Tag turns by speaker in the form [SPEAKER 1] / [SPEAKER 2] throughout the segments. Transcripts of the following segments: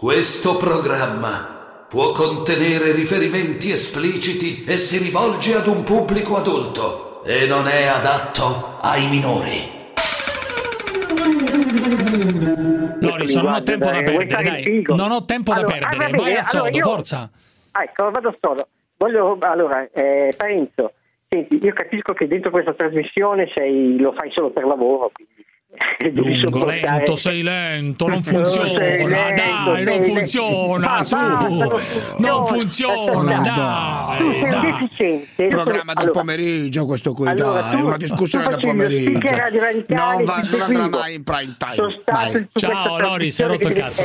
[SPEAKER 1] Questo programma può contenere riferimenti espliciti e si rivolge ad un pubblico adulto e non è adatto ai minori.
[SPEAKER 2] Loris, non ho tempo da perdere, dai. Non ho tempo da
[SPEAKER 3] Allora,
[SPEAKER 2] perdere.
[SPEAKER 3] ah,
[SPEAKER 2] Vai al sodo,
[SPEAKER 3] allora io-
[SPEAKER 2] forza.
[SPEAKER 3] Ah, ecco, vado solo. Voglio, allora, eh, Parenzo, senti, io capisco che dentro questa trasmissione sei, lo fai solo per lavoro, quindi
[SPEAKER 2] Lungo, lento, sei lento, non
[SPEAKER 3] No,
[SPEAKER 2] funziona,
[SPEAKER 3] sei lento,
[SPEAKER 2] dai, non
[SPEAKER 3] sei
[SPEAKER 2] funziona,
[SPEAKER 3] lento.
[SPEAKER 2] su,
[SPEAKER 3] non
[SPEAKER 2] non
[SPEAKER 3] funziona. sei
[SPEAKER 2] dai, dai.
[SPEAKER 3] deficiente.
[SPEAKER 4] Programma del
[SPEAKER 3] Allora,
[SPEAKER 4] pomeriggio questo qui,
[SPEAKER 3] allora,
[SPEAKER 4] dai,
[SPEAKER 3] tu-
[SPEAKER 4] una discussione del pomeriggio. Non, va- non andrà mai in prime time. Mai.
[SPEAKER 2] Ciao, Loris, hai rotto il cazzo.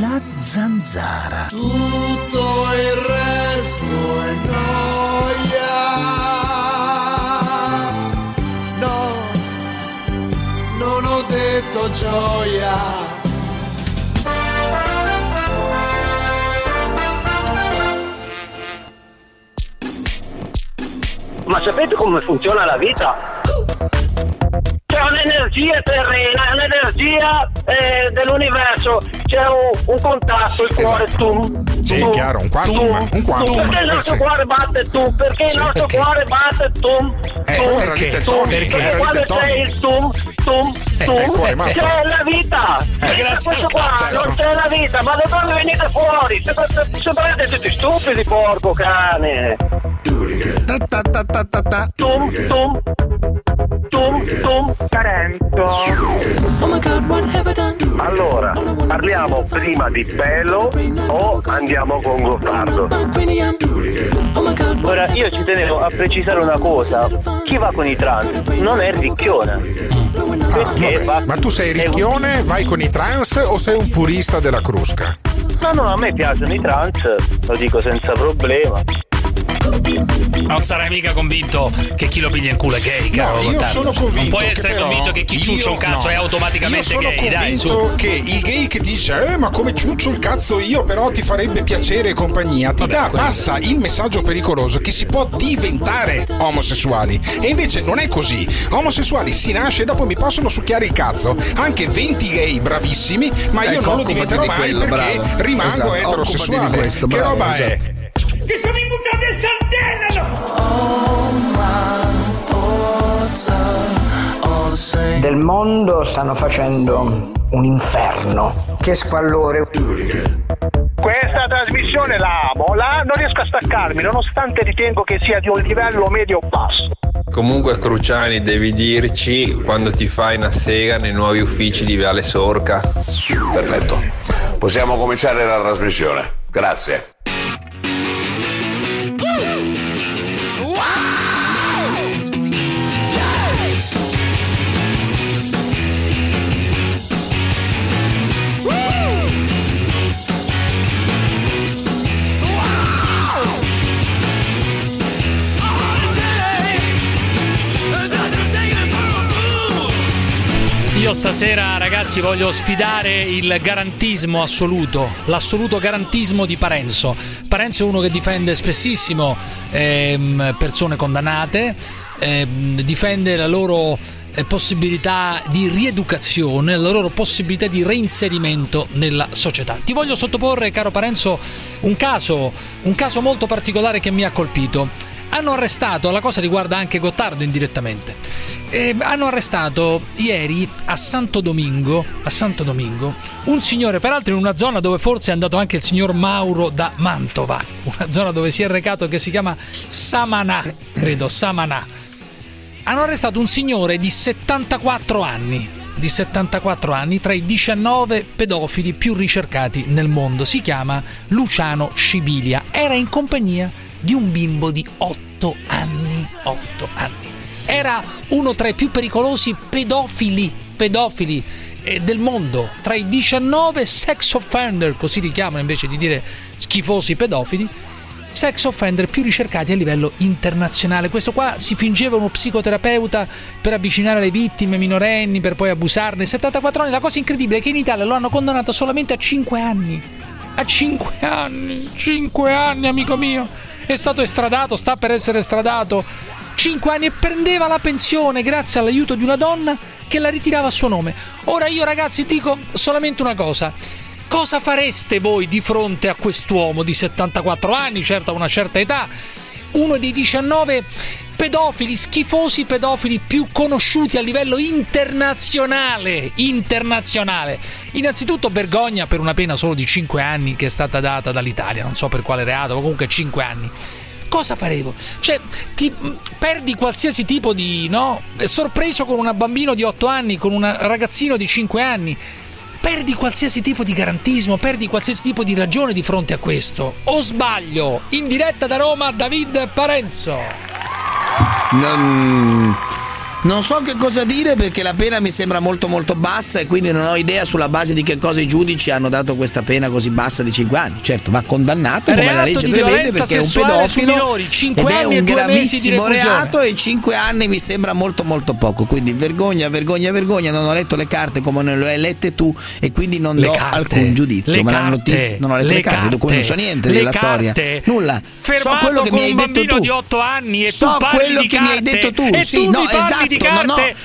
[SPEAKER 5] La zanzara.
[SPEAKER 6] Tutto il resto è gioia. Gioia.
[SPEAKER 7] Ma sapete come funziona la vita? C'è un'energia terrena, è un'energia eh, dell'universo, c'è un, un contatto, il cuore tum.
[SPEAKER 8] Sì,
[SPEAKER 7] tum,
[SPEAKER 8] chiaro, un quantum,
[SPEAKER 7] tum,
[SPEAKER 8] un quantum,
[SPEAKER 7] tum. Perché il
[SPEAKER 8] eh,
[SPEAKER 7] nostro
[SPEAKER 8] sì.
[SPEAKER 7] cuore batte tum? Perché
[SPEAKER 8] Sì,
[SPEAKER 7] il nostro
[SPEAKER 8] perché?
[SPEAKER 7] cuore batte tum?
[SPEAKER 8] Eh,
[SPEAKER 7] tum,
[SPEAKER 8] erano i
[SPEAKER 7] tum. Perché
[SPEAKER 8] i
[SPEAKER 7] quando c'è il tum, tum,
[SPEAKER 8] Eh,
[SPEAKER 7] tum,
[SPEAKER 8] il cuore matto.
[SPEAKER 7] c'è la vita.
[SPEAKER 8] Eh,
[SPEAKER 2] grazie
[SPEAKER 7] questo qua
[SPEAKER 2] cazzo.
[SPEAKER 7] non c'è la vita. Ma da dove venite fuori? Sembrate tutti stupidi, porco cane.
[SPEAKER 4] Ta ta ta ta ta ta.
[SPEAKER 7] Tum, tum, tum, tum.
[SPEAKER 9] Allora, parliamo prima di pelo o andiamo con Gottardo?
[SPEAKER 7] Ora io ci tenevo a precisare una cosa, chi va con i trans non è ricchione.
[SPEAKER 8] Ah,
[SPEAKER 7] Perché va-
[SPEAKER 8] Ma tu sei ricchione, vai con i trans o sei un purista della crusca?
[SPEAKER 7] No, no, a me piacciono i trans, lo dico senza problema.
[SPEAKER 2] Non sarai mica convinto che chi lo piglia in culo è gay, caro
[SPEAKER 8] No, io
[SPEAKER 2] Gottardo.
[SPEAKER 8] sono convinto.
[SPEAKER 2] Non puoi
[SPEAKER 8] che
[SPEAKER 2] essere convinto che chi ciuccia un cazzo
[SPEAKER 8] no.
[SPEAKER 2] è automaticamente
[SPEAKER 8] io sono
[SPEAKER 2] gay, dai,
[SPEAKER 8] convinto che il gay che dice Eh, ma come ciuccio il cazzo io, però ti farebbe piacere e compagnia, ti
[SPEAKER 2] Vabbè,
[SPEAKER 8] dà, passa il messaggio pericoloso che si può diventare omosessuali. E invece non è così. Omosessuali si nasce e dopo mi possono succhiare il cazzo. Anche 20 gay bravissimi, ma io
[SPEAKER 4] Ecco,
[SPEAKER 8] non lo diventerò
[SPEAKER 4] di
[SPEAKER 8] mai
[SPEAKER 4] quello,
[SPEAKER 8] perché
[SPEAKER 4] bravo.
[SPEAKER 8] rimango
[SPEAKER 4] Esatto,
[SPEAKER 8] eterosessuale.
[SPEAKER 4] questo,
[SPEAKER 8] che
[SPEAKER 4] bravo,
[SPEAKER 8] roba è?
[SPEAKER 6] Che sono in mutande sardelle!
[SPEAKER 10] Del mondo stanno facendo un inferno. Che squallore.
[SPEAKER 9] Questa trasmissione la amo, la, non riesco a staccarmi nonostante ritengo che sia di un livello medio-basso.
[SPEAKER 11] Comunque Cruciani devi dirci quando ti fai una sega nei nuovi uffici di Viale Sorca.
[SPEAKER 12] Perfetto. Possiamo cominciare la trasmissione. Grazie.
[SPEAKER 2] Stasera, ragazzi, voglio sfidare il garantismo assoluto, l'assoluto garantismo di Parenzo. Parenzo è uno che difende spessissimo ehm, persone condannate, ehm, difende la loro eh, possibilità di rieducazione, la loro possibilità di reinserimento nella società. Ti voglio sottoporre, caro Parenzo, un caso, un caso molto particolare che mi ha colpito. Hanno arrestato, la cosa riguarda anche Gottardo indirettamente. Eh, hanno arrestato ieri a Santo Domingo, a Santo Domingo un signore, peraltro in una zona dove forse è andato anche il signor Mauro da Mantova, una zona dove si è recato che si chiama Samanà, credo, Samanà. Hanno arrestato un signore di 74 anni, di 74 anni, tra i 19 pedofili più ricercati nel mondo. Si chiama Luciano Scibilia. Era in compagnia di un bimbo di 8 anni. 8 anni. Era uno tra i più pericolosi pedofili, pedofili eh, del mondo, tra i 19 sex offender, così li chiamano invece di dire schifosi pedofili, sex offender più ricercati a livello internazionale. Questo qua si fingeva uno psicoterapeuta per avvicinare le vittime minorenni, per poi abusarne. 74 anni, la cosa incredibile è che in Italia lo hanno condannato solamente a 5 anni. A 5 anni, 5 anni, amico mio. È stato estradato, sta per essere estradato. 5 anni e prendeva la pensione grazie all'aiuto di una donna che la ritirava a suo nome. Ora io ragazzi dico solamente una cosa. Cosa fareste voi di fronte a quest'uomo di 74 anni, certo a una certa età, uno dei 19 pedofili, schifosi pedofili più conosciuti a livello internazionale. Internazionale. Innanzitutto vergogna per una pena solo di 5 anni che è stata data dall'Italia, non so per quale reato, ma comunque 5 anni. Cosa farevo? Cioè, ti perdi qualsiasi tipo di. no? Sorpreso con un bambino di 8 anni, con un ragazzino di 5 anni perdi qualsiasi tipo di garantismo, perdi qualsiasi tipo di ragione di fronte a questo. O sbaglio? In diretta da Roma, David Parenzo.
[SPEAKER 13] Non, non so che cosa dire perché la pena mi sembra molto molto bassa e quindi non ho idea sulla base di che cosa i giudici hanno dato questa pena così bassa di 5 anni. Certo, va condannato come la legge prevede perché è un pedofilo
[SPEAKER 2] minori,
[SPEAKER 13] ed è un gravissimo reato e 5 anni mi sembra molto molto poco. Quindi vergogna, vergogna, vergogna. Non ho letto le carte come non le hai lette tu e quindi non
[SPEAKER 2] Le
[SPEAKER 13] do
[SPEAKER 2] carte,
[SPEAKER 13] alcun giudizio. Ma la
[SPEAKER 2] carte,
[SPEAKER 13] notizia non ho letto
[SPEAKER 2] le
[SPEAKER 13] le, carte, documenti, non so
[SPEAKER 2] carte,
[SPEAKER 13] niente della
[SPEAKER 2] carte.
[SPEAKER 13] storia. Nulla. So quello che mi hai detto tu.
[SPEAKER 2] di 8 anni e
[SPEAKER 13] so quello che mi hai
[SPEAKER 2] carte,
[SPEAKER 13] detto tu. sì, no, esatto,
[SPEAKER 2] di
[SPEAKER 13] no, no.
[SPEAKER 2] carte.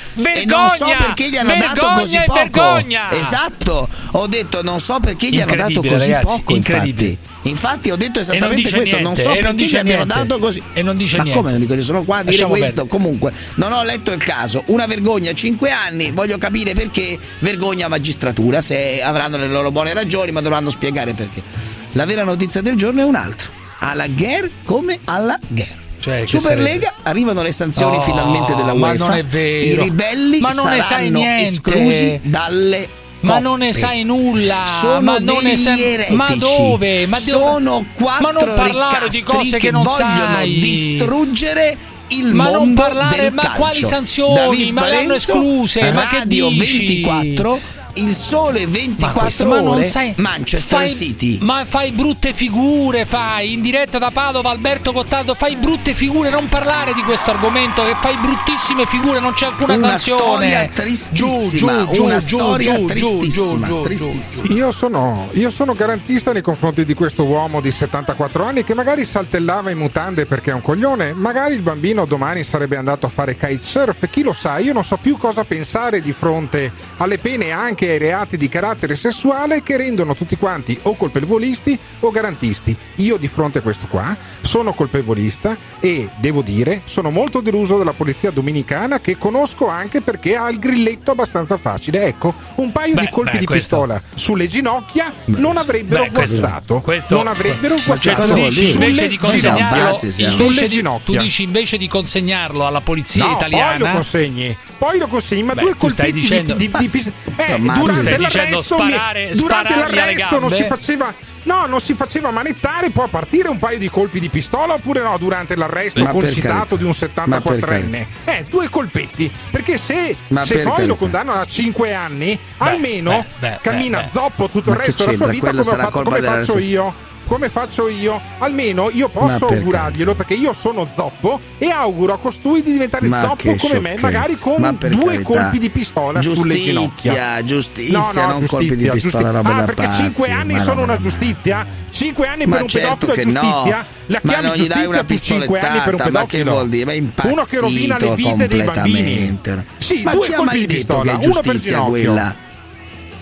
[SPEAKER 13] E non so
[SPEAKER 2] Vergogna,
[SPEAKER 13] perché gli hanno dato
[SPEAKER 2] vergogna
[SPEAKER 13] così
[SPEAKER 2] e
[SPEAKER 13] poco.
[SPEAKER 2] vergogna.
[SPEAKER 13] Esatto, ho detto non so perché gli hanno dato così
[SPEAKER 2] ragazzi,
[SPEAKER 13] poco, infatti. Infatti ho detto
[SPEAKER 2] non
[SPEAKER 13] esattamente questo, non
[SPEAKER 2] niente,
[SPEAKER 13] so
[SPEAKER 2] e non
[SPEAKER 13] perché gli abbiano dato così.
[SPEAKER 2] E non dice
[SPEAKER 13] Ma
[SPEAKER 2] niente.
[SPEAKER 13] come non dico, io sono qua a dire
[SPEAKER 2] Lasciamo
[SPEAKER 13] questo.
[SPEAKER 2] perdere.
[SPEAKER 13] Comunque, non ho letto il caso. Una vergogna, 5 anni, voglio capire perché. Vergogna magistratura, se avranno le loro buone ragioni, ma dovranno spiegare perché. La vera notizia del giorno è un'altra. Alla guerra come alla guerra.
[SPEAKER 2] Cioè,
[SPEAKER 13] Superlega arrivano le sanzioni
[SPEAKER 2] Oh,
[SPEAKER 13] finalmente della
[SPEAKER 2] ma
[SPEAKER 13] UEFA.
[SPEAKER 2] non è vero.
[SPEAKER 13] I ribelli
[SPEAKER 2] Ma non
[SPEAKER 13] saranno esclusi dalle
[SPEAKER 2] Ma non ne sai nulla.
[SPEAKER 13] Sono
[SPEAKER 2] ma non ne sai
[SPEAKER 13] eretici.
[SPEAKER 2] Ma dove? Ma
[SPEAKER 13] sono quattro
[SPEAKER 2] Ma non parlare di cose che non
[SPEAKER 13] vogliono
[SPEAKER 2] sai.
[SPEAKER 13] distruggere il
[SPEAKER 2] Ma non
[SPEAKER 13] mondo
[SPEAKER 2] parlare-
[SPEAKER 13] del
[SPEAKER 2] ma
[SPEAKER 13] calcio.
[SPEAKER 2] quali sanzioni?
[SPEAKER 13] David
[SPEAKER 2] Ma le hanno
[SPEAKER 13] Parenzo,
[SPEAKER 2] escluse, ma che
[SPEAKER 13] Radio
[SPEAKER 2] dici?
[SPEAKER 13] 24 il sole 24
[SPEAKER 2] Ma questo- ma non
[SPEAKER 13] ore
[SPEAKER 2] sai-
[SPEAKER 13] Manchester
[SPEAKER 2] fai-
[SPEAKER 13] City
[SPEAKER 2] Ma fai brutte figure, fai in diretta da Padova Alberto Gottardo, fai brutte figure, non parlare di questo argomento che fai bruttissime figure, non c'è alcuna
[SPEAKER 13] una
[SPEAKER 2] sanzione.
[SPEAKER 13] storia tristissima
[SPEAKER 2] Giù, giù,
[SPEAKER 13] una
[SPEAKER 2] giù,
[SPEAKER 13] storia
[SPEAKER 2] giù, giù,
[SPEAKER 13] tristissima,
[SPEAKER 2] giù, giù,
[SPEAKER 13] tristissima.
[SPEAKER 8] Io sono, io sono garantista nei confronti di questo uomo di 74 anni che magari saltellava in mutande perché è un coglione, magari il bambino domani sarebbe andato a fare kitesurf, chi lo sa, io non so più cosa pensare di fronte alle pene e anche ai reati di carattere sessuale che rendono tutti quanti o colpevolisti o garantisti. Io di fronte a questo qua sono colpevolista e devo dire sono molto deluso della polizia dominicana che conosco anche perché ha il grilletto abbastanza facile. Ecco, un paio
[SPEAKER 2] Beh,
[SPEAKER 8] di colpi
[SPEAKER 2] beh,
[SPEAKER 8] di
[SPEAKER 2] questo-
[SPEAKER 8] pistola sulle ginocchia non avrebbero
[SPEAKER 2] Beh,
[SPEAKER 8] guastato.
[SPEAKER 2] questo-
[SPEAKER 8] non avrebbero
[SPEAKER 2] cioè,
[SPEAKER 8] guastato.
[SPEAKER 2] tu dici
[SPEAKER 8] Sulle
[SPEAKER 2] invece di consegnarlo,
[SPEAKER 8] sulle
[SPEAKER 2] di-
[SPEAKER 8] ginocchia.
[SPEAKER 2] tu dici invece di consegnarlo alla polizia
[SPEAKER 8] No,
[SPEAKER 2] italiana.
[SPEAKER 8] poi lo consegni. Poi lo consegni, ma
[SPEAKER 2] Beh,
[SPEAKER 8] due
[SPEAKER 2] stai
[SPEAKER 8] colpetti
[SPEAKER 2] dicendo-
[SPEAKER 8] di, di, di- eh,
[SPEAKER 2] No, ma
[SPEAKER 8] durante l'arresto, mi-
[SPEAKER 2] sparare-
[SPEAKER 8] durante l'arresto non si faceva No, non si faceva manettare, può partire un paio di colpi di pistola oppure no durante l'arresto
[SPEAKER 13] Ma
[SPEAKER 8] concitato di un
[SPEAKER 13] Ma per
[SPEAKER 8] 74enne? Eh, due colpetti. Perché se, se
[SPEAKER 13] per
[SPEAKER 8] poi
[SPEAKER 13] carità.
[SPEAKER 8] lo condannano a 5 anni, almeno
[SPEAKER 2] beh, beh,
[SPEAKER 8] cammina
[SPEAKER 2] beh.
[SPEAKER 8] zoppo tutto il resto della sua vita come, fatto- come faccio io. Come faccio io? Almeno io posso
[SPEAKER 13] per
[SPEAKER 8] augurarglielo perché io sono zoppo e auguro a costui di diventare
[SPEAKER 13] Ma
[SPEAKER 8] zoppo come me, magari con
[SPEAKER 13] Ma
[SPEAKER 8] due
[SPEAKER 13] carità.
[SPEAKER 8] colpi di pistola sulle ginocchia.
[SPEAKER 13] Giustizia, giustizia,
[SPEAKER 8] No, no,
[SPEAKER 13] non colpi di
[SPEAKER 8] giustizia,
[SPEAKER 13] pistola,
[SPEAKER 8] giustizia.
[SPEAKER 13] roba
[SPEAKER 8] Ah,
[SPEAKER 13] da
[SPEAKER 8] perché
[SPEAKER 13] pazzi,
[SPEAKER 8] 5 anni sono una giustizia? 5 anni
[SPEAKER 13] Ma
[SPEAKER 8] per un
[SPEAKER 13] certo
[SPEAKER 8] pedofilo è
[SPEAKER 13] che no.
[SPEAKER 8] giustizia? La
[SPEAKER 13] Ma non gli dai una
[SPEAKER 8] giustizia tu 5 anni per un
[SPEAKER 13] pistolettata, ma che vuol dire? Ma è
[SPEAKER 8] Uno che rovina le vite dei bambini. Sì,
[SPEAKER 13] Ma
[SPEAKER 8] due colpi di pistola,
[SPEAKER 13] è
[SPEAKER 8] uno per
[SPEAKER 13] giustizia
[SPEAKER 8] ginocchio.
[SPEAKER 13] quella?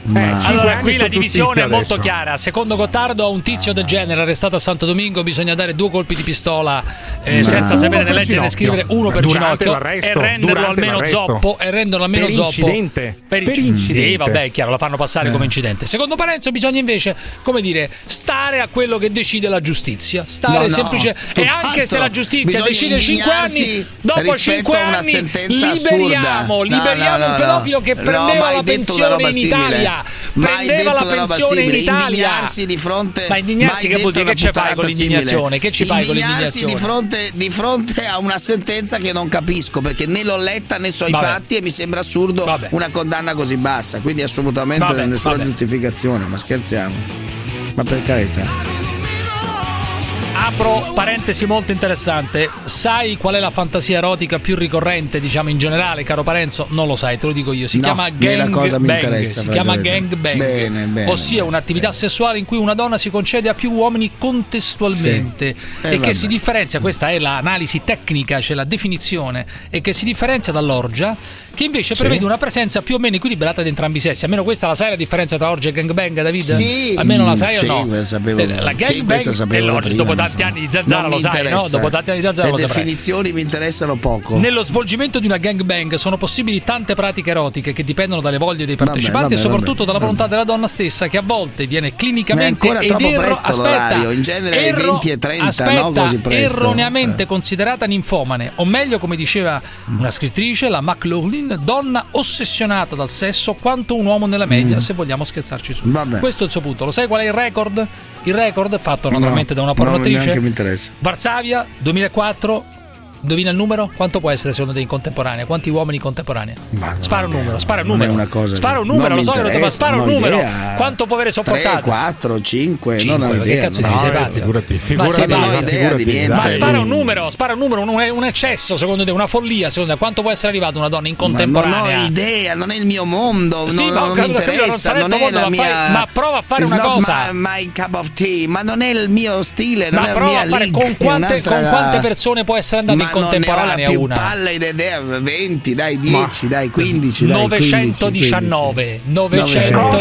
[SPEAKER 8] Eh,
[SPEAKER 13] Ma-
[SPEAKER 8] cinque
[SPEAKER 2] Allora, qui la divisione è molto
[SPEAKER 8] adesso.
[SPEAKER 2] chiara. Secondo Gottardo, a un tizio del genere arrestato a Santo Domingo bisogna dare due colpi di pistola eh,
[SPEAKER 13] Ma-
[SPEAKER 2] senza sapere né leggere né scrivere, uno per
[SPEAKER 8] Durante
[SPEAKER 2] ginocchio e renderlo almeno
[SPEAKER 8] l'arresto.
[SPEAKER 2] zoppo e renderlo almeno
[SPEAKER 8] Per
[SPEAKER 2] zoppo
[SPEAKER 8] incidente.
[SPEAKER 2] per,
[SPEAKER 8] Per
[SPEAKER 2] inc-
[SPEAKER 8] incidente.
[SPEAKER 2] Sì, vabbè, è chiaro, la fanno passare
[SPEAKER 8] Eh.
[SPEAKER 2] come incidente. Secondo Parenzo bisogna invece, come dire, stare a quello che decide la giustizia, stare
[SPEAKER 13] No, no,
[SPEAKER 2] semplice e anche se la giustizia decide 5 anni, dopo
[SPEAKER 13] rispetto
[SPEAKER 2] 5
[SPEAKER 13] a una
[SPEAKER 2] anni liberiamo, liberiamo
[SPEAKER 13] no, no,
[SPEAKER 2] un pedofilo
[SPEAKER 13] no.
[SPEAKER 2] che prendeva la pensione in
[SPEAKER 13] simile.
[SPEAKER 2] Italia.
[SPEAKER 13] Mai
[SPEAKER 2] Prendeva
[SPEAKER 13] detto
[SPEAKER 2] la pensione in
[SPEAKER 13] simile.
[SPEAKER 2] Italia.
[SPEAKER 13] Indignarsi di fronte
[SPEAKER 2] Ma indignarsi che vuol dire? Che ci fai con l'indignazione?
[SPEAKER 13] simile.
[SPEAKER 2] Che ci fai con l'indignazione?
[SPEAKER 13] di fronte, di fronte a una sentenza che non capisco perché né l'ho letta né so i
[SPEAKER 2] Vabbè.
[SPEAKER 13] fatti e mi sembra assurdo
[SPEAKER 2] Vabbè.
[SPEAKER 13] una condanna così bassa quindi assolutamente
[SPEAKER 2] Vabbè,
[SPEAKER 13] nessuna giustificazione ma scherziamo ma per carità
[SPEAKER 2] Apro parentesi molto interessante. Sai qual è la fantasia erotica più ricorrente, diciamo in generale, caro Parenzo? Non lo sai, te lo dico io. Si
[SPEAKER 13] No,
[SPEAKER 2] chiama gang
[SPEAKER 13] cosa mi
[SPEAKER 2] bang.
[SPEAKER 13] interessa,
[SPEAKER 2] Si chiama gang bang.
[SPEAKER 13] Bene, bene,
[SPEAKER 2] ossia un'attività sessuale in cui una donna si concede a più uomini contestualmente
[SPEAKER 13] Sì. Eh,
[SPEAKER 2] e che
[SPEAKER 13] vabbè.
[SPEAKER 2] si differenzia, questa è l'analisi tecnica, cioè la definizione, e che si differenzia dall'orgia, che invece
[SPEAKER 13] Sì.
[SPEAKER 2] prevede una presenza più o meno equilibrata di entrambi i sessi. Almeno questa la sai la differenza tra orgia e gangbang, David?
[SPEAKER 13] Sì.
[SPEAKER 2] Almeno la sai
[SPEAKER 13] Sì,
[SPEAKER 2] o no? Eh, La
[SPEAKER 13] Sì,
[SPEAKER 2] gangbang è
[SPEAKER 13] da
[SPEAKER 2] l'orgia, dopo
[SPEAKER 13] ma
[SPEAKER 2] tanti
[SPEAKER 13] so.
[SPEAKER 2] anni di zanzara lo sai, no? Dopo tanti anni di zanzara
[SPEAKER 13] Le
[SPEAKER 2] lo saprai.
[SPEAKER 13] definizioni mi interessano poco.
[SPEAKER 2] Nello svolgimento di una gangbang sono possibili tante pratiche erotiche che dipendono dalle voglie dei partecipanti
[SPEAKER 13] vabbè,
[SPEAKER 2] e soprattutto
[SPEAKER 13] vabbè,
[SPEAKER 2] dalla volontà della donna stessa che a volte viene clinicamente
[SPEAKER 13] Ma è ancora
[SPEAKER 2] ed
[SPEAKER 13] troppo
[SPEAKER 2] erro-
[SPEAKER 13] presto
[SPEAKER 2] aspetta,
[SPEAKER 13] l'orario, in genere ai 20 e 30,
[SPEAKER 2] aspetta,
[SPEAKER 13] no? Così presto.
[SPEAKER 2] erroneamente considerata ninfomane o meglio come diceva una scrittrice la McLaughlin donna ossessionata dal sesso quanto un uomo nella media
[SPEAKER 13] Mm.
[SPEAKER 2] se vogliamo scherzarci su
[SPEAKER 13] Vabbè.
[SPEAKER 2] questo è il suo punto lo sai qual è il record? il record fatto naturalmente
[SPEAKER 13] No,
[SPEAKER 2] da una
[SPEAKER 13] no,
[SPEAKER 2] pornoattrice
[SPEAKER 13] neanche mi interessa.
[SPEAKER 2] Varsavia 2004 Indovina il numero? Quanto può essere secondo te in contemporanea? Quanti uomini in contemporanea? spara un numero, spara un
[SPEAKER 13] non
[SPEAKER 2] numero.
[SPEAKER 13] una cosa-
[SPEAKER 2] spara un
[SPEAKER 13] non
[SPEAKER 2] numero, lo so che lo devo, spara un
[SPEAKER 13] non
[SPEAKER 2] numero.
[SPEAKER 13] idea.
[SPEAKER 2] Quanto può avere
[SPEAKER 13] 3,
[SPEAKER 2] sopportato?
[SPEAKER 13] 4, 5,
[SPEAKER 2] Cinque,
[SPEAKER 13] non ho
[SPEAKER 2] che
[SPEAKER 13] idea.
[SPEAKER 2] cazzo
[SPEAKER 13] no.
[SPEAKER 2] dici, sei pazzo?
[SPEAKER 8] figurati,
[SPEAKER 2] Ma
[SPEAKER 8] figurati,
[SPEAKER 13] non ho
[SPEAKER 2] pazzo?
[SPEAKER 13] idea di niente.
[SPEAKER 2] Ma spara un numero, spara un numero, un, un eccesso secondo te, una follia secondo te. Quanto può essere arrivata una donna in
[SPEAKER 13] Ma non
[SPEAKER 2] contemporanea?
[SPEAKER 13] ho idea, non è il mio mondo,
[SPEAKER 2] Sì,
[SPEAKER 13] non,
[SPEAKER 2] ma
[SPEAKER 13] non mi
[SPEAKER 2] non
[SPEAKER 13] interessa, non
[SPEAKER 2] tuo
[SPEAKER 13] è
[SPEAKER 2] mondo,
[SPEAKER 13] la
[SPEAKER 2] ma
[SPEAKER 13] mia
[SPEAKER 2] ma prova a fare una cosa.
[SPEAKER 13] My, my cup of tea, ma non è il mio stile, non
[SPEAKER 2] Ma
[SPEAKER 13] è la
[SPEAKER 2] prova
[SPEAKER 13] mia
[SPEAKER 2] a fare con quante,
[SPEAKER 13] un'altra-
[SPEAKER 2] con quante persone può essere andata
[SPEAKER 13] ma
[SPEAKER 2] in
[SPEAKER 13] non
[SPEAKER 2] contemporanea
[SPEAKER 13] la più
[SPEAKER 2] una?
[SPEAKER 13] pallida idea, 20, dai 10, dai 15, dai
[SPEAKER 2] 919
[SPEAKER 13] 900.
[SPEAKER 2] 900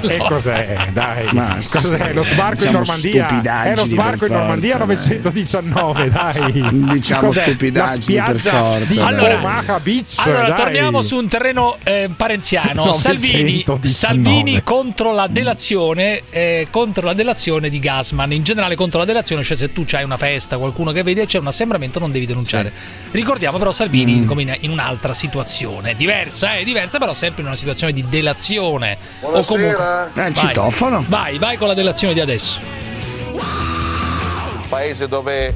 [SPEAKER 8] Che cos'è? Dai,
[SPEAKER 13] Ma
[SPEAKER 8] cos'è? Lo sbarco in Normandia? È lo sbarco in Normandia
[SPEAKER 13] forza,
[SPEAKER 8] 919, dai.
[SPEAKER 13] Diciamo
[SPEAKER 8] Cos'è?
[SPEAKER 13] stupidaggini per forza,
[SPEAKER 8] Di
[SPEAKER 2] dai.
[SPEAKER 8] Omaha Beach,
[SPEAKER 2] Allora,
[SPEAKER 8] dai.
[SPEAKER 2] torniamo su un terreno eh, parenziano.
[SPEAKER 8] 919.
[SPEAKER 2] Salvini, Salvini contro la delazione, eh, contro la delazione di Gasman. In generale, contro la delazione, cioè se tu hai una festa, qualcuno che vede c'è un assembramento, non devi denunciare. Ricordiamo però Salvini
[SPEAKER 13] Mm.
[SPEAKER 2] come in, in un'altra situazione, diversa, è diversa, però sempre in una situazione di delazione. O comunque.
[SPEAKER 13] Eh, il
[SPEAKER 2] Vai.
[SPEAKER 13] citofono.
[SPEAKER 2] Vai, vai con la delazione di adesso.
[SPEAKER 14] Un paese dove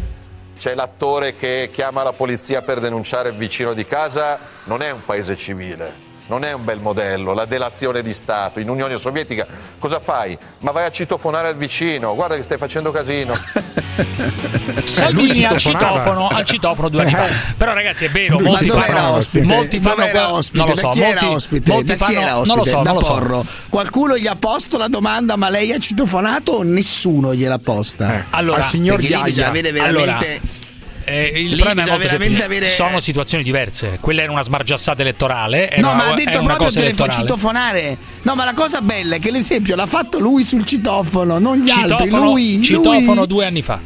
[SPEAKER 14] c'è l'attore che chiama la polizia per denunciare il vicino di casa non è un paese civile. Non è un bel modello, la delazione di Stato. In Unione Sovietica cosa fai? Ma vai a citofonare al vicino, guarda che stai facendo casino.
[SPEAKER 2] Salvini al citofono, al citofono due anni fa. Però ragazzi è vero,
[SPEAKER 13] Ma
[SPEAKER 2] molti
[SPEAKER 13] dove
[SPEAKER 2] fanno,
[SPEAKER 13] era ospite?
[SPEAKER 2] molti fanno
[SPEAKER 13] Dove era ospite?
[SPEAKER 2] non lo
[SPEAKER 13] da
[SPEAKER 2] so,
[SPEAKER 13] chi
[SPEAKER 2] molti,
[SPEAKER 13] era ospite?
[SPEAKER 2] molti
[SPEAKER 13] da chi
[SPEAKER 2] fanno,
[SPEAKER 13] era ospite?
[SPEAKER 2] non lo so,
[SPEAKER 13] da
[SPEAKER 2] non lo so.
[SPEAKER 13] Porro. Qualcuno gli ha posto la domanda ma lei ha citofonato o nessuno gliel'ha posta?
[SPEAKER 2] Allora,
[SPEAKER 13] Perché lì bisogna avere veramente...
[SPEAKER 2] Eh, il
[SPEAKER 13] Lì
[SPEAKER 2] problema è
[SPEAKER 13] veramente avere-
[SPEAKER 2] sono situazioni diverse. Quella era una smargiassata elettorale. Era
[SPEAKER 13] No, ma ha detto proprio
[SPEAKER 2] cosa
[SPEAKER 13] che le fa
[SPEAKER 2] elettorale.
[SPEAKER 13] citofonare. No, ma la cosa bella è che l'esempio l'ha fatto lui sul citofono, non gli altri.
[SPEAKER 2] Citofono,
[SPEAKER 13] Lui,
[SPEAKER 2] citofono
[SPEAKER 13] lui.
[SPEAKER 2] due anni fa.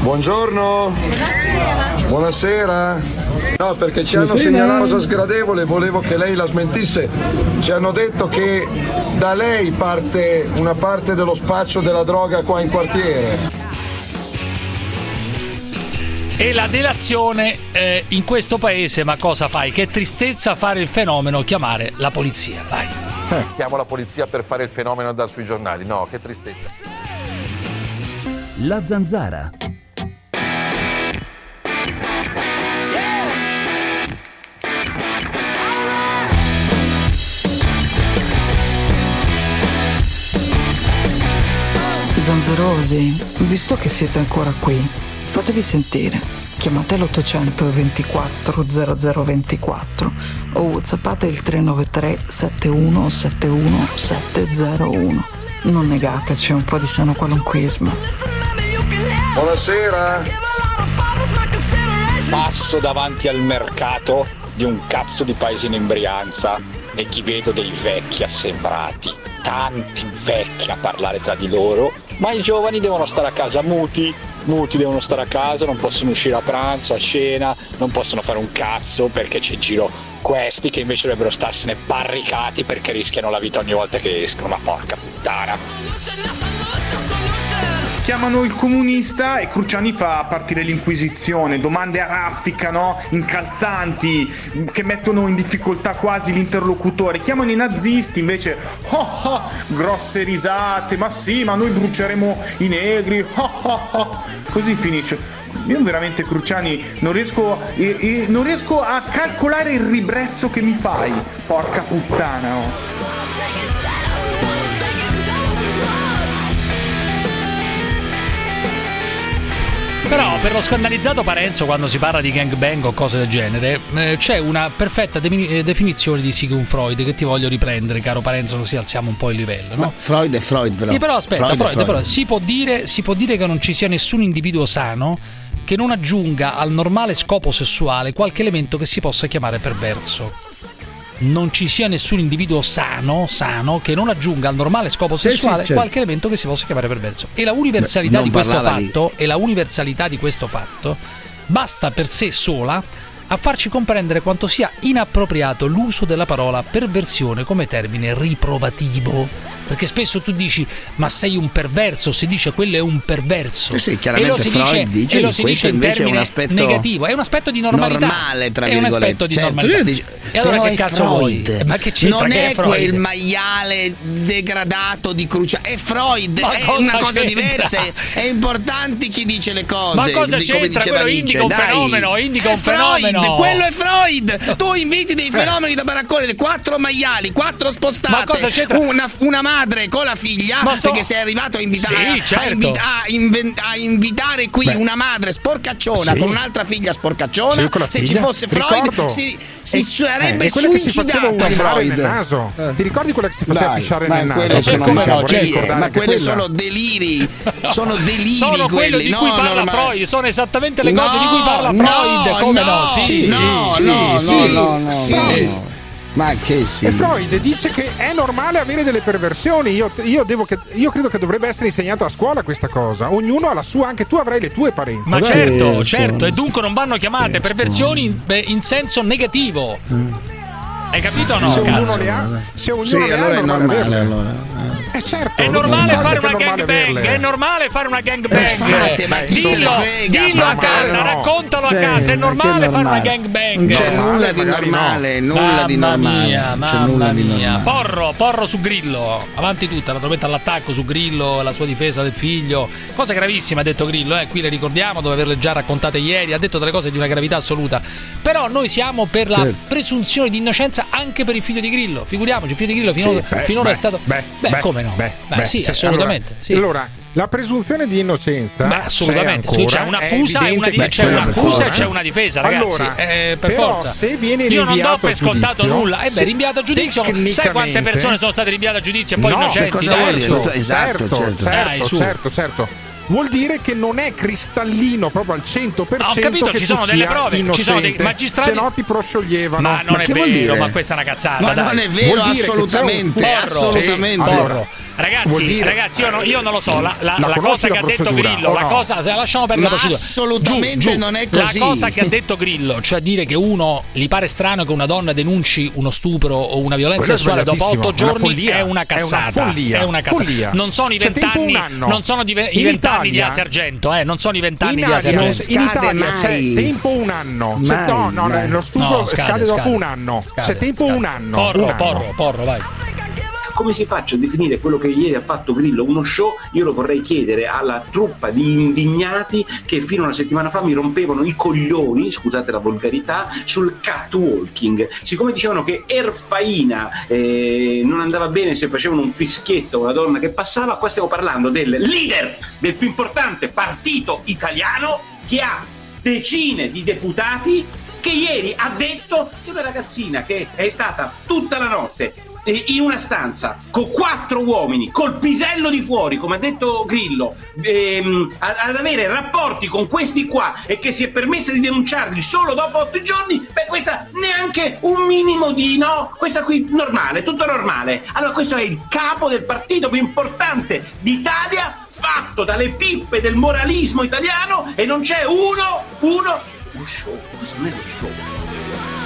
[SPEAKER 15] Buongiorno. Buonasera. No, perché ci hanno segnalato una cosa sgradevole, volevo che lei la smentisse. Ci hanno detto che da lei parte una parte dello spaccio della droga qua in quartiere.
[SPEAKER 2] E la delazione eh, in questo paese, ma cosa fai? Che tristezza fare il fenomeno, chiamare la polizia. Vai.
[SPEAKER 14] Chiamo la polizia per fare il fenomeno e andare sui giornali. No, che tristezza.
[SPEAKER 5] La zanzara.
[SPEAKER 16] Zanzerosi, visto che siete ancora qui, fatevi sentire. Chiamate l'800 24 0024 o whatsappate il 393 71 71 701. Non negateci un po' di sano qualunquismo.
[SPEAKER 15] Buonasera.
[SPEAKER 17] Passo davanti al mercato di un cazzo di paese in embrianza e gli vedo dei vecchi assembrati, tanti vecchi a parlare tra di loro, ma i giovani devono stare a casa muti, muti devono stare a casa, non possono uscire a pranzo, a cena, non possono fare un cazzo perché c'è in giro questi che invece dovrebbero starsene barricati perché rischiano la vita ogni volta che escono, ma porca puttana.
[SPEAKER 18] Chiamano il comunista e Cruciani fa partire l'Inquisizione, domande a raffica, no? incalzanti, che mettono in difficoltà quasi l'interlocutore. Chiamano i nazisti invece, oh, oh, grosse risate, ma sì, ma noi bruceremo i negri, oh, oh, oh. così finisce. Io veramente Cruciani non riesco, eh, eh, non riesco a calcolare il ribrezzo che mi fai, porca puttana. oh.
[SPEAKER 2] Però per lo scandalizzato Parenzo, quando si parla di gangbang o cose del genere, eh, c'è una perfetta de- eh, definizione di Sigmund Freud che ti voglio riprendere, caro Parenzo, così alziamo un po' il livello. No?
[SPEAKER 13] Freud è Freud, però.
[SPEAKER 2] Sì, però aspetta,
[SPEAKER 13] Freud
[SPEAKER 2] Freud,
[SPEAKER 13] Freud.
[SPEAKER 2] però si, può dire, si può dire che non ci sia nessun individuo sano che non aggiunga al normale scopo sessuale qualche elemento che si possa chiamare perverso. Non ci sia nessun individuo sano, sano che non aggiunga al normale scopo
[SPEAKER 13] Sì, sì,
[SPEAKER 2] sessuale
[SPEAKER 13] certo.
[SPEAKER 2] qualche elemento che si possa chiamare perverso. E la universalità
[SPEAKER 13] Beh,
[SPEAKER 2] di questo
[SPEAKER 13] parlava di-
[SPEAKER 2] fatto e la universalità di questo fatto basta per sé sola a farci comprendere quanto sia inappropriato l'uso della parola perversione come termine riprovativo. Perché spesso tu dici, ma sei un perverso, si dice quello è un perverso.
[SPEAKER 13] Sì, sì,
[SPEAKER 2] e
[SPEAKER 13] chiaramente
[SPEAKER 2] lo si
[SPEAKER 13] Freud
[SPEAKER 2] dice,
[SPEAKER 13] dice
[SPEAKER 2] e lo si dice in
[SPEAKER 13] è un aspetto
[SPEAKER 2] negativo, è un aspetto di normalità.
[SPEAKER 13] Normale, tra
[SPEAKER 2] è un aspetto di
[SPEAKER 13] Certo,
[SPEAKER 2] normalità.
[SPEAKER 13] dice-
[SPEAKER 2] e allora che
[SPEAKER 13] è
[SPEAKER 2] cazzo vuoi?
[SPEAKER 13] Freud.
[SPEAKER 2] Eh, Ma che c'entra
[SPEAKER 13] non è
[SPEAKER 2] Freud?
[SPEAKER 13] quel maiale degradato di Crucia, è Freud,
[SPEAKER 2] Ma
[SPEAKER 13] è una cosa
[SPEAKER 2] c'entra?
[SPEAKER 13] diversa. È importante chi dice le cose.
[SPEAKER 2] Ma cosa
[SPEAKER 13] di-
[SPEAKER 2] c'entra?
[SPEAKER 13] diceva
[SPEAKER 2] Quello indica un
[SPEAKER 13] dai.
[SPEAKER 2] fenomeno, indica
[SPEAKER 13] È
[SPEAKER 2] un
[SPEAKER 13] Freud,
[SPEAKER 2] fenomeno.
[SPEAKER 13] Quello è Freud. Tu inviti dei fenomeni da baraccone, quattro maiali, quattro spostate.
[SPEAKER 2] Ma cosa c'entra?
[SPEAKER 13] Una, una madre con la figlia,
[SPEAKER 2] Ma so-
[SPEAKER 13] perché sei arrivato a invitare
[SPEAKER 2] Sì,
[SPEAKER 13] a-
[SPEAKER 2] certo.
[SPEAKER 13] a, invita- a inven- a invitare qui
[SPEAKER 8] Beh.
[SPEAKER 13] una madre sporcacciona
[SPEAKER 8] Sì.
[SPEAKER 13] con un'altra figlia sporcacciona.
[SPEAKER 8] Sì,
[SPEAKER 13] Se ci
[SPEAKER 8] figlia.
[SPEAKER 13] fosse Freud, si, si
[SPEAKER 8] E-
[SPEAKER 13] sarebbe
[SPEAKER 8] eh,
[SPEAKER 13] suicidato Freud.
[SPEAKER 8] nel naso. Ti ricordi quella che si faceva
[SPEAKER 15] Dai,
[SPEAKER 8] pisciare
[SPEAKER 15] ma
[SPEAKER 8] nel naso? vorrei
[SPEAKER 13] Malattie,
[SPEAKER 8] ricordare
[SPEAKER 13] ma
[SPEAKER 8] quella.
[SPEAKER 13] sono deliri, sono deliri
[SPEAKER 2] Sono quello
[SPEAKER 13] quelli,
[SPEAKER 2] di
[SPEAKER 13] no,
[SPEAKER 2] cui parla
[SPEAKER 13] norma-
[SPEAKER 2] Freud, sono esattamente le cose
[SPEAKER 13] No,
[SPEAKER 2] di cui parla
[SPEAKER 13] no,
[SPEAKER 2] Freud, come no?
[SPEAKER 13] no,
[SPEAKER 2] Sì,
[SPEAKER 13] no,
[SPEAKER 2] sì,
[SPEAKER 13] no,
[SPEAKER 2] sì,
[SPEAKER 13] no,
[SPEAKER 2] sì.
[SPEAKER 13] no, no, no. Ma che sì.
[SPEAKER 8] E Freud dice che è normale avere delle perversioni. Io, io devo che- io credo che dovrebbe essere insegnato a scuola questa cosa. Ognuno ha la sua, anche tu avrai le tue parenze.
[SPEAKER 2] Ma
[SPEAKER 8] dai.
[SPEAKER 2] certo, certo, e dunque non vanno chiamate perversioni in, beh, in senso negativo. Hai capito o no?
[SPEAKER 8] se ognuno
[SPEAKER 2] cazzo?
[SPEAKER 8] le ha, se ognuno
[SPEAKER 13] Sì,
[SPEAKER 8] le
[SPEAKER 13] allora
[SPEAKER 8] ha,
[SPEAKER 13] è normale.
[SPEAKER 8] averle.
[SPEAKER 13] allora.
[SPEAKER 8] Eh certo,
[SPEAKER 2] È normale fare una gangbang, è normale fare una gangbang. Dillo,
[SPEAKER 13] frega,
[SPEAKER 2] dillo a casa,
[SPEAKER 8] no.
[SPEAKER 2] raccontalo a
[SPEAKER 13] Sì,
[SPEAKER 2] casa, è
[SPEAKER 13] ma
[SPEAKER 2] normale fare una gangbang.
[SPEAKER 13] Non c'è nulla di normale, nulla di
[SPEAKER 2] Mamma
[SPEAKER 13] normale. c'è
[SPEAKER 2] mamma
[SPEAKER 13] nulla di
[SPEAKER 2] mia.
[SPEAKER 13] normale.
[SPEAKER 2] Porro, porro su Grillo, avanti tutta, naturalmente all'attacco su Grillo, la sua difesa del figlio. Cosa gravissima ha detto Grillo, eh? qui le ricordiamo, dopo averle già raccontate ieri, ha detto delle cose di una gravità assoluta. Però noi siamo per la
[SPEAKER 13] Certo.
[SPEAKER 2] presunzione di innocenza anche per il figlio di Grillo. Figuriamoci, il figlio di Grillo finora,
[SPEAKER 8] Beh,
[SPEAKER 2] finora
[SPEAKER 8] beh,
[SPEAKER 2] è stato...
[SPEAKER 8] Beh,
[SPEAKER 2] Beh, come no?
[SPEAKER 8] Beh,
[SPEAKER 2] Beh,
[SPEAKER 8] beh,
[SPEAKER 2] sì,
[SPEAKER 8] se-
[SPEAKER 2] assolutamente.
[SPEAKER 8] Allora,
[SPEAKER 2] sì.
[SPEAKER 8] allora, la presunzione di innocenza
[SPEAKER 2] Beh, assolutamente.
[SPEAKER 8] c'è,
[SPEAKER 2] c'è un'accusa, e una,
[SPEAKER 8] che
[SPEAKER 2] c'è un'accusa e c'è una difesa, ragazzi.
[SPEAKER 8] Allora,
[SPEAKER 2] Eh, per
[SPEAKER 8] però,
[SPEAKER 2] forza.
[SPEAKER 8] se viene
[SPEAKER 2] Io non do per scontato nulla. Eh beh, rinviato a giudizio. Sai quante persone sono state rinviate a giudizio e poi
[SPEAKER 8] no,
[SPEAKER 2] innocenti?
[SPEAKER 13] cosa. Questo- esatto,
[SPEAKER 8] certo,
[SPEAKER 13] certo.
[SPEAKER 2] Dai,
[SPEAKER 8] certo,
[SPEAKER 2] su.
[SPEAKER 8] certo, certo. Vuol dire che non è cristallino proprio al 100%
[SPEAKER 2] Ah, ho capito,
[SPEAKER 8] che
[SPEAKER 2] ci sono delle prove, ci sono dei
[SPEAKER 8] innocente,
[SPEAKER 2] magistrati-
[SPEAKER 8] Se no ti proscioglievano.
[SPEAKER 2] Ma non
[SPEAKER 13] Ma
[SPEAKER 2] è vero, ma questa è una cazzata.
[SPEAKER 13] Ma
[SPEAKER 2] dai.
[SPEAKER 13] non è vero, assolutamente, assolutamente.
[SPEAKER 8] Sì,
[SPEAKER 2] Porro. Ragazzi,
[SPEAKER 8] dire-
[SPEAKER 2] ragazzi, io, no- io non lo so. La, la-
[SPEAKER 8] La
[SPEAKER 2] la cosa
[SPEAKER 8] la
[SPEAKER 2] che ha detto Grillo, la
[SPEAKER 8] no?
[SPEAKER 2] cosa, se lasciamo perdere
[SPEAKER 13] Ma
[SPEAKER 2] la procedura.
[SPEAKER 13] assolutamente
[SPEAKER 2] Giù, giù.
[SPEAKER 13] non è così.
[SPEAKER 2] La cosa che ha detto Grillo, cioè dire che uno gli pare strano che una donna denunci uno stupro o una violenza
[SPEAKER 8] Quello
[SPEAKER 2] sessuale dopo otto giorni
[SPEAKER 8] follia,
[SPEAKER 2] è una
[SPEAKER 8] è una
[SPEAKER 2] cazzata.
[SPEAKER 8] follia,
[SPEAKER 2] È una cazzata.
[SPEAKER 8] follia.
[SPEAKER 2] Non sono i
[SPEAKER 8] tempo
[SPEAKER 2] vent'anni, non sono di ve- i vent'anni di Argento, eh, non sono i vent'anni di
[SPEAKER 8] Italia, in Italia c'è
[SPEAKER 13] mai.
[SPEAKER 8] tempo un anno.
[SPEAKER 13] Mai,
[SPEAKER 8] no, no, lo stupro
[SPEAKER 2] No,
[SPEAKER 8] scade,
[SPEAKER 2] scade,
[SPEAKER 8] dopo
[SPEAKER 2] scade.
[SPEAKER 8] un anno.
[SPEAKER 2] Scade,
[SPEAKER 8] c'è tempo
[SPEAKER 2] scade.
[SPEAKER 8] un anno.
[SPEAKER 2] Porro, porro, porro, vai.
[SPEAKER 19] Come si faccia a definire quello che ieri ha fatto Grillo uno show? Io lo vorrei chiedere alla truppa di indignati che fino a una settimana fa mi rompevano i coglioni, scusate la volgarità, sul catwalking. Siccome dicevano che Erfaina eh, non andava bene se facevano un fischietto a una donna che passava, qua stiamo parlando del leader del più importante partito italiano che ha decine di deputati che ieri ha detto che una ragazzina che è stata tutta la notte eh, in una stanza con quattro uomini col pisello di fuori come ha detto Grillo ehm, ad avere rapporti con questi qua e che si è permessa di denunciarli solo dopo otto giorni beh questa neanche un minimo di no questa qui normale tutto normale. Allora questo è il capo del partito più importante d'Italia fatto dalle pippe del moralismo italiano e non c'è uno uno lo show. Questo non è lo show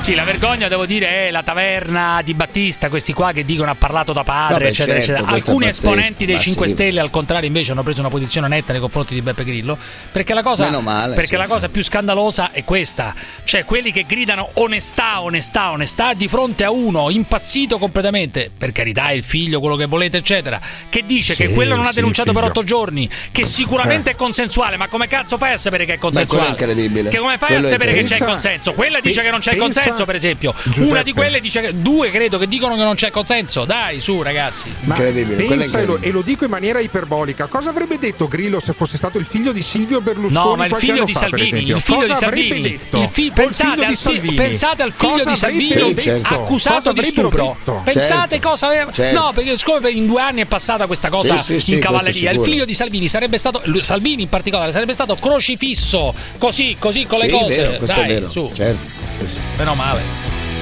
[SPEAKER 2] Sì, la vergogna, devo dire, è la taverna di Battista, questi qua che dicono ha parlato da padre,
[SPEAKER 13] Vabbè,
[SPEAKER 2] eccetera,
[SPEAKER 13] certo,
[SPEAKER 2] eccetera.
[SPEAKER 13] è
[SPEAKER 2] Alcuni
[SPEAKER 13] pazzesco,
[SPEAKER 2] esponenti dei
[SPEAKER 13] ma
[SPEAKER 2] 5
[SPEAKER 13] sì.
[SPEAKER 2] Stelle, al contrario, invece hanno preso una posizione netta nei confronti di Beppe Grillo. Perché la cosa,
[SPEAKER 13] Meno male,
[SPEAKER 2] perché
[SPEAKER 13] sì.
[SPEAKER 2] la cosa più scandalosa è questa: cioè quelli che gridano onestà, onestà, onestà di fronte a uno impazzito completamente, per carità, è il figlio, quello che volete, eccetera, che dice
[SPEAKER 8] Sì,
[SPEAKER 2] che quello non ha
[SPEAKER 8] sì,
[SPEAKER 2] denunciato per
[SPEAKER 8] figlio.
[SPEAKER 2] otto giorni, che sicuramente
[SPEAKER 8] Eh.
[SPEAKER 2] è consensuale, ma come cazzo fai a sapere che è
[SPEAKER 13] quello è
[SPEAKER 2] consensuale?
[SPEAKER 13] incredibile.
[SPEAKER 2] Che come fai
[SPEAKER 13] Quello
[SPEAKER 2] a
[SPEAKER 13] è
[SPEAKER 2] sapere che c'è il consenso? Quella dice
[SPEAKER 8] Pe-
[SPEAKER 2] che non c'è il
[SPEAKER 8] pensa-
[SPEAKER 2] consenso, per esempio.
[SPEAKER 8] Giuseppe.
[SPEAKER 2] Una di quelle dice che due credo che dicono che non c'è consenso. Dai, su, ragazzi.
[SPEAKER 8] Ma pensa e lo, e lo dico in maniera iperbolica. Cosa avrebbe detto Grillo se fosse stato il figlio di Silvio Berlusconi?
[SPEAKER 2] No, ma il figlio di
[SPEAKER 8] fa,
[SPEAKER 2] Salvini, il figlio
[SPEAKER 8] Cosa
[SPEAKER 2] di Salvini.
[SPEAKER 8] detto?
[SPEAKER 2] Il fi- pensate,
[SPEAKER 8] figlio
[SPEAKER 2] al fi- pensate al figlio
[SPEAKER 8] Cosa
[SPEAKER 2] di Salvini
[SPEAKER 8] detto?
[SPEAKER 2] accusato
[SPEAKER 8] Cosa
[SPEAKER 2] di stupro.
[SPEAKER 8] detto?
[SPEAKER 2] Pensate
[SPEAKER 8] Certo.
[SPEAKER 2] cosa aveva.
[SPEAKER 8] Certo.
[SPEAKER 2] No, perché siccome in due anni è passata questa cosa
[SPEAKER 13] Sì, sì, sì,
[SPEAKER 2] in cavalleria, il figlio di Salvini sarebbe stato. Salvini in particolare sarebbe stato crocifisso così, così con le
[SPEAKER 13] Sì,
[SPEAKER 2] cose.
[SPEAKER 13] vero, questo
[SPEAKER 2] Dai,
[SPEAKER 13] è vero.
[SPEAKER 2] su.
[SPEAKER 13] Certo. Sì, sì.
[SPEAKER 2] Meno male.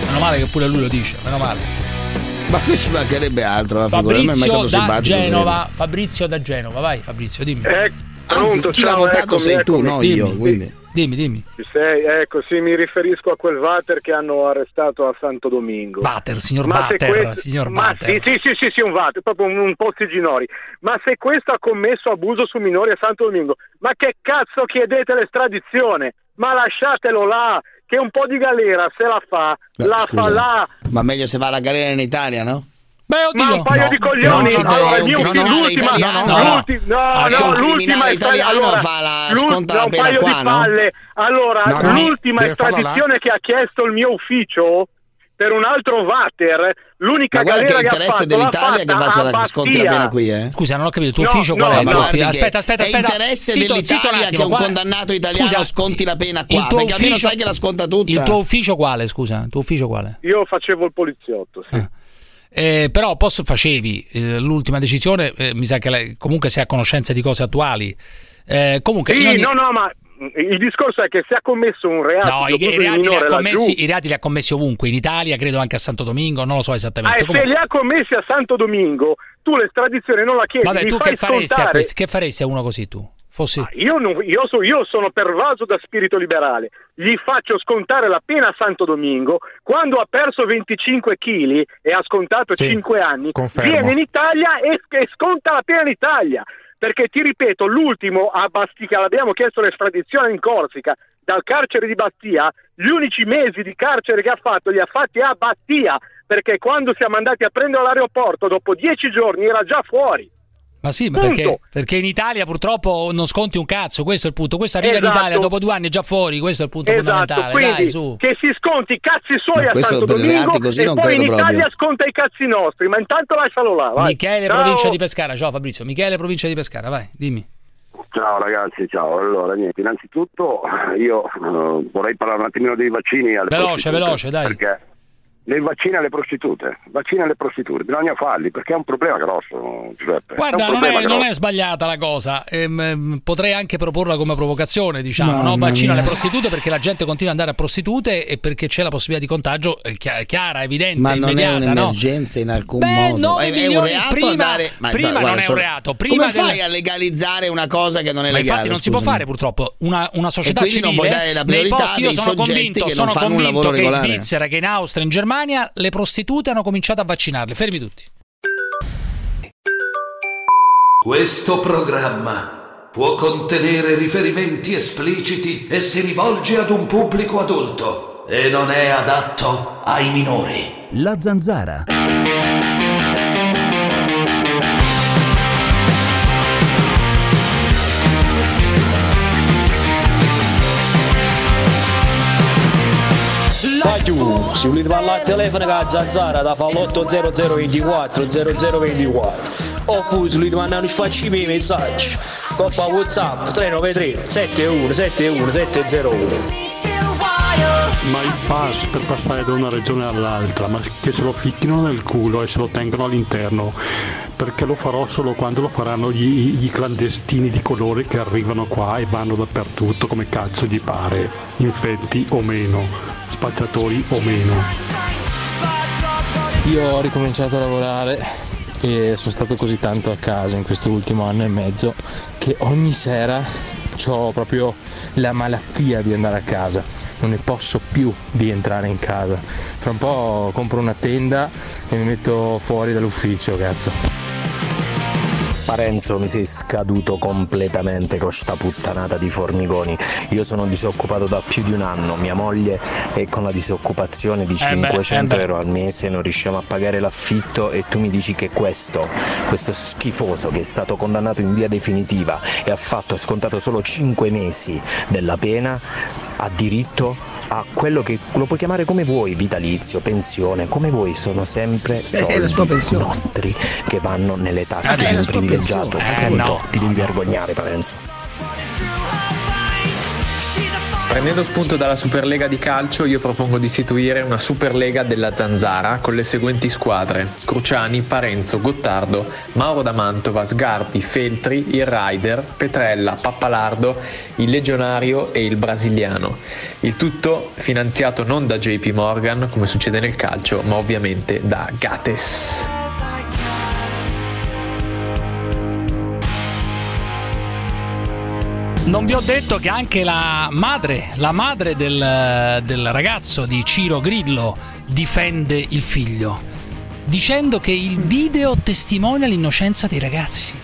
[SPEAKER 2] Meno male che pure lui lo dice. Meno male.
[SPEAKER 13] Ma qui ci mancherebbe altro, la figura. A me è mai
[SPEAKER 2] Fabrizio
[SPEAKER 13] stato
[SPEAKER 2] da. Genova. Fabrizio da Genova. Vai, Fabrizio, dimmi.
[SPEAKER 13] Anzi, chi l'ha votato sei tu, no io.
[SPEAKER 2] Dimmi,
[SPEAKER 13] Quindi.
[SPEAKER 2] Dimmi, dimmi.
[SPEAKER 20] Ci sei? Ecco, sì, mi riferisco a quel Vater che hanno arrestato a Santo Domingo.
[SPEAKER 2] Vater, signor
[SPEAKER 20] Ma
[SPEAKER 2] Vater,
[SPEAKER 20] questo-
[SPEAKER 2] signor
[SPEAKER 20] ma
[SPEAKER 2] Vater.
[SPEAKER 20] Sì, sì, sì, sì, sì, un Vater, proprio un, un Pozzi Ginori. Ma se questo ha commesso abuso su minori a Santo Domingo, ma che cazzo chiedete l'estradizione? Ma lasciatelo là, che un po' di galera se la fa,
[SPEAKER 13] Beh,
[SPEAKER 20] la
[SPEAKER 13] scusa,
[SPEAKER 20] fa là.
[SPEAKER 13] Ma meglio se va alla galera in Italia, no?
[SPEAKER 2] Beh, oddio.
[SPEAKER 20] Ma un paio
[SPEAKER 13] No,
[SPEAKER 20] di
[SPEAKER 13] no,
[SPEAKER 20] coglioni.
[SPEAKER 13] no, no,
[SPEAKER 20] allora,
[SPEAKER 13] un criminale
[SPEAKER 20] l'ultima,
[SPEAKER 13] italiano.
[SPEAKER 20] no, l'ultima, no,
[SPEAKER 13] Ah, che
[SPEAKER 20] no,
[SPEAKER 13] un
[SPEAKER 20] l'ultima
[SPEAKER 13] italiano
[SPEAKER 20] allora,
[SPEAKER 13] fa la- sconta la
[SPEAKER 20] no,
[SPEAKER 13] pena qua, no?
[SPEAKER 20] Allora,
[SPEAKER 13] No, no,
[SPEAKER 20] l'ultima estradizione che ha chiesto il mio ufficio per un altro Vater, l'unica
[SPEAKER 13] Ma guarda che è
[SPEAKER 20] che
[SPEAKER 13] interesse
[SPEAKER 20] l'ha
[SPEAKER 13] dell'Italia che faccia
[SPEAKER 20] a
[SPEAKER 13] la sconti la
[SPEAKER 20] Bastia.
[SPEAKER 13] pena qui, eh?
[SPEAKER 2] Scusa, non ho capito, il tuo
[SPEAKER 20] No,
[SPEAKER 2] ufficio
[SPEAKER 20] no,
[SPEAKER 2] qual è? Il tuo ufficio-
[SPEAKER 13] che
[SPEAKER 2] Aspetta, aspetta,
[SPEAKER 13] è
[SPEAKER 2] aspetta.
[SPEAKER 13] interesse
[SPEAKER 2] un
[SPEAKER 13] dell'Italia
[SPEAKER 2] attimo,
[SPEAKER 13] che un condannato italiano
[SPEAKER 2] Scusa,
[SPEAKER 13] sconti la pena
[SPEAKER 2] il
[SPEAKER 13] qua,
[SPEAKER 2] tuo
[SPEAKER 13] perché almeno
[SPEAKER 2] ufficio-
[SPEAKER 13] sai che la sconta tutta.
[SPEAKER 2] Il tuo ufficio quale, scusa? Il tuo ufficio quale?
[SPEAKER 20] Io facevo il poliziotto, sì.
[SPEAKER 2] Eh, però posso facevi eh, l'ultima decisione, eh, mi sa che lei comunque sei a conoscenza di cose attuali. Eh, comunque
[SPEAKER 20] Sì,
[SPEAKER 2] ogni-
[SPEAKER 20] no, no, ma il discorso è che se ha commesso un reato
[SPEAKER 2] No, i, i reati li ha
[SPEAKER 20] laggiù,
[SPEAKER 2] commessi, i reati li ha commessi ovunque, in Italia, credo anche a Santo Domingo, non lo so
[SPEAKER 20] ah,
[SPEAKER 2] esattamente.
[SPEAKER 20] se
[SPEAKER 2] Comunque-
[SPEAKER 20] li ha commessi a Santo Domingo, tu l'estradizione non la chiedi,
[SPEAKER 2] Vabbè, tu
[SPEAKER 20] fai
[SPEAKER 2] che faresti, questo? che faresti a uno così tu? Fossi...
[SPEAKER 20] Io, non- io so- io sono pervaso da spirito liberale, gli faccio scontare la pena a Santo Domingo, quando ha perso 25 kg e ha scontato
[SPEAKER 8] Sì,
[SPEAKER 20] 5 anni,
[SPEAKER 8] confermo.
[SPEAKER 20] viene in Italia e, e sconta la pena in Italia. Perché ti ripeto, l'ultimo a Bastica, l'abbiamo chiesto l'estradizione in Corsica dal carcere di Bastia, gli unici mesi di carcere che ha fatto li ha fatti a Bastia, perché quando siamo andati a prendere all'aeroporto, dopo 10 giorni era già fuori.
[SPEAKER 2] Ma sì, ma perché, perché in Italia purtroppo non sconti un cazzo, questo è il punto. Questo arriva in
[SPEAKER 20] Esatto.
[SPEAKER 2] Italia dopo due anni è già fuori, questo è il punto
[SPEAKER 20] Esatto,
[SPEAKER 2] fondamentale.
[SPEAKER 20] quindi
[SPEAKER 2] Dai, su.
[SPEAKER 20] che si sconti i cazzi suoi
[SPEAKER 13] Ma
[SPEAKER 20] a Santo Domingo
[SPEAKER 13] così
[SPEAKER 20] e
[SPEAKER 13] non
[SPEAKER 20] poi in
[SPEAKER 13] credo
[SPEAKER 20] Italia
[SPEAKER 13] proprio.
[SPEAKER 20] sconta i cazzi nostri, ma intanto lascialo là. vai.
[SPEAKER 2] Michele,
[SPEAKER 20] Ciao.
[SPEAKER 2] provincia di Pescara. Ciao Fabrizio. Michele, provincia di Pescara, vai, dimmi.
[SPEAKER 21] Ciao ragazzi, ciao. Allora, niente, innanzitutto io eh, vorrei parlare un attimino dei vaccini alle
[SPEAKER 2] Veloce, veloce, dai.
[SPEAKER 21] Perché le vaccine alle prostitute, vaccini alle prostitute, bisogna farli perché è un problema grosso, Giuseppe.
[SPEAKER 2] Guarda,
[SPEAKER 21] è
[SPEAKER 2] non è, non
[SPEAKER 21] grosso.
[SPEAKER 2] è sbagliata la cosa. Ehm, ehm, potrei anche proporla come provocazione, diciamo, no? Vaccino alle
[SPEAKER 13] mia.
[SPEAKER 2] prostitute perché la gente continua ad andare a prostitute e perché c'è la possibilità di contagio eh, chi- chiara, evidente,
[SPEAKER 13] Ma non è
[SPEAKER 2] immediata, no?
[SPEAKER 13] un'emergenza in alcun
[SPEAKER 2] Beh,
[SPEAKER 13] modo. è, è un reato
[SPEAKER 2] prima-
[SPEAKER 13] andare. Ma
[SPEAKER 2] prima
[SPEAKER 13] guarda,
[SPEAKER 2] non è un reato, prima
[SPEAKER 13] Come fai
[SPEAKER 2] del-
[SPEAKER 13] a legalizzare una cosa che non è
[SPEAKER 2] Ma
[SPEAKER 13] legale?
[SPEAKER 2] infatti non si può
[SPEAKER 13] scusami?
[SPEAKER 2] fare purtroppo una, una società
[SPEAKER 13] E quindi non
[SPEAKER 2] civile
[SPEAKER 13] puoi dare la priorità
[SPEAKER 2] posti, io
[SPEAKER 13] dei
[SPEAKER 2] sono
[SPEAKER 13] soggetti
[SPEAKER 2] convinto,
[SPEAKER 13] che non
[SPEAKER 2] sono
[SPEAKER 13] fanno un
[SPEAKER 2] convinto
[SPEAKER 13] lavoro
[SPEAKER 2] che in
[SPEAKER 13] regolare.
[SPEAKER 2] Svizzera, che in Austria, in Germania le prostitute hanno cominciato a vaccinarle. Fermi tutti.
[SPEAKER 1] Questo programma può contenere riferimenti espliciti e si rivolge ad un pubblico adulto e non è adatto ai minori.
[SPEAKER 5] La zanzara.
[SPEAKER 17] Tagliu, se volete parlare telefono con la zanzara da fa l'80024 0024 oppure se volete mandare un sfacci miei messaggi coppa whatsapp 393 71 71 701
[SPEAKER 22] Ma il pass per passare da una regione all'altra, ma che se lo ficchino nel culo e se lo tengano all'interno, perché lo farò solo quando lo faranno gli clandestini di colore che arrivano qua e vanno dappertutto come cazzo gli pare, infetti o meno, spacciatori o meno.
[SPEAKER 23] Io ho ricominciato a lavorare e sono stato così tanto a casa in questo ultimo anno e mezzo che ogni sera ho proprio la malattia di andare a casa. Non ne posso più di entrare in casa. Fra un po' compro una tenda e mi metto fuori dall'ufficio, cazzo.
[SPEAKER 24] Parenzo mi sei scaduto completamente con sta puttanata di formigoni. Io sono disoccupato da più di un anno, mia moglie è con la disoccupazione di
[SPEAKER 2] Eh beh,
[SPEAKER 24] 500
[SPEAKER 2] eh beh.
[SPEAKER 24] euro al mese, non riusciamo a pagare l'affitto e tu mi dici che questo, questo schifoso che è stato condannato in via definitiva e ha fatto, ha scontato solo 5 mesi della pena, ha diritto a quello che lo puoi chiamare come vuoi, vitalizio, pensione, come vuoi, sono sempre soldi
[SPEAKER 13] Eh, sua pensione.
[SPEAKER 24] nostri che vanno nelle tasche
[SPEAKER 13] Eh,
[SPEAKER 24] di
[SPEAKER 13] pensione. Eh, no.
[SPEAKER 24] Ti devi vergognare, Parenzo.
[SPEAKER 11] Prendendo spunto dalla Superlega di calcio, io propongo di istituire una Superlega della Zanzara con le seguenti squadre: Cruciani, Parenzo, Gottardo, Mauro da Mantova, Sgarbi, Feltri, il Rider, Petrella, Pappalardo, il Legionario e il Brasiliano. Il tutto finanziato non da JP Morgan, come succede nel calcio, ma ovviamente da Gates.
[SPEAKER 2] Non vi ho detto che anche la madre, la madre del, del ragazzo di Ciro Grillo difende il figlio, dicendo che il video testimonia l'innocenza dei ragazzi.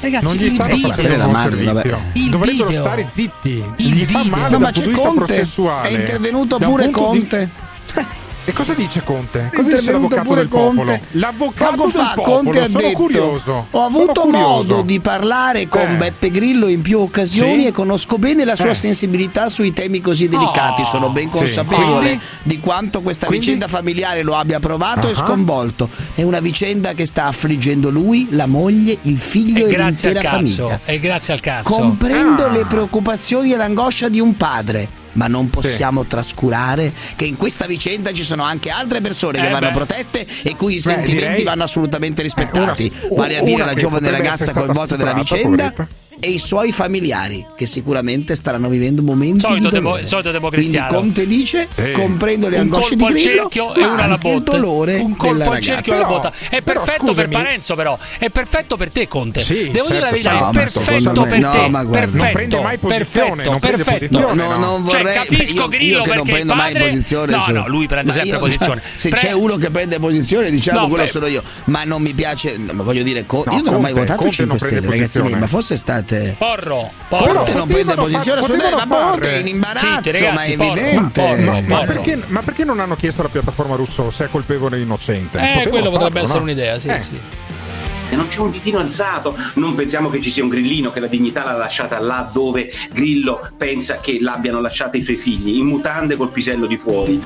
[SPEAKER 2] Ragazzi,
[SPEAKER 8] non gli
[SPEAKER 2] il video,
[SPEAKER 8] buon
[SPEAKER 13] madre, vabbè.
[SPEAKER 2] Il
[SPEAKER 8] Dovrebbero
[SPEAKER 2] video.
[SPEAKER 8] stare zitti.
[SPEAKER 2] Il
[SPEAKER 8] Gli fa
[SPEAKER 2] video.
[SPEAKER 8] male
[SPEAKER 13] No, ma c'è Conte,
[SPEAKER 8] processuale.
[SPEAKER 13] è intervenuto pure
[SPEAKER 8] punto di-
[SPEAKER 13] Conte.
[SPEAKER 8] E cosa dice Conte?
[SPEAKER 13] È
[SPEAKER 8] Cosa dice l'avvocato
[SPEAKER 13] pure
[SPEAKER 8] del popolo?
[SPEAKER 13] Conte.
[SPEAKER 8] L'avvocato
[SPEAKER 13] Poco
[SPEAKER 8] del
[SPEAKER 13] fa
[SPEAKER 8] popolo.
[SPEAKER 13] Conte ha
[SPEAKER 8] sono
[SPEAKER 13] detto:
[SPEAKER 8] curioso.
[SPEAKER 13] Ho avuto modo di parlare con
[SPEAKER 8] Eh.
[SPEAKER 13] Beppe Grillo in più occasioni
[SPEAKER 8] Sì?
[SPEAKER 13] e conosco bene la sua
[SPEAKER 8] Eh.
[SPEAKER 13] sensibilità sui temi così delicati.
[SPEAKER 2] Oh.
[SPEAKER 13] Sono ben
[SPEAKER 8] Sì.
[SPEAKER 13] consapevole
[SPEAKER 8] Quindi?
[SPEAKER 13] di quanto questa
[SPEAKER 8] Quindi?
[SPEAKER 13] vicenda familiare lo abbia provato e
[SPEAKER 8] Ah.
[SPEAKER 13] sconvolto. È una vicenda che sta affliggendo lui, la moglie, il figlio
[SPEAKER 2] E
[SPEAKER 13] e, l'intera famiglia.
[SPEAKER 2] E grazie al cazzo.
[SPEAKER 13] Comprendo
[SPEAKER 8] Ah.
[SPEAKER 13] le preoccupazioni e l'angoscia di un padre. Ma non possiamo trascurare che in questa vicenda ci sono anche altre persone che
[SPEAKER 2] Eh
[SPEAKER 13] vanno
[SPEAKER 2] beh.
[SPEAKER 13] protette e cui i sentimenti
[SPEAKER 8] direi-
[SPEAKER 13] vanno assolutamente rispettati.
[SPEAKER 8] Eh, una-
[SPEAKER 13] vale a dire la
[SPEAKER 8] che
[SPEAKER 13] giovane ragazza coinvolta nella vicenda
[SPEAKER 8] poveretta.
[SPEAKER 13] E i suoi familiari che sicuramente staranno vivendo momenti
[SPEAKER 2] Solito
[SPEAKER 13] di
[SPEAKER 2] demo-
[SPEAKER 13] dolore.
[SPEAKER 2] solito
[SPEAKER 13] Quindi
[SPEAKER 2] democristiano.
[SPEAKER 13] Conte dice,
[SPEAKER 8] Sì.
[SPEAKER 13] comprendo le
[SPEAKER 2] un
[SPEAKER 13] angosce di Grillo,
[SPEAKER 2] cerchio e una alla
[SPEAKER 13] dolore
[SPEAKER 2] Un colpo al
[SPEAKER 13] ragazza.
[SPEAKER 2] cerchio e botta. È
[SPEAKER 8] però
[SPEAKER 2] perfetto per. Parenzo, però. È perfetto per te, Conte.
[SPEAKER 8] Sì,
[SPEAKER 2] Devo dire la
[SPEAKER 8] certo,
[SPEAKER 2] verità, è
[SPEAKER 13] No, ma
[SPEAKER 2] perfetto per te.
[SPEAKER 13] no, ma guarda,
[SPEAKER 2] perfetto,
[SPEAKER 8] non prende mai posizione,
[SPEAKER 2] perfetto,
[SPEAKER 8] non prende
[SPEAKER 2] perfetto.
[SPEAKER 8] posizione,
[SPEAKER 13] No,
[SPEAKER 8] no.
[SPEAKER 13] non
[SPEAKER 2] Cioè,
[SPEAKER 13] vorrei
[SPEAKER 2] capisco
[SPEAKER 13] io,
[SPEAKER 2] Grillo
[SPEAKER 13] io che non prendo
[SPEAKER 2] il
[SPEAKER 13] mai
[SPEAKER 2] padre-
[SPEAKER 13] posizione
[SPEAKER 2] No,
[SPEAKER 13] su-
[SPEAKER 2] no, lui prende
[SPEAKER 13] Ma
[SPEAKER 2] sempre
[SPEAKER 13] io-
[SPEAKER 2] posizione.
[SPEAKER 13] se
[SPEAKER 2] Pre-
[SPEAKER 13] c'è uno che prende posizione diciamo
[SPEAKER 2] No,
[SPEAKER 13] quello
[SPEAKER 2] beh.
[SPEAKER 13] sono io ma non mi piace voglio dire io non ho mai votato
[SPEAKER 8] Conte
[SPEAKER 13] 5
[SPEAKER 8] non prende
[SPEAKER 13] Stelle ragazzi ma fosse state
[SPEAKER 2] Porro,
[SPEAKER 13] Conte
[SPEAKER 2] porro.
[SPEAKER 13] non
[SPEAKER 8] potevano
[SPEAKER 13] prende
[SPEAKER 8] far-
[SPEAKER 13] posizione
[SPEAKER 8] potevano
[SPEAKER 13] assolutamente ma Conte è in imbarazzo
[SPEAKER 2] Zitti, ragazzi,
[SPEAKER 13] ma è
[SPEAKER 2] porro,
[SPEAKER 13] evidente
[SPEAKER 2] porro,
[SPEAKER 8] Ma, ma
[SPEAKER 2] porro.
[SPEAKER 8] perché, ma perché non hanno chiesto alla piattaforma Rousseau se è colpevole o innocente?
[SPEAKER 2] Eh,
[SPEAKER 8] Potevano
[SPEAKER 2] quello potrebbe
[SPEAKER 8] farlo,
[SPEAKER 2] essere
[SPEAKER 8] no?
[SPEAKER 2] un'idea, sì,
[SPEAKER 8] Eh.
[SPEAKER 2] sì.
[SPEAKER 19] Non c'è un ditino alzato, non pensiamo che ci sia un grillino che la dignità l'ha lasciata là dove Grillo pensa che l'abbiano lasciata i suoi figli, in mutande col pisello di fuori.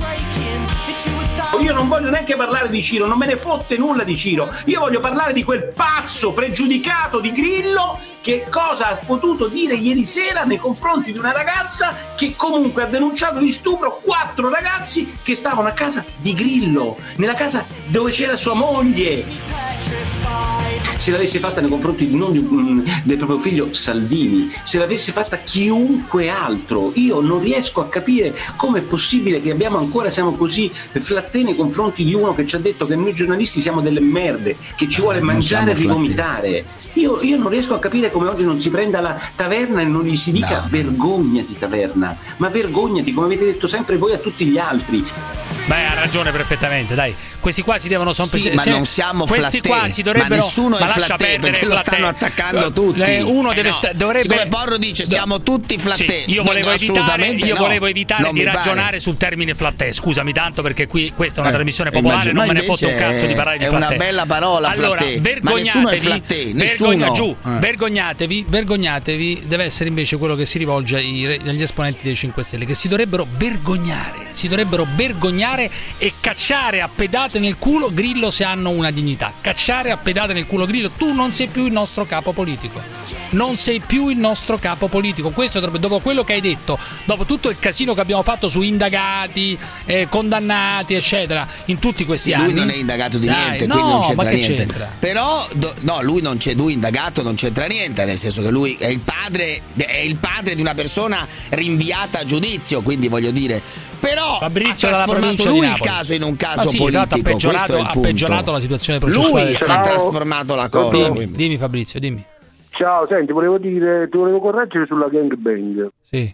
[SPEAKER 19] Io non voglio neanche parlare di Ciro, non me ne fotte nulla di Ciro. Io voglio parlare di quel pazzo pregiudicato di Grillo che cosa ha potuto dire ieri sera nei confronti di una ragazza che comunque ha denunciato di stupro quattro ragazzi che stavano a casa di Grillo, nella casa dove c'era sua moglie se l'avesse fatta nei confronti non di- mm, del proprio figlio Salvini, se l'avesse fatta chiunque altro, io non riesco a capire come è possibile che abbiamo ancora siamo così flatteni nei confronti di uno che ci ha detto che noi giornalisti siamo delle merde, che ci vuole
[SPEAKER 13] Non
[SPEAKER 19] mangiare e rivomitare. Io, io non riesco a capire come oggi non si prenda la taverna e non gli si dica vergognati taverna, ma vergognati come avete detto sempre voi a tutti gli altri.
[SPEAKER 2] Beh, ha ragione perfettamente, dai. Questi qua si devono sempre
[SPEAKER 13] Sì, ma non siamo
[SPEAKER 2] Questi
[SPEAKER 13] flattè.
[SPEAKER 2] qua si dovrebbero
[SPEAKER 13] Ma nessuno è
[SPEAKER 2] lascia
[SPEAKER 13] flattè,
[SPEAKER 2] perdere
[SPEAKER 13] perché lo stanno attaccando tutti.
[SPEAKER 2] Eh, uno
[SPEAKER 13] Eh
[SPEAKER 2] deve
[SPEAKER 13] no.
[SPEAKER 2] sta- dovrebbe
[SPEAKER 13] Siccome Porro dice siamo tutti flattè,
[SPEAKER 2] Sì, io volevo
[SPEAKER 13] no,
[SPEAKER 2] evitare, io
[SPEAKER 13] no.
[SPEAKER 2] volevo evitare
[SPEAKER 13] Non
[SPEAKER 2] di
[SPEAKER 13] mi pare.
[SPEAKER 2] ragionare sul termine flattè. Scusami tanto perché qui questa è una
[SPEAKER 13] Eh,
[SPEAKER 2] trasmissione
[SPEAKER 13] eh,
[SPEAKER 2] popolare, non me ne
[SPEAKER 13] ma
[SPEAKER 2] fotte un cazzo di parlare di
[SPEAKER 13] è
[SPEAKER 2] flattè.
[SPEAKER 13] una bella parola,
[SPEAKER 2] allora,
[SPEAKER 13] flattè. Ma nessuno è flattè, nessuno.
[SPEAKER 2] giù,
[SPEAKER 13] Eh.
[SPEAKER 2] vergognatevi, vergognatevi, deve essere invece quello che si rivolge agli esponenti dei 5 Stelle, che si dovrebbero vergognare, si dovrebbero vergognare e cacciare a pedate nel culo Grillo se hanno una dignità. Cacciare a pedate nel culo Grillo, tu non sei più il nostro capo politico. Non sei più il nostro capo politico. Questo dopo quello che hai detto, dopo tutto il casino che abbiamo fatto su indagati, eh, condannati, eccetera, in tutti questi
[SPEAKER 13] Sì,
[SPEAKER 2] anni.
[SPEAKER 13] lui non è indagato di
[SPEAKER 2] Dai,
[SPEAKER 13] niente,
[SPEAKER 2] no,
[SPEAKER 13] quindi non c'entra niente.
[SPEAKER 2] c'entra?
[SPEAKER 13] Però, do- no, lui non c'è, lui indagato non c'entra niente, nel senso che lui è il padre, è il padre di una persona rinviata a giudizio, quindi voglio dire. Però
[SPEAKER 2] Fabrizio
[SPEAKER 13] ha trasformato lui il caso in un caso
[SPEAKER 2] sì,
[SPEAKER 13] politico.
[SPEAKER 2] ha peggiorato-
[SPEAKER 13] questo è il
[SPEAKER 2] ha peggiorato la situazione processuale
[SPEAKER 13] Lui ha trasformato la cosa. Quindi.
[SPEAKER 2] Dimmi Fabrizio, dimmi.
[SPEAKER 20] Ciao, senti, volevo dire, ti volevo correggere sulla gangbang.
[SPEAKER 2] Sì.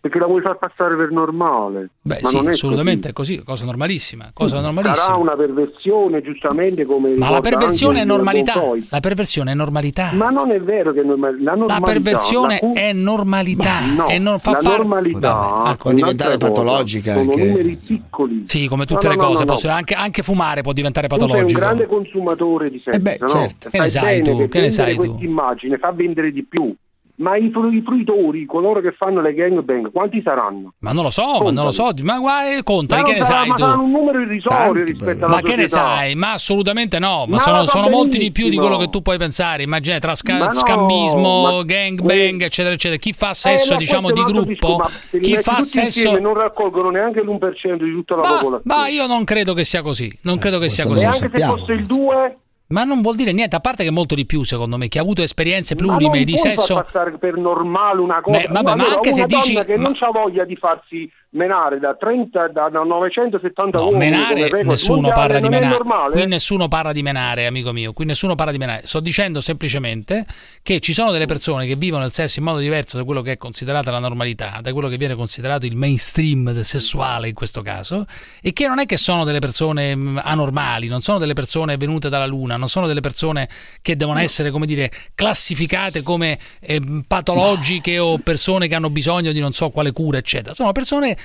[SPEAKER 20] Perché la vuoi far passare per normale.
[SPEAKER 2] Beh, sì,
[SPEAKER 20] è
[SPEAKER 2] assolutamente è così, cosa normalissima, cosa normalissima.
[SPEAKER 20] Sarà una perversione, giustamente come
[SPEAKER 2] Ma la perversione è normalità. La perversione è normalità.
[SPEAKER 20] Ma non è vero che è norma- la
[SPEAKER 2] La
[SPEAKER 20] normalità.
[SPEAKER 2] perversione
[SPEAKER 20] la cu-
[SPEAKER 2] è normalità.
[SPEAKER 20] No,
[SPEAKER 2] e non fa
[SPEAKER 20] la normalità
[SPEAKER 2] Vabbè,
[SPEAKER 13] può
[SPEAKER 20] è
[SPEAKER 13] diventare
[SPEAKER 20] cosa.
[SPEAKER 13] patologica
[SPEAKER 20] Sono
[SPEAKER 13] anche.
[SPEAKER 20] numeri piccoli.
[SPEAKER 2] Sì, come tutte
[SPEAKER 20] No,
[SPEAKER 2] le
[SPEAKER 20] no, no,
[SPEAKER 2] cose,
[SPEAKER 20] no,
[SPEAKER 2] posso-
[SPEAKER 20] no.
[SPEAKER 2] Anche, anche fumare può diventare
[SPEAKER 20] Tu sei un
[SPEAKER 2] patologico.
[SPEAKER 20] grande consumatore di sesso,
[SPEAKER 13] Eh beh,
[SPEAKER 20] no?
[SPEAKER 13] certo.
[SPEAKER 2] Che ne sai tu?
[SPEAKER 20] che
[SPEAKER 2] ne sai tu?
[SPEAKER 20] questa immagine fa vendere di più. Ma i, fru- i fruitori, coloro che fanno le gangbang, quanti saranno?
[SPEAKER 2] Ma non lo so, ma non lo so, ma guarda, contali,
[SPEAKER 20] Ma
[SPEAKER 2] che
[SPEAKER 20] non
[SPEAKER 2] ne
[SPEAKER 20] sarà-
[SPEAKER 2] sai
[SPEAKER 20] ma
[SPEAKER 2] tu?
[SPEAKER 20] un numero irrisorio rispetto alla
[SPEAKER 2] Ma che ne
[SPEAKER 20] società.
[SPEAKER 2] sai? Ma assolutamente no, ma,
[SPEAKER 20] Ma
[SPEAKER 2] sono,
[SPEAKER 20] lo so
[SPEAKER 2] sono molti di più di quello che tu puoi pensare. Immagina tra sca-
[SPEAKER 20] Ma no,
[SPEAKER 2] scambismo,
[SPEAKER 20] ma-
[SPEAKER 2] gangbang, eccetera, eccetera. Chi fa
[SPEAKER 20] Eh,
[SPEAKER 2] sesso,
[SPEAKER 20] no,
[SPEAKER 2] diciamo, di gruppo,
[SPEAKER 20] ma
[SPEAKER 2] chi fa
[SPEAKER 20] tutti
[SPEAKER 2] sesso.
[SPEAKER 20] insieme non raccolgono neanche l'1% di tutta la popolazione.
[SPEAKER 2] Ma io non credo che sia così. Non credo che sia così.
[SPEAKER 20] e anche se fosse il 2
[SPEAKER 2] Ma non vuol dire niente, a parte che molto di più, secondo me, chi ha avuto esperienze
[SPEAKER 20] ma non
[SPEAKER 2] plurime di
[SPEAKER 20] puoi
[SPEAKER 2] sesso.
[SPEAKER 20] passare per normale una cosa
[SPEAKER 2] Beh, vabbè, ma
[SPEAKER 20] Allora,
[SPEAKER 2] anche
[SPEAKER 20] una
[SPEAKER 2] se dici-
[SPEAKER 20] che
[SPEAKER 2] ma-
[SPEAKER 20] non ha voglia di farsi menare da 30 da, da 970
[SPEAKER 2] No,
[SPEAKER 20] uomini
[SPEAKER 2] menare nessuno
[SPEAKER 20] mondiale,
[SPEAKER 2] parla di menare. Qui nessuno parla di menare, amico mio. Qui nessuno parla di menare. Sto dicendo semplicemente che ci sono delle persone che vivono il sesso in modo diverso da quello che è considerata la normalità, da quello che viene considerato il mainstream del sessuale in questo caso, e che non è che sono delle persone mh, anormali, non sono delle persone venute dalla luna, non sono delle persone che devono essere, come dire, classificate come eh, patologiche o persone che hanno bisogno di non so quale cura, eccetera. Sono persone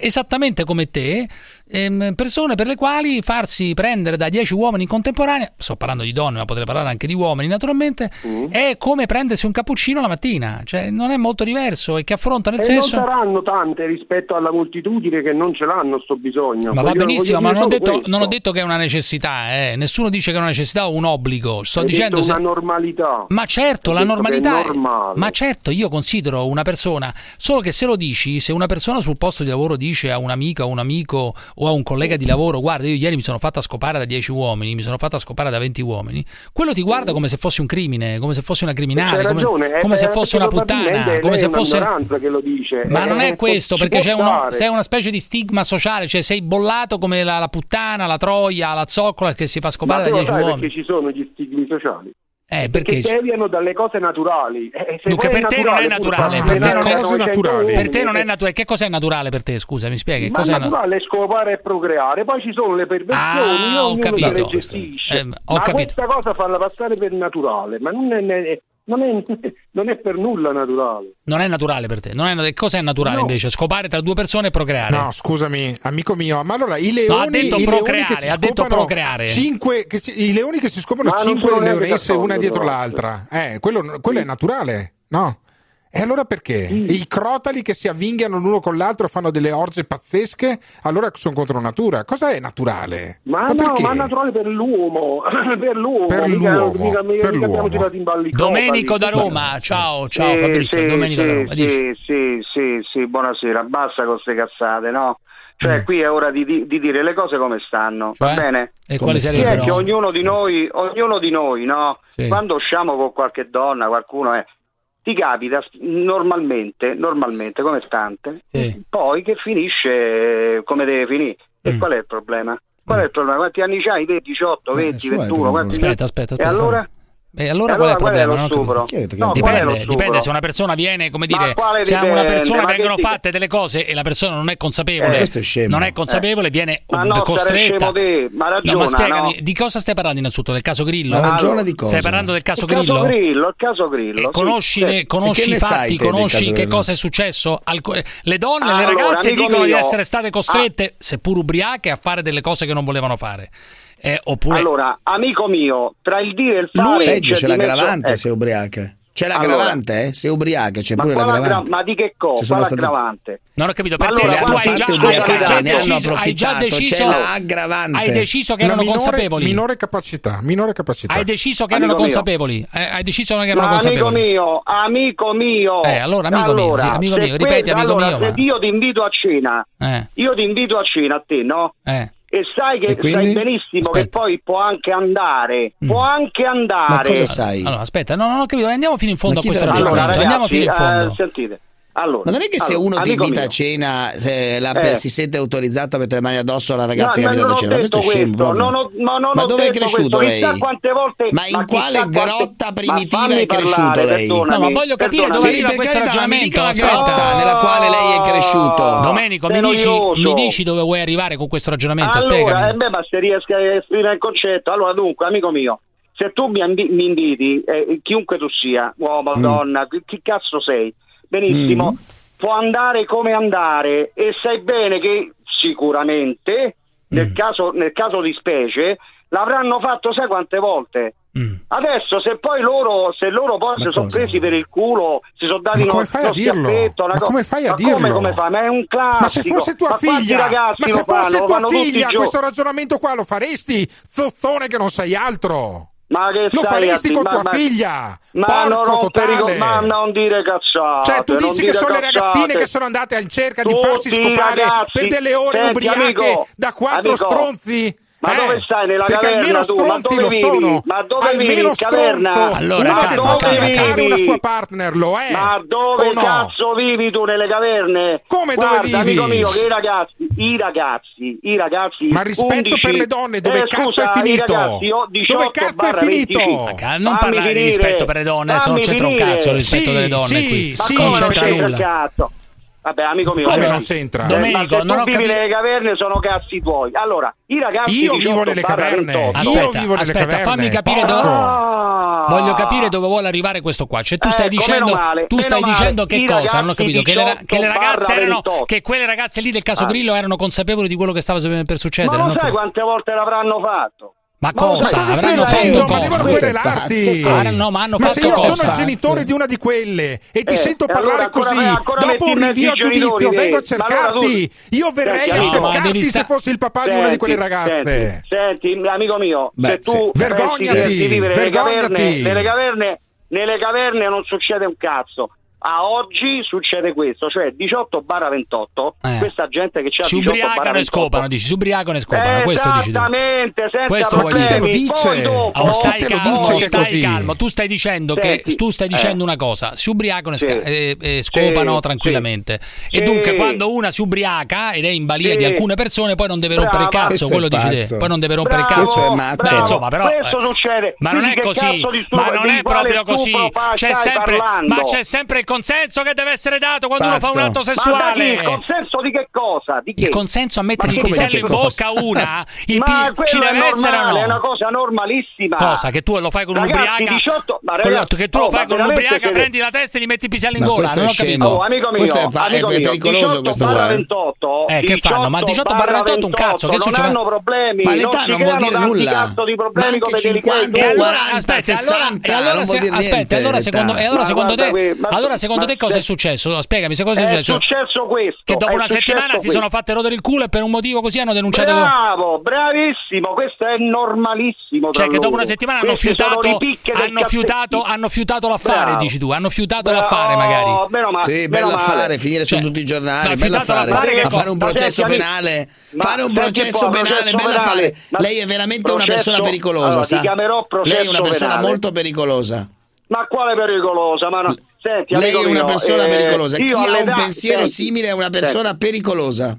[SPEAKER 2] esattamente come te, ehm, persone per le quali farsi prendere da 10 uomini in contemporanea, sto parlando di donne, ma potrei parlare anche di uomini naturalmente, è come prendersi un cappuccino la mattina, cioè non è molto diverso e che affrontano il
[SPEAKER 20] e non saranno tante rispetto alla moltitudine che non ce l'hanno sto bisogno
[SPEAKER 2] Ma va
[SPEAKER 20] Voglio-
[SPEAKER 2] benissimo,
[SPEAKER 20] voglio
[SPEAKER 2] ma non ho, detto, non ho detto che è una necessità, eh. nessuno dice che è una necessità o un obbligo. Sto
[SPEAKER 20] Hai
[SPEAKER 2] dicendo
[SPEAKER 20] detto
[SPEAKER 2] se-
[SPEAKER 20] una normalità
[SPEAKER 2] Ma certo,
[SPEAKER 20] Hai
[SPEAKER 2] la
[SPEAKER 20] è
[SPEAKER 2] normalità.
[SPEAKER 20] normale.
[SPEAKER 2] Ma certo, io considero una persona. Solo che se lo dici, se una persona sul posto di lavoro dice a un'amica, a un amico o a un collega di lavoro: Guarda, io ieri mi sono fatta scopare da 10 uomini, mi sono fatta scopare da 20 uomini. Quello ti guarda come se fossi un crimine, come se fossi una criminale, come, come
[SPEAKER 20] eh,
[SPEAKER 2] se
[SPEAKER 20] eh,
[SPEAKER 2] fosse una puttana, come se fosse.
[SPEAKER 20] che lo dice
[SPEAKER 2] Ma non
[SPEAKER 20] Eh,
[SPEAKER 2] è questo, perché c'è, uno, una specie di stigma sociale, cioè sei bollato come la, la puttana, la troia, la zoccola che si fa scopare
[SPEAKER 20] Ma
[SPEAKER 2] da
[SPEAKER 20] tu lo
[SPEAKER 2] 10
[SPEAKER 20] sai
[SPEAKER 2] uomini.
[SPEAKER 20] perché ci sono gli stigmi sociali
[SPEAKER 2] Eh,
[SPEAKER 20] perché
[SPEAKER 2] perché?
[SPEAKER 20] deviano dalle cose naturali Eh,
[SPEAKER 2] Dunque,
[SPEAKER 20] poi
[SPEAKER 2] per te non è naturale. Per te, non è-
[SPEAKER 20] 900 uomini,
[SPEAKER 2] per te non è
[SPEAKER 20] eh,
[SPEAKER 2] naturale. Che cos'è naturale per te? Scusa, mi spieghi?
[SPEAKER 20] Ma
[SPEAKER 2] Cos'è na-
[SPEAKER 20] naturale è scopare e procreare, poi ci sono le perversioni,
[SPEAKER 2] Ah, ho
[SPEAKER 20] ognuno
[SPEAKER 2] capito.
[SPEAKER 20] se le gestisce.
[SPEAKER 2] Eh, ho
[SPEAKER 20] ma
[SPEAKER 2] capito.
[SPEAKER 20] questa cosa farla passare per naturale, ma non è, non è- non è per nulla naturale.
[SPEAKER 2] Non è naturale per te. Non è, cos'è naturale
[SPEAKER 20] No.
[SPEAKER 2] invece? Scopare tra due persone e procreare.
[SPEAKER 8] No, scusami, amico mio, ma allora i leoni,
[SPEAKER 2] No, ha detto
[SPEAKER 8] i leoni
[SPEAKER 2] procreare,
[SPEAKER 8] che si
[SPEAKER 2] ha detto
[SPEAKER 8] scopano
[SPEAKER 2] procreare.
[SPEAKER 8] cinque- che si- i leoni che si scopano
[SPEAKER 20] Ma non
[SPEAKER 8] 5
[SPEAKER 20] sono neanche
[SPEAKER 8] leonesse una dietro l'altra, eh, quello, quello è naturale, no? E allora perché? I crotali che si avvinghiano l'uno con l'altro e fanno delle orge pazzesche, allora sono contro natura. Cosa è naturale?
[SPEAKER 20] Ma, no,
[SPEAKER 8] perché?
[SPEAKER 20] ma è naturale per l'uomo, per l'uomo,
[SPEAKER 8] Per
[SPEAKER 20] mica,
[SPEAKER 8] l'uomo,
[SPEAKER 20] mica, mica,
[SPEAKER 8] per
[SPEAKER 20] mica
[SPEAKER 8] l'uomo.
[SPEAKER 2] Domenico da. Roma. Ciao, ciao
[SPEAKER 25] Sì,
[SPEAKER 2] Fabrizio.
[SPEAKER 25] sì,
[SPEAKER 2] Domenico
[SPEAKER 25] sì,
[SPEAKER 2] da Roma. Dici.
[SPEAKER 25] Sì, sì, sì, sì, buonasera, basta con queste cazzate, no? Cioè,
[SPEAKER 2] Mm.
[SPEAKER 25] qui è ora di, di- di dire le cose come stanno,
[SPEAKER 2] Cioè?
[SPEAKER 25] va bene?
[SPEAKER 2] E quali
[SPEAKER 25] Sì, è
[SPEAKER 2] sarebbero?
[SPEAKER 25] che ognuno di noi, ognuno di noi, no?
[SPEAKER 2] Sì.
[SPEAKER 25] Quando usciamo con qualche donna, qualcuno è ti capita normalmente, normalmente come tante,
[SPEAKER 2] Sì.
[SPEAKER 25] poi che finisce eh, come deve finire. E
[SPEAKER 2] Mm.
[SPEAKER 25] qual è il problema? Qual è il problema? Quanti anni c'hai? Te? 18, 20,
[SPEAKER 2] nessuno è il
[SPEAKER 25] 21?
[SPEAKER 2] problema.
[SPEAKER 25] quanti
[SPEAKER 2] Aspetta, aspetta,
[SPEAKER 25] E
[SPEAKER 2] aspetta,
[SPEAKER 25] allora?
[SPEAKER 2] E allora
[SPEAKER 25] E
[SPEAKER 2] qual è il
[SPEAKER 25] allora è
[SPEAKER 2] problema?
[SPEAKER 25] lo
[SPEAKER 2] Non
[SPEAKER 25] No, è
[SPEAKER 2] dipende, dipende se una persona viene, come dire, se a una persona
[SPEAKER 25] Ma che
[SPEAKER 2] vengono
[SPEAKER 25] ti-
[SPEAKER 2] fatte delle cose e la persona non è consapevole,
[SPEAKER 25] Eh, questo è scemo.
[SPEAKER 2] non è consapevole, viene
[SPEAKER 25] Ma no,
[SPEAKER 2] costretta.
[SPEAKER 25] sarei scemo te, ma
[SPEAKER 2] No,
[SPEAKER 25] ragiona,
[SPEAKER 2] ma spiegami,
[SPEAKER 25] no?
[SPEAKER 2] di cosa stai parlando innanzitutto? Del caso Grillo?
[SPEAKER 25] Ma ragiona di cosa?
[SPEAKER 2] Stai parlando del caso
[SPEAKER 25] il caso
[SPEAKER 2] Grillo?
[SPEAKER 25] Grillo, il caso Grillo.
[SPEAKER 2] E conosci,
[SPEAKER 25] sì.
[SPEAKER 2] le- conosci i fatti, conosci che cosa è successo? Alco- le donne, le
[SPEAKER 25] Allora,
[SPEAKER 2] ragazze
[SPEAKER 25] amico
[SPEAKER 2] dicono di essere state costrette, seppur ubriache, a fare delle cose che non volevano fare. Eh, oppure
[SPEAKER 25] Allora, amico mio, tra il dire e il fare
[SPEAKER 13] Peggio c'è
[SPEAKER 25] mezzo-
[SPEAKER 13] l'aggravante
[SPEAKER 25] ecco.
[SPEAKER 13] se ubriaca. C'è
[SPEAKER 25] Allora.
[SPEAKER 13] l'aggravante, eh? Se ubriaca, c'è
[SPEAKER 25] Ma,
[SPEAKER 13] pure l'aggravante.
[SPEAKER 25] aggra- ma di che cosa?
[SPEAKER 13] sono
[SPEAKER 25] Quale
[SPEAKER 13] state-
[SPEAKER 25] aggravante?
[SPEAKER 2] Non ho capito,
[SPEAKER 25] Ma
[SPEAKER 2] per te
[SPEAKER 25] allora,
[SPEAKER 2] tu hai già, hai
[SPEAKER 13] ne hanno
[SPEAKER 2] deciso, hai già
[SPEAKER 13] approfittato,
[SPEAKER 2] deciso,
[SPEAKER 13] c'è l'aggravante.
[SPEAKER 2] hai deciso che erano
[SPEAKER 8] minore-
[SPEAKER 2] consapevoli.
[SPEAKER 8] Minore capacità, minore capacità.
[SPEAKER 2] Hai deciso che
[SPEAKER 25] Amico
[SPEAKER 2] erano
[SPEAKER 25] mio.
[SPEAKER 2] consapevoli. Eh, hai deciso che erano
[SPEAKER 25] Ma amico
[SPEAKER 2] consapevoli.
[SPEAKER 25] mio, amico mio.
[SPEAKER 2] Eh, allora, amico mio, sì, amico mio, ripeti, amico
[SPEAKER 25] allora,
[SPEAKER 2] mio,
[SPEAKER 25] Se
[SPEAKER 2] ma-
[SPEAKER 25] io ti invito a cena,
[SPEAKER 2] Eh,
[SPEAKER 25] io ti invito a cena a te, no?
[SPEAKER 2] eh.
[SPEAKER 25] E sai che
[SPEAKER 2] E
[SPEAKER 25] sai benissimo
[SPEAKER 2] Aspetta.
[SPEAKER 25] che poi può anche andare,
[SPEAKER 2] Mm.
[SPEAKER 25] può anche andare.
[SPEAKER 2] Allora, aspetta, no, non ho capito. Andiamo fino in fondo
[SPEAKER 13] Ma
[SPEAKER 2] a questo
[SPEAKER 13] te l'ha detto?
[SPEAKER 2] ragionamento. Andiamo fino in
[SPEAKER 25] Allora,
[SPEAKER 2] fondo.
[SPEAKER 25] eh, sentite. Allora,
[SPEAKER 13] Ma non è che se
[SPEAKER 25] allora,
[SPEAKER 13] uno ti invita
[SPEAKER 25] mio,
[SPEAKER 13] a cena se la-
[SPEAKER 25] Eh.
[SPEAKER 13] si sente autorizzato a mettere le mani addosso alla ragazza
[SPEAKER 25] No,
[SPEAKER 13] che
[SPEAKER 25] non
[SPEAKER 13] a cena? Questo è scemo
[SPEAKER 25] questo, non ho- ma non
[SPEAKER 13] Ma
[SPEAKER 25] ho
[SPEAKER 13] dove è cresciuto
[SPEAKER 25] questo,
[SPEAKER 13] lei?
[SPEAKER 25] quante volte-
[SPEAKER 13] Ma in
[SPEAKER 25] ma
[SPEAKER 13] quale
[SPEAKER 25] quante-
[SPEAKER 13] grotta
[SPEAKER 25] ma
[SPEAKER 13] primitiva è cresciuto lei?
[SPEAKER 2] No, ma voglio capire
[SPEAKER 25] perdonami.
[SPEAKER 2] dove arriva
[SPEAKER 13] per
[SPEAKER 2] questo
[SPEAKER 13] carità, mi
[SPEAKER 2] ragionamento.
[SPEAKER 13] dica la grotta nella quale lei è cresciuto.
[SPEAKER 2] Domenico, mi dici, mi dici dove vuoi arrivare con questo ragionamento?
[SPEAKER 25] Allora,
[SPEAKER 2] Spiegami.
[SPEAKER 25] eh beh, ma se riesco a esprimere il concetto, allora dunque, amico mio, se tu mi, mi inviti, eh, chiunque tu sia, uomo,
[SPEAKER 2] Mm.
[SPEAKER 25] donna, chi cazzo sei, benissimo, mm. può andare come andare e sai bene che sicuramente
[SPEAKER 2] mm.
[SPEAKER 25] nel, caso, nel caso di specie l'avranno fatto sai quante volte? Mm. Adesso, se poi loro, se loro poi si sono presi per il culo, si sono dati uno schiaffetto, una
[SPEAKER 8] ma
[SPEAKER 25] co-
[SPEAKER 8] come fai a
[SPEAKER 25] ma
[SPEAKER 8] dirlo?
[SPEAKER 25] Come, come fai? Ma è un classico.
[SPEAKER 8] Ma se fosse tua
[SPEAKER 25] ma
[SPEAKER 8] figlia, ma se fosse tua figlia, questo ragionamento qua lo faresti? Zozzone che non sei altro.
[SPEAKER 25] Ma che
[SPEAKER 8] lo faresti con
[SPEAKER 25] ma,
[SPEAKER 8] tua
[SPEAKER 25] ma,
[SPEAKER 8] figlia?
[SPEAKER 25] Ma non,
[SPEAKER 8] rigo-
[SPEAKER 25] ma non, dire cazzate.
[SPEAKER 8] Cioè, tu dici che sono
[SPEAKER 25] cazzate.
[SPEAKER 8] le ragazzine che sono andate in cerca
[SPEAKER 25] Tutti
[SPEAKER 8] di
[SPEAKER 25] farsi
[SPEAKER 8] scopare
[SPEAKER 25] ragazzi,
[SPEAKER 8] per delle ore
[SPEAKER 25] senti,
[SPEAKER 8] ubriache
[SPEAKER 25] amico,
[SPEAKER 8] da quattro
[SPEAKER 25] amico,
[SPEAKER 8] stronzi?
[SPEAKER 25] Ma
[SPEAKER 8] eh,
[SPEAKER 25] dove stai nella caverna tu? Ma dove vivi?
[SPEAKER 8] Sono.
[SPEAKER 25] Ma dove vivi caverna?
[SPEAKER 2] Allora, ma
[SPEAKER 8] dove
[SPEAKER 2] vivi?
[SPEAKER 8] una sua partner lo è.
[SPEAKER 25] Ma dove
[SPEAKER 8] no?
[SPEAKER 25] cazzo vivi tu nelle caverne?
[SPEAKER 8] Come
[SPEAKER 25] Guarda, dove
[SPEAKER 8] vivi?
[SPEAKER 25] amico mio, che i ragazzi, i ragazzi, i ragazzi
[SPEAKER 8] Ma rispetto
[SPEAKER 25] 11,
[SPEAKER 8] per le donne, dove
[SPEAKER 25] eh,
[SPEAKER 8] cazzo
[SPEAKER 25] scusa,
[SPEAKER 8] è finito?
[SPEAKER 25] Ragazzi,
[SPEAKER 8] dove cazzo è finito?
[SPEAKER 2] Ca- non parlare di rispetto per le donne, se non c'entra un cazzo rispetto
[SPEAKER 8] sì,
[SPEAKER 2] delle donne
[SPEAKER 8] sì,
[SPEAKER 2] qui.
[SPEAKER 8] Sì,
[SPEAKER 2] non c'entra nulla.
[SPEAKER 25] Vabbè, amico mio,
[SPEAKER 8] come non c'entra?
[SPEAKER 2] Domenico,
[SPEAKER 25] eh,
[SPEAKER 2] non ho capito.
[SPEAKER 25] nelle caverne sono cazzi tuoi. Allora, i ragazzi
[SPEAKER 8] Io vivo nelle caverne.
[SPEAKER 25] Aspetta,
[SPEAKER 8] Io vivo nelle
[SPEAKER 2] aspetta,
[SPEAKER 8] caverne.
[SPEAKER 2] fammi capire dove
[SPEAKER 25] ah.
[SPEAKER 2] Voglio capire dove vuole arrivare questo qua. Cioè, tu eh, stai
[SPEAKER 25] ecco,
[SPEAKER 2] dicendo tu stai
[SPEAKER 25] male.
[SPEAKER 2] dicendo che
[SPEAKER 25] I
[SPEAKER 2] cosa? Non ho capito che le, che le ragazze erano
[SPEAKER 25] 28.
[SPEAKER 2] che quelle ragazze lì del caso
[SPEAKER 25] ah.
[SPEAKER 2] Grillo erano consapevoli di quello che stava per succedere.
[SPEAKER 25] Ma
[SPEAKER 2] non,
[SPEAKER 25] sai quante volte l'avranno fatto?
[SPEAKER 2] Ma
[SPEAKER 25] cosa? Ma
[SPEAKER 2] cosa avranno fatto
[SPEAKER 8] Ma devono querelarti.
[SPEAKER 2] Ah, no, ma hanno
[SPEAKER 8] ma
[SPEAKER 2] fatto
[SPEAKER 8] se io
[SPEAKER 2] cosa?
[SPEAKER 8] sono il genitore di una di quelle e ti
[SPEAKER 25] eh,
[SPEAKER 8] sento parlare
[SPEAKER 25] allora
[SPEAKER 8] così,
[SPEAKER 25] ancora
[SPEAKER 8] dopo un rinvio a giudizio
[SPEAKER 25] dei...
[SPEAKER 8] vengo a cercarti. io verrei
[SPEAKER 25] senti,
[SPEAKER 8] a cercarti se
[SPEAKER 2] sta...
[SPEAKER 8] fossi il papà senti, di una di quelle ragazze.
[SPEAKER 25] Senti, senti amico mio,
[SPEAKER 13] Beh,
[SPEAKER 25] se tu
[SPEAKER 8] vergognati,
[SPEAKER 25] vergognati. Nelle caverne, nelle caverne nelle caverne non succede un cazzo a oggi succede questo, cioè 18 28,
[SPEAKER 2] eh.
[SPEAKER 25] questa gente che c'è
[SPEAKER 2] si
[SPEAKER 25] 18
[SPEAKER 2] ubriacano e scopano, dici, si ubriacano e scopano, eh, questo dici tu.
[SPEAKER 25] Esattamente, senza
[SPEAKER 2] questo
[SPEAKER 8] problemi. te lo dice?
[SPEAKER 25] Dopo,
[SPEAKER 2] oh, stai, cal-
[SPEAKER 8] dice oh,
[SPEAKER 2] stai calmo, tu stai dicendo
[SPEAKER 25] Senti, che
[SPEAKER 2] tu stai dicendo eh. una cosa, si ubriacano
[SPEAKER 25] sì.
[SPEAKER 2] e, e, scopano
[SPEAKER 25] sì,
[SPEAKER 2] tranquillamente.
[SPEAKER 25] Sì.
[SPEAKER 2] E dunque quando una si ubriaca ed è in balia di alcune persone, poi non deve Brava. rompere il cazzo, quello dici te. Poi non deve rompere
[SPEAKER 25] Bravo,
[SPEAKER 2] il cazzo.
[SPEAKER 13] Questo è matto.
[SPEAKER 2] Beh, insomma, però,
[SPEAKER 25] questo
[SPEAKER 2] eh,
[SPEAKER 25] succede.
[SPEAKER 2] Ma non è così, ma non è proprio così. C'è sempre ma c'è sempre il consenso che deve essere dato quando Pazzo. uno fa un atto sessuale.
[SPEAKER 25] Ma il consenso di che cosa? Di che?
[SPEAKER 2] Il consenso a mettere il pisello in bocca a una, il
[SPEAKER 25] ma
[SPEAKER 2] pi- ci deve normale, essere o
[SPEAKER 25] no? È una cosa normalissima.
[SPEAKER 2] Cosa che tu lo fai con
[SPEAKER 25] ragazzi,
[SPEAKER 2] un'ubriaca?
[SPEAKER 25] 18... Ma ragazzi,
[SPEAKER 2] che tu
[SPEAKER 25] oh,
[SPEAKER 2] lo fai con un'ubriaca, prendi la testa e gli metti il pisello in gola, non ho capito.
[SPEAKER 25] Oh, amico mio,
[SPEAKER 13] questo è,
[SPEAKER 25] amico
[SPEAKER 13] è pericoloso questo qua. Eh?
[SPEAKER 25] 28,
[SPEAKER 2] eh, che fanno? Ma 18 28 un cazzo, che succede?
[SPEAKER 25] Non hanno problemi,
[SPEAKER 13] ma l'età
[SPEAKER 25] non,
[SPEAKER 13] non vuol dire nulla. Ma anche 50, 40, 60
[SPEAKER 2] allora, aspetta, allora secondo te allora secondo te cosa
[SPEAKER 25] se...
[SPEAKER 2] è successo? Spiegami, se cosa è, successo?
[SPEAKER 25] È
[SPEAKER 2] successo
[SPEAKER 25] questo.
[SPEAKER 2] Che dopo una settimana
[SPEAKER 25] questo.
[SPEAKER 2] si sono fatte rodere il culo e per un motivo così hanno denunciato.
[SPEAKER 25] Bravo, bravissimo, questo è normalissimo.
[SPEAKER 2] Cioè, che dopo una settimana hanno fiutato, hanno fiutato, hanno fiutato l'affare,
[SPEAKER 25] Bravo.
[SPEAKER 2] dici tu, hanno fiutato
[SPEAKER 25] Bravo.
[SPEAKER 2] l'affare magari.
[SPEAKER 25] Oh, meno ma,
[SPEAKER 13] sì, bello affare, finire
[SPEAKER 2] cioè, su
[SPEAKER 13] tutti i giornali, bello affare, fare un processo penale, fare un processo penale, bello affare. Lei è veramente una persona pericolosa, sa? Lei è una persona molto pericolosa.
[SPEAKER 25] Ma quale pericolosa? Ma no. Senti,
[SPEAKER 13] Lei è una persona
[SPEAKER 25] eh,
[SPEAKER 13] pericolosa. Chi ha un pensiero
[SPEAKER 25] senti,
[SPEAKER 13] simile è una persona senti. pericolosa.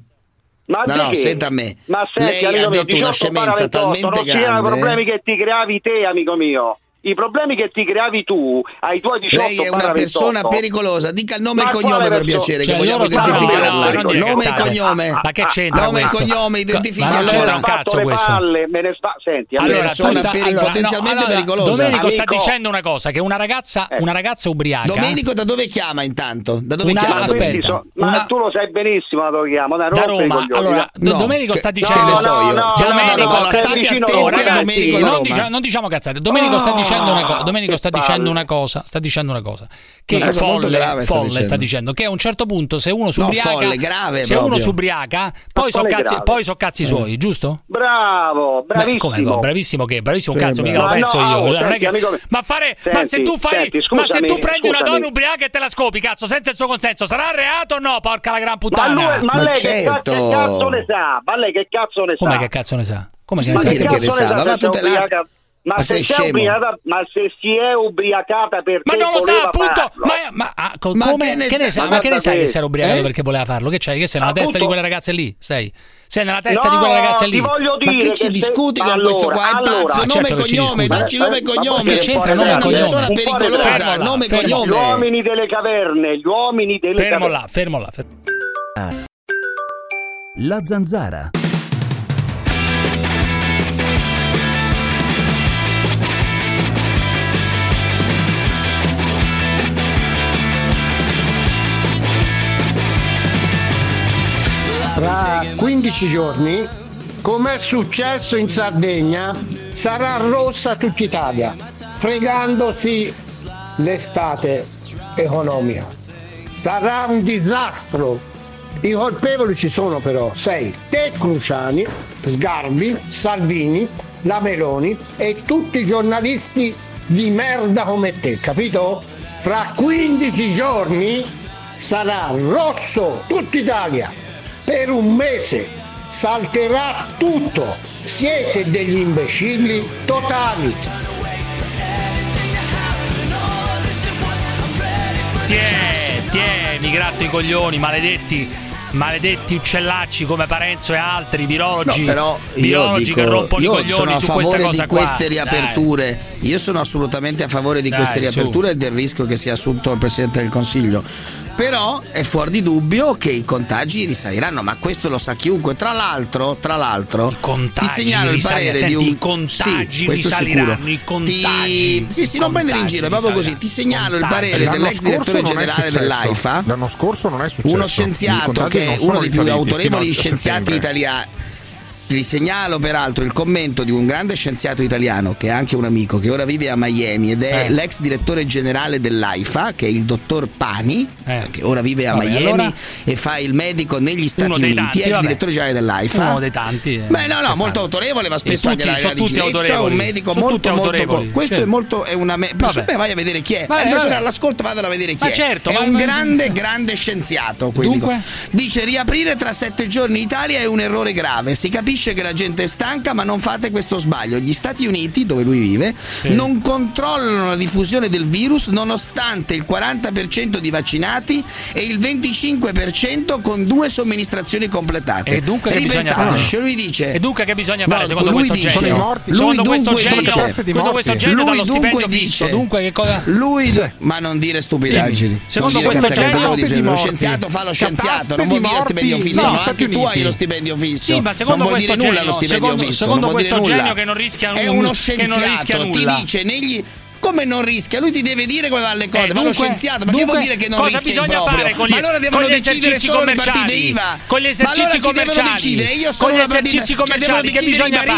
[SPEAKER 25] Ma
[SPEAKER 13] no, no, senta a me.
[SPEAKER 25] Ma senti,
[SPEAKER 13] Lei ha detto una scemenza
[SPEAKER 25] 28,
[SPEAKER 13] talmente
[SPEAKER 25] non
[SPEAKER 13] grande.
[SPEAKER 25] Non problemi che ti creavi te, amico mio i problemi che ti creavi tu ai tuoi 18
[SPEAKER 13] Lei è una persona
[SPEAKER 25] 28.
[SPEAKER 13] pericolosa, dica il nome
[SPEAKER 25] Ma
[SPEAKER 13] e il
[SPEAKER 25] cognome
[SPEAKER 13] per piacere,
[SPEAKER 2] cioè,
[SPEAKER 13] che vogliamo identificarla. Nome e cognome.
[SPEAKER 2] Ma che c'entra?
[SPEAKER 13] Nome e cognome,
[SPEAKER 2] identificarla.
[SPEAKER 13] Ma
[SPEAKER 2] non cazzo
[SPEAKER 25] le palle, me ne spa- Senti,
[SPEAKER 13] persona potenzialmente
[SPEAKER 2] no,
[SPEAKER 13] pericolosa.
[SPEAKER 2] Domenico sta dicendo una cosa, che una ragazza,
[SPEAKER 25] eh.
[SPEAKER 2] una ragazza ubriaca.
[SPEAKER 13] Domenico da dove chiama intanto? Da dove
[SPEAKER 2] una,
[SPEAKER 13] chiama?
[SPEAKER 2] Aspetta.
[SPEAKER 25] So, ma
[SPEAKER 2] una...
[SPEAKER 25] tu lo sai benissimo da dove chiama, da,
[SPEAKER 2] da Roma. Allora,
[SPEAKER 13] no,
[SPEAKER 2] Domenico sta dicendo che
[SPEAKER 13] ne so io.
[SPEAKER 2] Domenico,
[SPEAKER 13] state attenti
[SPEAKER 25] a
[SPEAKER 13] Domenico
[SPEAKER 2] Non diciamo cazzate. Domenico sta
[SPEAKER 25] dicendo
[SPEAKER 2] dicendo una cosa. Domenico sta dicendo una cosa. Sta dicendo una cosa. Che
[SPEAKER 13] una cosa
[SPEAKER 2] folle,
[SPEAKER 13] grave,
[SPEAKER 2] folle sta,
[SPEAKER 13] dicendo.
[SPEAKER 2] sta, dicendo. Che a un certo punto, se uno subriaca,
[SPEAKER 13] no, folle, grave,
[SPEAKER 2] se
[SPEAKER 13] proprio.
[SPEAKER 2] uno subriaca, poi
[SPEAKER 25] sono
[SPEAKER 2] cazzi, poi so cazzi eh. suoi, giusto?
[SPEAKER 25] Bravo,
[SPEAKER 2] bravissimo. Beh,
[SPEAKER 25] bravissimo
[SPEAKER 2] che bravissimo sì, cazzo, mica lo penso
[SPEAKER 25] no,
[SPEAKER 2] io.
[SPEAKER 25] Oh,
[SPEAKER 2] che... Ma fare. Senti, ma se tu fai.
[SPEAKER 25] Senti, scusami,
[SPEAKER 2] ma se tu prendi
[SPEAKER 25] scusami.
[SPEAKER 2] una donna ubriaca e te la scopi, cazzo, senza il suo consenso, sarà reato o no? Porca la gran puttana.
[SPEAKER 25] Ma, lui, ma, lei certo. che cazzo ne sa? Ma lei che cazzo ne sa?
[SPEAKER 2] Come che cazzo ne sa? Come che,
[SPEAKER 25] che
[SPEAKER 13] ne sa?
[SPEAKER 25] Cioè,
[SPEAKER 13] ma va tutte le
[SPEAKER 25] altre. Ma,
[SPEAKER 13] Ma
[SPEAKER 25] se ubriacata, ma se si è ubriacata perché
[SPEAKER 2] Ma non lo sa,
[SPEAKER 25] voleva
[SPEAKER 2] appunto.
[SPEAKER 25] farlo.
[SPEAKER 2] Ma, ma, ah, co-
[SPEAKER 13] Ma
[SPEAKER 2] come,
[SPEAKER 13] che ne
[SPEAKER 2] che ne
[SPEAKER 13] sa-
[SPEAKER 2] sa?
[SPEAKER 25] ma
[SPEAKER 2] che ne sai che si era ubriacato
[SPEAKER 25] eh?
[SPEAKER 2] perché voleva farlo? Che c'hai? Che sei nella testa di
[SPEAKER 25] Appunto.
[SPEAKER 2] quelle ragazze lì? Sei? Sei nella testa
[SPEAKER 25] No,
[SPEAKER 2] di quelle ragazze lì?
[SPEAKER 25] ti voglio
[SPEAKER 13] Ma
[SPEAKER 25] dire
[SPEAKER 13] che ci
[SPEAKER 25] se-
[SPEAKER 13] discuti con
[SPEAKER 25] allora,
[SPEAKER 13] questo qua? È
[SPEAKER 25] allora,
[SPEAKER 13] pazzo, nome
[SPEAKER 2] certo
[SPEAKER 13] e cognome, dacci nome e
[SPEAKER 25] ma
[SPEAKER 13] cognome.
[SPEAKER 2] c'entra
[SPEAKER 13] Sei una
[SPEAKER 2] cognome?
[SPEAKER 13] persona pericolosa,
[SPEAKER 2] là,
[SPEAKER 13] nome e
[SPEAKER 2] là.
[SPEAKER 25] Gli
[SPEAKER 13] cognome.
[SPEAKER 25] uomini delle caverne, gli uomini delle
[SPEAKER 2] Fermo
[SPEAKER 25] caverne.
[SPEAKER 2] là, fermo là. fermo-
[SPEAKER 5] La zanzara.
[SPEAKER 26] Fra 15 giorni, come è successo in Sardegna, sarà rossa tutta Italia, fregandosi l'estate economica. Sarà un disastro. I colpevoli ci sono però, sei, te Cruciani, Sgarbi, Salvini, la Meloni e tutti i giornalisti di merda come te, capito? Fra 15 giorni sarà rosso tutta Italia per un mese salterà tutto siete degli imbecilli totali
[SPEAKER 2] Tiè, tiè, mi gratto i coglioni, maledetti. Maledetti uccellacci come Parenzo e altri virologi,
[SPEAKER 13] No, però io
[SPEAKER 2] virologi
[SPEAKER 13] dico,
[SPEAKER 2] che rompono i
[SPEAKER 13] io
[SPEAKER 2] coglioni
[SPEAKER 13] sono a
[SPEAKER 2] su questa
[SPEAKER 13] favore
[SPEAKER 2] cosa
[SPEAKER 13] di queste
[SPEAKER 2] qua.
[SPEAKER 13] riaperture. Io sono assolutamente a favore di
[SPEAKER 2] Dai,
[SPEAKER 13] queste
[SPEAKER 2] su.
[SPEAKER 13] riaperture e del rischio che sia assunto il Presidente del Consiglio. Però è fuori di dubbio che i contagi risaliranno, ma questo lo sa chiunque. Tra l'altro, tra l'altro ti segnalo il parere di un
[SPEAKER 2] i contagi
[SPEAKER 13] sì, questo
[SPEAKER 2] risaliranno,
[SPEAKER 13] sicuro.
[SPEAKER 2] i contagi,
[SPEAKER 13] Ti... Sì, sì, non prendere in giro, è proprio così. Ti segnalo il parere
[SPEAKER 8] L'anno
[SPEAKER 13] dell'ex direttore generale dell'AIFA.
[SPEAKER 8] L'anno scorso non è successo.
[SPEAKER 13] Uno scienziato
[SPEAKER 8] contagi
[SPEAKER 13] che è uno dei più autorevoli scienziati italiani. Vi segnalo peraltro il commento di un grande scienziato italiano che è anche un amico che ora vive a Miami ed è
[SPEAKER 2] Eh.
[SPEAKER 13] l'ex direttore generale dell'AIFA che è il dottor Pani che ora vive a
[SPEAKER 2] Vabbè,
[SPEAKER 13] Miami
[SPEAKER 2] allora-
[SPEAKER 13] e fa il medico negli Stati Uniti,
[SPEAKER 2] tanti,
[SPEAKER 13] ex
[SPEAKER 2] vabbè.
[SPEAKER 13] direttore generale dell'AIFA.
[SPEAKER 2] Uno dei tanti. eh.
[SPEAKER 13] Beh, no, no, molto autorevole, va spesso
[SPEAKER 2] tutti-
[SPEAKER 13] anche alla di Ginezza, è un medico
[SPEAKER 2] Sono
[SPEAKER 13] molto molto questo
[SPEAKER 2] certo.
[SPEAKER 13] è molto è una me- beh, vai a vedere chi è.
[SPEAKER 2] Vai,
[SPEAKER 13] persone
[SPEAKER 2] vabbè.
[SPEAKER 13] all'ascolto vadano a vedere chi
[SPEAKER 2] Ma
[SPEAKER 13] è.
[SPEAKER 2] certo,
[SPEAKER 13] è
[SPEAKER 2] ma-
[SPEAKER 13] un grande grande scienziato, dice riaprire tra sette giorni in Italia è un errore grave. Si capisce che la gente è stanca, ma non fate questo sbaglio. Gli Stati Uniti, dove lui vive, non controllano la diffusione del virus nonostante il 40% di vaccinati e il 25% con due somministrazioni completate.
[SPEAKER 2] E dunque che bisogna
[SPEAKER 13] Ripensateci,
[SPEAKER 2] fare?
[SPEAKER 13] cioè lui dice
[SPEAKER 2] E dunque che bisogna
[SPEAKER 13] No,
[SPEAKER 2] fare secondo
[SPEAKER 13] lui
[SPEAKER 2] questo
[SPEAKER 13] dice-
[SPEAKER 2] genio?
[SPEAKER 13] Sono morti. Lui
[SPEAKER 2] questo
[SPEAKER 13] dunque
[SPEAKER 2] genio,
[SPEAKER 13] dice-
[SPEAKER 2] secondo questo genio
[SPEAKER 13] Lui dunque dice-
[SPEAKER 2] Dunque che cosa
[SPEAKER 13] Lui, ma non dire stupidaggini.
[SPEAKER 2] Secondo
[SPEAKER 13] Non dire
[SPEAKER 2] questo genio-
[SPEAKER 13] lo scienziato fa lo scienziato, non vuol
[SPEAKER 2] di
[SPEAKER 13] dire stipendio fisso,
[SPEAKER 2] No,
[SPEAKER 13] no, anche tu hai lo stipendio fisso.
[SPEAKER 2] Sì, ma secondo
[SPEAKER 13] non vuol
[SPEAKER 2] questo
[SPEAKER 13] nulla
[SPEAKER 2] genio,
[SPEAKER 13] lo stipendio
[SPEAKER 2] secondo- secondo questo
[SPEAKER 13] dire nulla.
[SPEAKER 2] genio che non rischia
[SPEAKER 13] È
[SPEAKER 2] un-
[SPEAKER 13] uno scienziato, ti
[SPEAKER 2] nulla.
[SPEAKER 13] dice negli come non rischia? Lui ti deve dire come vanno le cose,
[SPEAKER 2] Eh,
[SPEAKER 13] ma lo
[SPEAKER 2] dunque-
[SPEAKER 13] scienziato, ma che vuol dire che non
[SPEAKER 2] cosa
[SPEAKER 13] rischia in
[SPEAKER 2] bisogna
[SPEAKER 13] proprio?
[SPEAKER 2] fare con gli-
[SPEAKER 13] ma allora devono
[SPEAKER 2] con gli
[SPEAKER 13] decidere solo le partite
[SPEAKER 2] commerciali?
[SPEAKER 13] IVA.
[SPEAKER 2] Con gli
[SPEAKER 13] Ma
[SPEAKER 2] esercizi
[SPEAKER 13] allora chi devono
[SPEAKER 2] commerciali?
[SPEAKER 13] decidere? Io
[SPEAKER 2] Con
[SPEAKER 13] sono
[SPEAKER 2] gli
[SPEAKER 13] una partita-
[SPEAKER 2] esercizi
[SPEAKER 13] cioè,
[SPEAKER 2] commerciali
[SPEAKER 13] devono
[SPEAKER 2] che bisogna fare?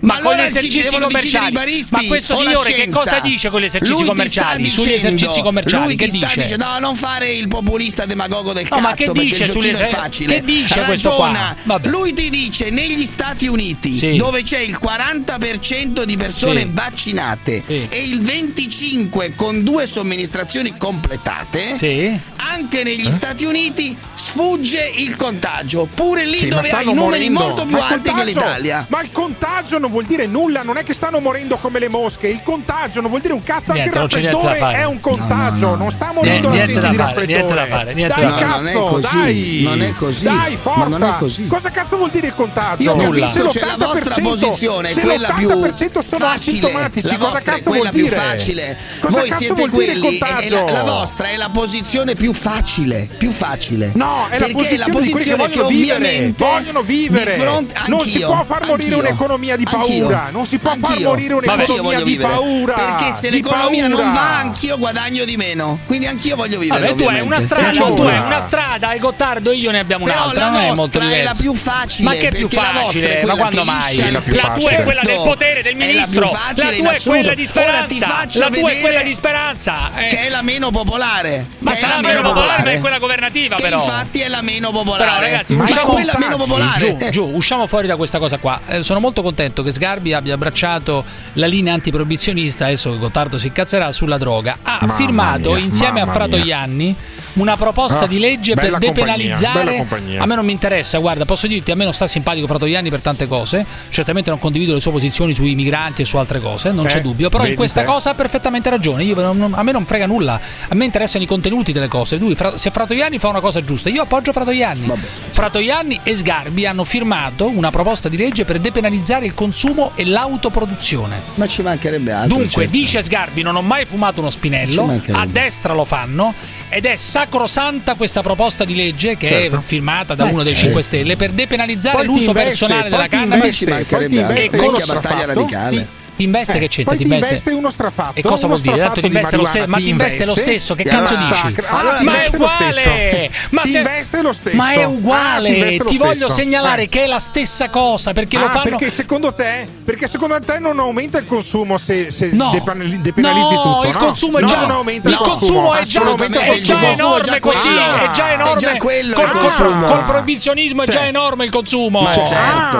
[SPEAKER 2] Ma con gli
[SPEAKER 13] allora chi
[SPEAKER 2] esercizi commerciali?
[SPEAKER 13] baristi
[SPEAKER 2] Ma questo signore che cosa dice con gli esercizi commerciali? Sugli
[SPEAKER 13] dicendo-
[SPEAKER 2] esercizi commerciali,
[SPEAKER 13] lui
[SPEAKER 2] che dice?
[SPEAKER 13] dicendo, no, non fare il populista demagogo del
[SPEAKER 2] No,
[SPEAKER 13] cazzo
[SPEAKER 2] ma che dice sugli
[SPEAKER 13] giochino è facile.
[SPEAKER 2] che dice questo qua?
[SPEAKER 13] Lui ti dice negli Stati Uniti dove c'è il 40% di persone vaccinate e il 25 con due somministrazioni completate, anche negli
[SPEAKER 2] Eh?
[SPEAKER 13] Stati Uniti sfugge il contagio, pure lì
[SPEAKER 8] Sì,
[SPEAKER 13] dove hai numeri
[SPEAKER 8] morendo.
[SPEAKER 13] molto più
[SPEAKER 8] Ma il
[SPEAKER 13] alti che
[SPEAKER 8] contagio-
[SPEAKER 13] l'Italia.
[SPEAKER 8] Ma il contagio non vuol dire nulla, non è che stanno morendo come le mosche. Il contagio non vuol dire un cazzo,
[SPEAKER 2] Niente,
[SPEAKER 8] anche il
[SPEAKER 2] c'è
[SPEAKER 8] raffreddore
[SPEAKER 2] fare.
[SPEAKER 8] è un contagio,
[SPEAKER 13] No, no, no.
[SPEAKER 8] non sta morendo la
[SPEAKER 2] Niente
[SPEAKER 8] gente
[SPEAKER 2] da
[SPEAKER 8] di
[SPEAKER 2] fare,
[SPEAKER 8] raffreddore.
[SPEAKER 2] niente da fare, niente
[SPEAKER 8] dai
[SPEAKER 2] da fare.
[SPEAKER 8] cazzo,
[SPEAKER 13] Non è così,
[SPEAKER 8] dai.
[SPEAKER 13] non è così.
[SPEAKER 8] Dai, forza.
[SPEAKER 13] Ma non è così.
[SPEAKER 8] Cosa cazzo vuol dire il contagio?
[SPEAKER 13] Io
[SPEAKER 8] Se
[SPEAKER 13] capisco, cioè la vostra
[SPEAKER 8] 80%
[SPEAKER 13] posizione è
[SPEAKER 8] se
[SPEAKER 13] quella più
[SPEAKER 8] l'80% sono
[SPEAKER 13] facile.
[SPEAKER 8] asintomatici,
[SPEAKER 13] La
[SPEAKER 8] cosa cazzo vuol dire?
[SPEAKER 13] facile.
[SPEAKER 8] Cosa
[SPEAKER 13] Voi siete quelli e
[SPEAKER 8] contagio?
[SPEAKER 13] la, la vostra è la posizione più facile, più facile.
[SPEAKER 8] No, è la
[SPEAKER 13] Perché
[SPEAKER 8] posizione, di quelli che
[SPEAKER 13] posizione
[SPEAKER 8] vogliono vivere,
[SPEAKER 13] ovviamente
[SPEAKER 8] vogliono vivere.
[SPEAKER 13] fronte
[SPEAKER 8] non si può far morire
[SPEAKER 13] anch'io,
[SPEAKER 8] un'economia di paura, non si può far morire un'economia di paura.
[SPEAKER 13] Perché se l'economia non va, anch'io guadagno di meno. Quindi anch'io voglio vivere.
[SPEAKER 2] Vabbè, tu hai una strada, tu hai una strada, e Gottardo e io ne abbiamo
[SPEAKER 13] Però
[SPEAKER 2] un'altra,
[SPEAKER 13] la
[SPEAKER 2] non è molto
[SPEAKER 13] nostra è la più facile,
[SPEAKER 2] Ma che più
[SPEAKER 13] la è
[SPEAKER 2] facile?
[SPEAKER 13] quella
[SPEAKER 2] Ma quando mai? La,
[SPEAKER 13] più
[SPEAKER 2] tua è
[SPEAKER 13] facile.
[SPEAKER 2] quella del potere del
[SPEAKER 13] la più
[SPEAKER 2] ministro.
[SPEAKER 13] facile
[SPEAKER 2] La tua è quella di Speranza. La tua è quella di Speranza.
[SPEAKER 13] Che è la meno popolare.
[SPEAKER 2] Ma sarà
[SPEAKER 13] la
[SPEAKER 2] meno popolare, ma è quella governativa, però.
[SPEAKER 13] Infatti è la meno popolare.
[SPEAKER 2] Però ragazzi,
[SPEAKER 13] ma
[SPEAKER 2] usciamo
[SPEAKER 13] quella meno popolare.
[SPEAKER 2] Giù, giù, usciamo fuori da questa cosa qua. Eh, sono molto contento che Sgarbi abbia abbracciato la linea antiproibizionista, adesso Gottardo si incazzerà sulla droga. Ha
[SPEAKER 8] Mamma
[SPEAKER 2] firmato
[SPEAKER 8] mia,
[SPEAKER 2] insieme a
[SPEAKER 8] mamma
[SPEAKER 2] Fratoianni una proposta
[SPEAKER 8] Ah,
[SPEAKER 2] di legge per depenalizzare.
[SPEAKER 8] compagnia.
[SPEAKER 2] A me non mi interessa, guarda, posso dirti, a me non sta simpatico Fratoianni per tante cose. Certamente non condivido le sue posizioni sui migranti e su altre cose, non
[SPEAKER 8] Eh,
[SPEAKER 2] c'è dubbio. Però in questa
[SPEAKER 8] te.
[SPEAKER 2] cosa ha perfettamente ragione. Io non- a me non frega nulla. A me interessano i contenuti delle cose. Lui, Fra- se Fratoianni fa una cosa giusta, io appoggio Fratoianni. Fratoianni e Sgarbi hanno firmato una proposta di legge per depenalizzare il consumo e l'autoproduzione.
[SPEAKER 13] Ma ci mancherebbe altro.
[SPEAKER 2] Dunque,
[SPEAKER 13] certo.
[SPEAKER 2] dice Sgarbi: Non ho mai fumato uno spinello. A destra lo fanno. Ed è sacrosanta questa proposta di legge che
[SPEAKER 8] Certo.
[SPEAKER 2] è firmata da
[SPEAKER 13] Beh,
[SPEAKER 2] uno dei
[SPEAKER 13] certo.
[SPEAKER 2] 5 Stelle per depenalizzare
[SPEAKER 8] Poi
[SPEAKER 2] l'uso
[SPEAKER 8] investe,
[SPEAKER 2] personale
[SPEAKER 8] poi
[SPEAKER 2] della cannabis.
[SPEAKER 13] Vecchia
[SPEAKER 8] uno
[SPEAKER 13] battaglia radicale.
[SPEAKER 2] Investe
[SPEAKER 8] eh,
[SPEAKER 2] che c'entra?
[SPEAKER 8] Ti investe? investe uno strafatto.
[SPEAKER 2] E cosa vuol dire? Tanto investe, lo, ste- ma
[SPEAKER 8] ti
[SPEAKER 2] investe lo stesso, che cazzo dici?
[SPEAKER 8] Ah,
[SPEAKER 2] ma è uguale! Ma
[SPEAKER 8] ti investe lo stesso.
[SPEAKER 2] Ma è uguale!
[SPEAKER 8] Ah,
[SPEAKER 2] ti voglio segnalare
[SPEAKER 8] eh.
[SPEAKER 2] che è la stessa cosa, perché lo
[SPEAKER 8] ah,
[SPEAKER 2] fanno
[SPEAKER 8] Perché secondo te? Perché secondo te non aumenta il consumo se, se
[SPEAKER 2] no.
[SPEAKER 8] depenalizzi tutto?
[SPEAKER 2] Il consumo è già il consumo è già enorme così, è già enorme col
[SPEAKER 13] consumo.
[SPEAKER 2] Col proibizionismo è già
[SPEAKER 8] cioè,
[SPEAKER 2] enorme il consumo.
[SPEAKER 13] Ma cioè,
[SPEAKER 8] certo,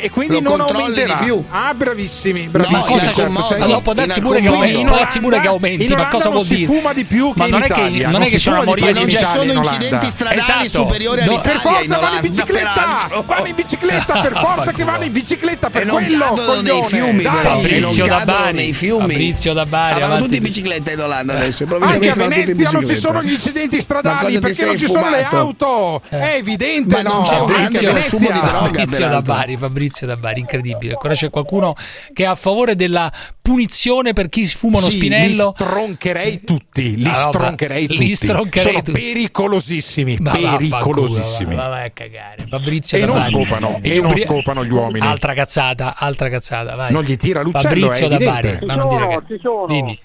[SPEAKER 8] e quindi non aumenterà. Ah, bravissimo
[SPEAKER 2] bravissimi,
[SPEAKER 8] bravissimi.
[SPEAKER 2] No, cosa
[SPEAKER 8] certo,
[SPEAKER 2] certo. può darsi pure che può darsi pure che aumenti, ma cosa vuol dire?
[SPEAKER 8] fuma di più che in Italia.
[SPEAKER 2] Non è che c'è una moria di
[SPEAKER 13] Non ci sono incidenti stradali superiori all'Italia.
[SPEAKER 8] Per forza vanno in bicicletta, vanno in bicicletta, per forza che vanno in bicicletta, per quello dei
[SPEAKER 13] Fiumi,
[SPEAKER 2] Fabrizio da Bari, Fabrizio da Bari,
[SPEAKER 13] vanno tutti in bicicletta in Olanda adesso.
[SPEAKER 8] Anche a Venezia non ci sono gli incidenti stradali perché non ci sono le auto. Eh. È evidente, no?
[SPEAKER 2] Fabrizio da Bari, Fabrizio da Bari, incredibile. Ancora c'è qualcuno che è a favore della punizione per chi sfuma uno
[SPEAKER 8] sì,
[SPEAKER 2] spinello.
[SPEAKER 8] Li stroncherei tutti, li stroncherei tutti.
[SPEAKER 2] Li stroncherei
[SPEAKER 8] Sono
[SPEAKER 2] tutti.
[SPEAKER 8] pericolosissimi,
[SPEAKER 2] ma
[SPEAKER 8] pericolosissimi.
[SPEAKER 2] Ma vai a cagare. Fabrizio
[SPEAKER 8] e
[SPEAKER 2] Davani.
[SPEAKER 8] non scopano, e, non scopano gli uomini.
[SPEAKER 2] Altra cazzata, altra cazzata, vai.
[SPEAKER 8] Non gli tira l'uccello,
[SPEAKER 2] Fabrizio da Bari, ma non dire che...
[SPEAKER 20] Ci sono.
[SPEAKER 2] Dimmi.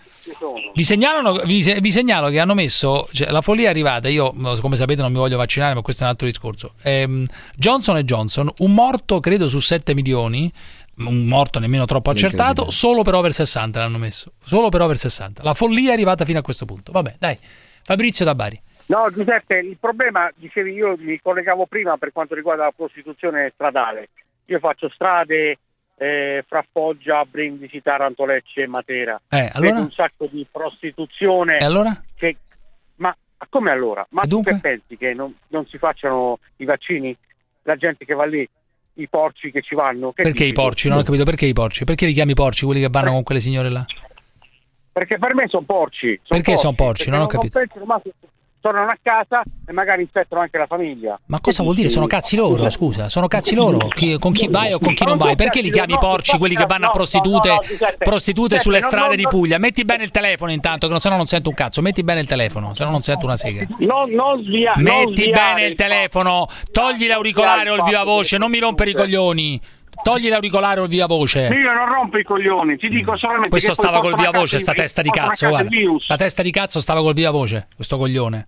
[SPEAKER 2] Vi, segnalano, vi, vi, segnalo che hanno messo cioè, la follia è arrivata. Io, come sapete, non mi voglio vaccinare, ma questo è un altro discorso. Ehm, Johnson Johnson, un morto credo su 7 milioni, un morto nemmeno troppo accertato, solo per over 60 l'hanno messo, solo per over 60. La follia è arrivata fino a questo punto. Vabbè, dai. Fabrizio da Bari.
[SPEAKER 20] No, Giuseppe, il problema, dicevi io mi collegavo prima per quanto riguarda la prostituzione stradale. Io faccio strade eh, fra Foggia, Brindisi, Taranto, Lecce e Matera.
[SPEAKER 2] Eh, allora?
[SPEAKER 20] Vedo un sacco di prostituzione.
[SPEAKER 2] E allora?
[SPEAKER 20] Che... Ma come allora? Ma tu pensi che non, non si facciano i vaccini? La gente che va lì i porci che ci vanno. Che
[SPEAKER 2] perché
[SPEAKER 20] dici?
[SPEAKER 2] i porci? Non ho capito perché i porci? Perché li chiami porci quelli che vanno perché con quelle signore là?
[SPEAKER 20] Perché per me sono porci. Son
[SPEAKER 2] perché sono porci? Non ho capito.
[SPEAKER 20] Non tornano a casa e magari infettano anche la famiglia.
[SPEAKER 2] Ma cosa vuol dire? Sono cazzi loro, scusa, sono cazzi loro. Chi, con chi vai o con chi non vai? Perché li chiami porci quelli che vanno a prostitute, prostitute sulle strade di Puglia? Metti bene il telefono intanto, che se no non sento un cazzo. Metti bene il telefono, se no non sento una sega.
[SPEAKER 20] Non, non sviare.
[SPEAKER 2] Metti bene il telefono, togli l'auricolare o il viva voce, non mi rompere i coglioni. Togli l'auricolare o il via voce.
[SPEAKER 20] Io non rompo i coglioni, ti dico solamente
[SPEAKER 2] Questo stava col via voce, sta testa di cazzo, guarda. Sta testa di cazzo stava col via voce, questo coglione.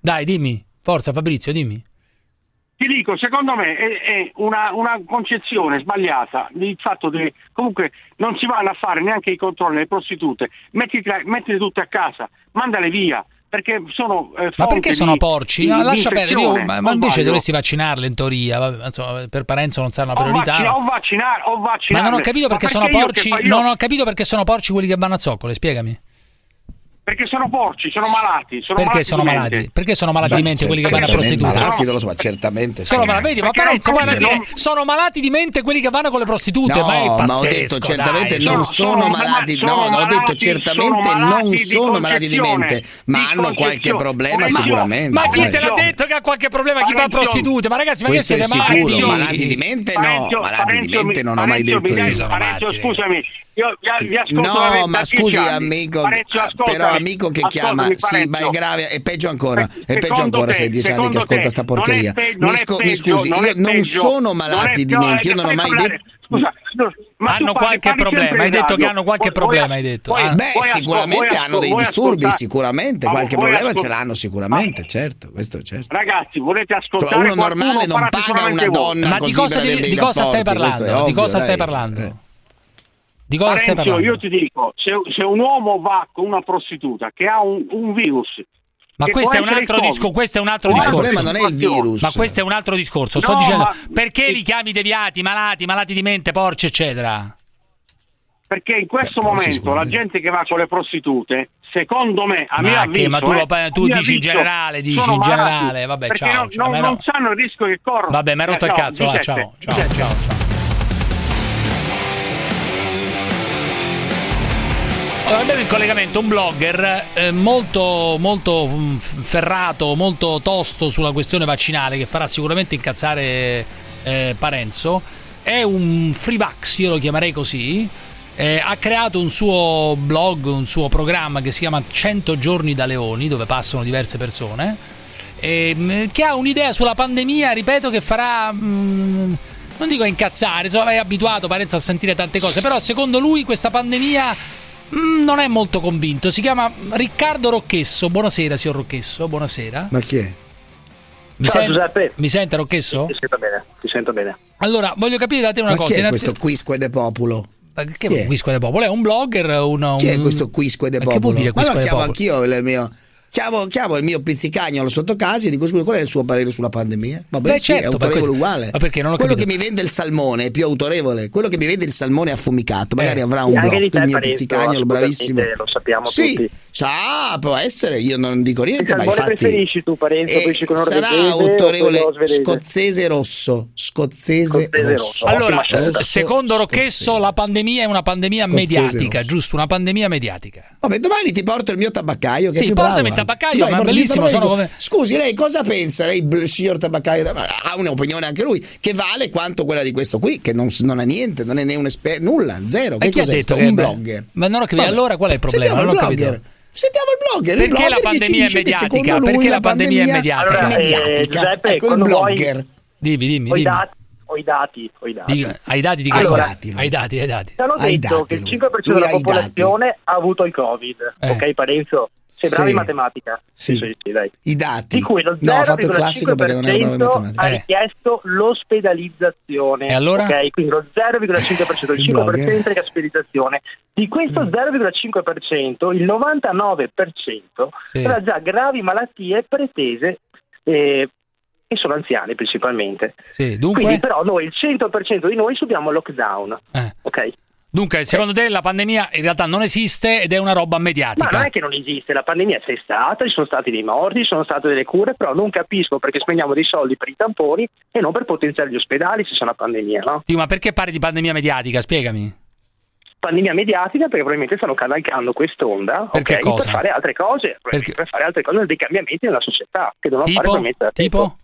[SPEAKER 2] Dai, dimmi, forza Fabrizio, dimmi.
[SPEAKER 20] Ti dico, secondo me è, è una, una, concezione sbagliata il fatto che comunque non si vanno a fare neanche i controlli alle prostitute, mettile, mettile tutte a casa, mandale via, perché sono eh,
[SPEAKER 2] Ma perché sono
[SPEAKER 20] di,
[SPEAKER 2] porci? No, lascia perdere, ma, ma invece dovresti vaccinarle in teoria, insomma, per Parenzo non sarà una priorità.
[SPEAKER 20] Ho, vac- ho vaccinare,
[SPEAKER 2] ho
[SPEAKER 20] vaccinare.
[SPEAKER 2] Ma non ho capito perché,
[SPEAKER 20] perché sono
[SPEAKER 2] porci,
[SPEAKER 20] fa...
[SPEAKER 2] non ho capito perché sono porci quelli che vanno a zoccole, spiegami.
[SPEAKER 20] Perché sono porci, sono malati. Sono
[SPEAKER 2] perché,
[SPEAKER 20] malati
[SPEAKER 2] sono malati? perché sono malati? Beh, di mente quelli che cioè, vanno a prostitute?
[SPEAKER 13] Sono Malati non lo so, ma certamente.
[SPEAKER 2] Sono,
[SPEAKER 13] sì.
[SPEAKER 2] malati, vedi, ma Parenzo, guarda, sono malati di mente quelli che vanno con le prostitute.
[SPEAKER 13] No,
[SPEAKER 2] ma è pazzesco,
[SPEAKER 13] ma ho detto certamente
[SPEAKER 2] dai,
[SPEAKER 13] non
[SPEAKER 2] sono,
[SPEAKER 13] sono malati.
[SPEAKER 20] Sono
[SPEAKER 13] no, malati, ho detto certamente non sono malati di mente, ma
[SPEAKER 20] di
[SPEAKER 13] hanno qualche problema
[SPEAKER 20] ma,
[SPEAKER 13] sicuramente.
[SPEAKER 2] Ma chi te l'ha detto che ha qualche problema? Chi
[SPEAKER 20] fa
[SPEAKER 2] prostitute? Ma ragazzi, ma che siete
[SPEAKER 13] malati? Malati di mente no, malati di mente non ho mai detto.
[SPEAKER 20] Scusami,
[SPEAKER 13] No, ma scusi, amico,
[SPEAKER 20] ah,
[SPEAKER 13] però amico che chiama, sì, ma è grave, è peggio ancora. È peggio ancora se hai dieci anni che ascolta sta porcheria. Mi, mi, scusi,
[SPEAKER 20] non,
[SPEAKER 13] io non sono malati di menti, io non ho mai detto.
[SPEAKER 20] Scusa, ma
[SPEAKER 2] hanno qualche
[SPEAKER 20] parli,
[SPEAKER 2] parli
[SPEAKER 20] problema.
[SPEAKER 2] Hai detto che hanno qualche
[SPEAKER 20] voi,
[SPEAKER 2] problema. Hai detto.
[SPEAKER 20] Voi.
[SPEAKER 2] Ah.
[SPEAKER 13] Beh,
[SPEAKER 20] voi
[SPEAKER 13] sicuramente
[SPEAKER 20] ascol-
[SPEAKER 13] hanno dei disturbi. Sicuramente qualche problema
[SPEAKER 20] ascol- ce
[SPEAKER 13] l'hanno. Sicuramente, ma, certo. Questo è certo.
[SPEAKER 20] Ragazzi, volete cioè, ascoltare?
[SPEAKER 13] Cioè,
[SPEAKER 20] uno
[SPEAKER 13] normale non paga una donna.
[SPEAKER 2] Ma di cosa, di, di cosa stai parlando?
[SPEAKER 13] Ovvio, di
[SPEAKER 2] cosa stai parlando? Di cosa
[SPEAKER 20] Parenzo, stai
[SPEAKER 2] parlando?
[SPEAKER 20] Io ti dico, se, se, un uomo va con una prostituta che ha un, un virus
[SPEAKER 2] ma questo è, disco, questo è un altro
[SPEAKER 20] discorso.
[SPEAKER 13] Ma
[SPEAKER 2] il
[SPEAKER 13] problema non è il virus.
[SPEAKER 2] Ma questo è un altro discorso. Sto dicendo perché li chiami deviati, malati, malati di mente, porci, eccetera.
[SPEAKER 20] Perché in questo
[SPEAKER 13] Beh,
[SPEAKER 20] momento la gente che va con le prostitute, secondo me, a
[SPEAKER 2] ma
[SPEAKER 20] mio
[SPEAKER 2] avviso, ma tu, lo,
[SPEAKER 20] eh,
[SPEAKER 2] tu dici
[SPEAKER 20] avviso, in
[SPEAKER 2] generale, dici in generale, vabbè, ciao,
[SPEAKER 20] non,
[SPEAKER 2] ciao,
[SPEAKER 20] non, non sanno il rischio che corrono.
[SPEAKER 2] Vabbè, mi hai rotto
[SPEAKER 20] eh,
[SPEAKER 2] il cazzo,
[SPEAKER 20] no,
[SPEAKER 2] ciao, ciao, ciao, ciao. abbiamo in collegamento un blogger eh, molto, molto mm, ferrato, molto tosto sulla questione vaccinale che farà sicuramente incazzare eh, Parenzo. È un freevax, io lo chiamerei così. Eh, ha creato un suo blog, un suo programma che si chiama 100 giorni da leoni, dove passano diverse persone, ehm, che ha un'idea sulla pandemia, ripeto, che farà... Mm, non dico incazzare, insomma, è abituato Parenzo a sentire tante cose, però secondo lui questa pandemia Mm, non è molto convinto. Si chiama Riccardo Rocchesso. Buonasera, signor Rocchesso. Buonasera.
[SPEAKER 27] Ma chi è?
[SPEAKER 2] Mi,
[SPEAKER 27] Ciao,
[SPEAKER 2] sen- mi sente Rocchesso?
[SPEAKER 27] Ti sento bene, ti sento bene.
[SPEAKER 2] Allora, voglio capire da te una
[SPEAKER 13] Ma
[SPEAKER 2] cosa.
[SPEAKER 13] Chi è
[SPEAKER 2] Innanzi-
[SPEAKER 13] questo Quisque de Populo?
[SPEAKER 2] Ma Che
[SPEAKER 13] Chi è?
[SPEAKER 2] Quisque de Popolo? È un blogger? Uno,
[SPEAKER 13] Chi è questo Quisque de
[SPEAKER 2] Ma Che vuol dire
[SPEAKER 13] Ma lo chiamo anch'io il mio chiamo, chiamo il mio pizzicagnolo sotto casa e dico scusa qual è il suo parere sulla pandemia? Vabbè,
[SPEAKER 2] Beh,
[SPEAKER 13] sì,
[SPEAKER 2] certo,
[SPEAKER 13] è un
[SPEAKER 2] parere
[SPEAKER 13] uguale. quello
[SPEAKER 2] capito.
[SPEAKER 13] che mi vende il salmone è più autorevole, quello che mi vende il salmone affumicato, magari
[SPEAKER 2] eh.
[SPEAKER 13] avrà un
[SPEAKER 27] blocco,
[SPEAKER 13] il mio pizzicagnolo, bravissimo.
[SPEAKER 27] Lo sappiamo
[SPEAKER 13] sì.
[SPEAKER 27] tutti.
[SPEAKER 13] Sa, può essere, io non dico niente, ma infatti
[SPEAKER 27] preferisci tu, Parenzo,
[SPEAKER 13] eh, sarà autorevole scozzese rosso, scozzese,
[SPEAKER 27] scozzese
[SPEAKER 13] rosso.
[SPEAKER 27] rosso.
[SPEAKER 2] Allora, rosso, secondo Rocchesso la pandemia è una pandemia mediatica, giusto, una pandemia mediatica.
[SPEAKER 13] Vabbè, domani ti porto il mio tabaccaio che
[SPEAKER 2] sì,
[SPEAKER 13] è più bravo
[SPEAKER 2] tabaccaio, ma bellissimo. Come...
[SPEAKER 13] Scusi, lei cosa pensa? Lei, il signor tabaccaio, ha un'opinione anche lui, che vale quanto quella di questo qui, che non, non ha niente, non è né un esperto, nulla, zero.
[SPEAKER 2] E
[SPEAKER 13] che
[SPEAKER 2] chi ha detto?
[SPEAKER 13] Un blogger.
[SPEAKER 2] Ma non ho capito, allora qual è il problema?
[SPEAKER 13] Sentiamo
[SPEAKER 2] non ho
[SPEAKER 13] blogger. Sentiamo il blogger.
[SPEAKER 2] Perché il
[SPEAKER 13] blogger la
[SPEAKER 2] pandemia è mediatica? Perché la pandemia è
[SPEAKER 13] eh,
[SPEAKER 2] mediatica?
[SPEAKER 27] Allora,
[SPEAKER 13] mediatica.
[SPEAKER 27] Eh, Giuseppe,
[SPEAKER 13] ecco il
[SPEAKER 27] blogger. Vuoi...
[SPEAKER 2] Dimmi, dimmi, dimmi.
[SPEAKER 27] Ho i dati, ho i dati.
[SPEAKER 2] Dico, ai dati di che
[SPEAKER 27] allora,
[SPEAKER 2] dati, ai dati, ai dati.
[SPEAKER 27] Ci hanno detto che il 5%
[SPEAKER 13] lui.
[SPEAKER 27] della popolazione ha avuto il Covid.
[SPEAKER 2] Eh.
[SPEAKER 27] Ok, Parenzo? Sei bravo
[SPEAKER 13] sì.
[SPEAKER 27] in matematica?
[SPEAKER 13] Sì.
[SPEAKER 27] sì, sì
[SPEAKER 13] I dati.
[SPEAKER 27] Di cui lo 0,
[SPEAKER 13] no, ho fatto il classico perché non ero bravo in
[SPEAKER 27] Ha
[SPEAKER 2] eh.
[SPEAKER 27] richiesto l'ospedalizzazione.
[SPEAKER 2] E allora?
[SPEAKER 27] Ok, quindi lo 0,5%, il,
[SPEAKER 13] il
[SPEAKER 27] 5%
[SPEAKER 13] blogger.
[SPEAKER 27] è. Di questo
[SPEAKER 13] mm.
[SPEAKER 27] 0,5%, il 99%
[SPEAKER 2] sì.
[SPEAKER 27] era già gravi malattie pretese eh, che sono anziani principalmente.
[SPEAKER 2] Sì, dunque...
[SPEAKER 27] Quindi però noi, il 100% di noi subiamo lockdown.
[SPEAKER 2] Eh.
[SPEAKER 27] Ok?
[SPEAKER 2] Dunque, eh. secondo te la pandemia in realtà non esiste ed è una roba mediatica?
[SPEAKER 27] Ma non è che non esiste, la pandemia c'è stata, ci sono stati dei morti, ci sono state delle cure, però non capisco perché spendiamo dei soldi per i tamponi e non per potenziare gli ospedali se c'è una pandemia, no?
[SPEAKER 2] Sì, ma perché parli di pandemia mediatica? Spiegami
[SPEAKER 27] pandemia mediatica perché probabilmente stanno cavalcando quest'onda
[SPEAKER 2] okay,
[SPEAKER 27] per fare altre cose,
[SPEAKER 2] perché...
[SPEAKER 27] per fare altre cose, dei cambiamenti nella società che devono
[SPEAKER 2] tipo?
[SPEAKER 27] fare probabilmente da
[SPEAKER 2] tipo? Tempo.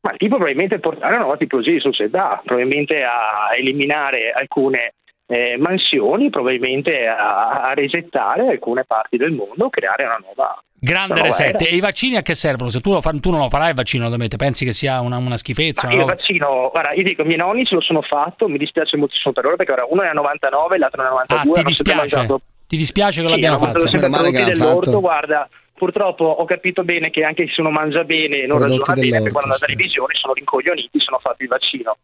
[SPEAKER 27] Ma tipo probabilmente portare una nuova tipologia di società, probabilmente a eliminare alcune eh, mansioni probabilmente a, a resettare alcune parti del mondo, creare una nuova
[SPEAKER 2] Grande reset. E i vaccini a che servono? Se tu, lo fa, tu non lo farai il vaccino, ovviamente, pensi che sia una, una schifezza? Una
[SPEAKER 27] io il vaccino, guarda, io dico, i miei nonni se lo sono fatto, mi dispiace moltissimo per loro perché ora uno è a 99 l'altro è a 92.
[SPEAKER 2] Ah, ti dispiace?
[SPEAKER 27] Mangiato...
[SPEAKER 2] Ti dispiace che
[SPEAKER 27] sì,
[SPEAKER 2] l'abbiano fatto?
[SPEAKER 13] Sì, sempre
[SPEAKER 27] prodotti dell'orto,
[SPEAKER 13] fatto.
[SPEAKER 27] guarda, purtroppo ho capito bene che anche se uno mangia bene e non ragiona bene, perché quando
[SPEAKER 13] sì.
[SPEAKER 27] la televisione sono rincoglioniti, sono fatti il vaccino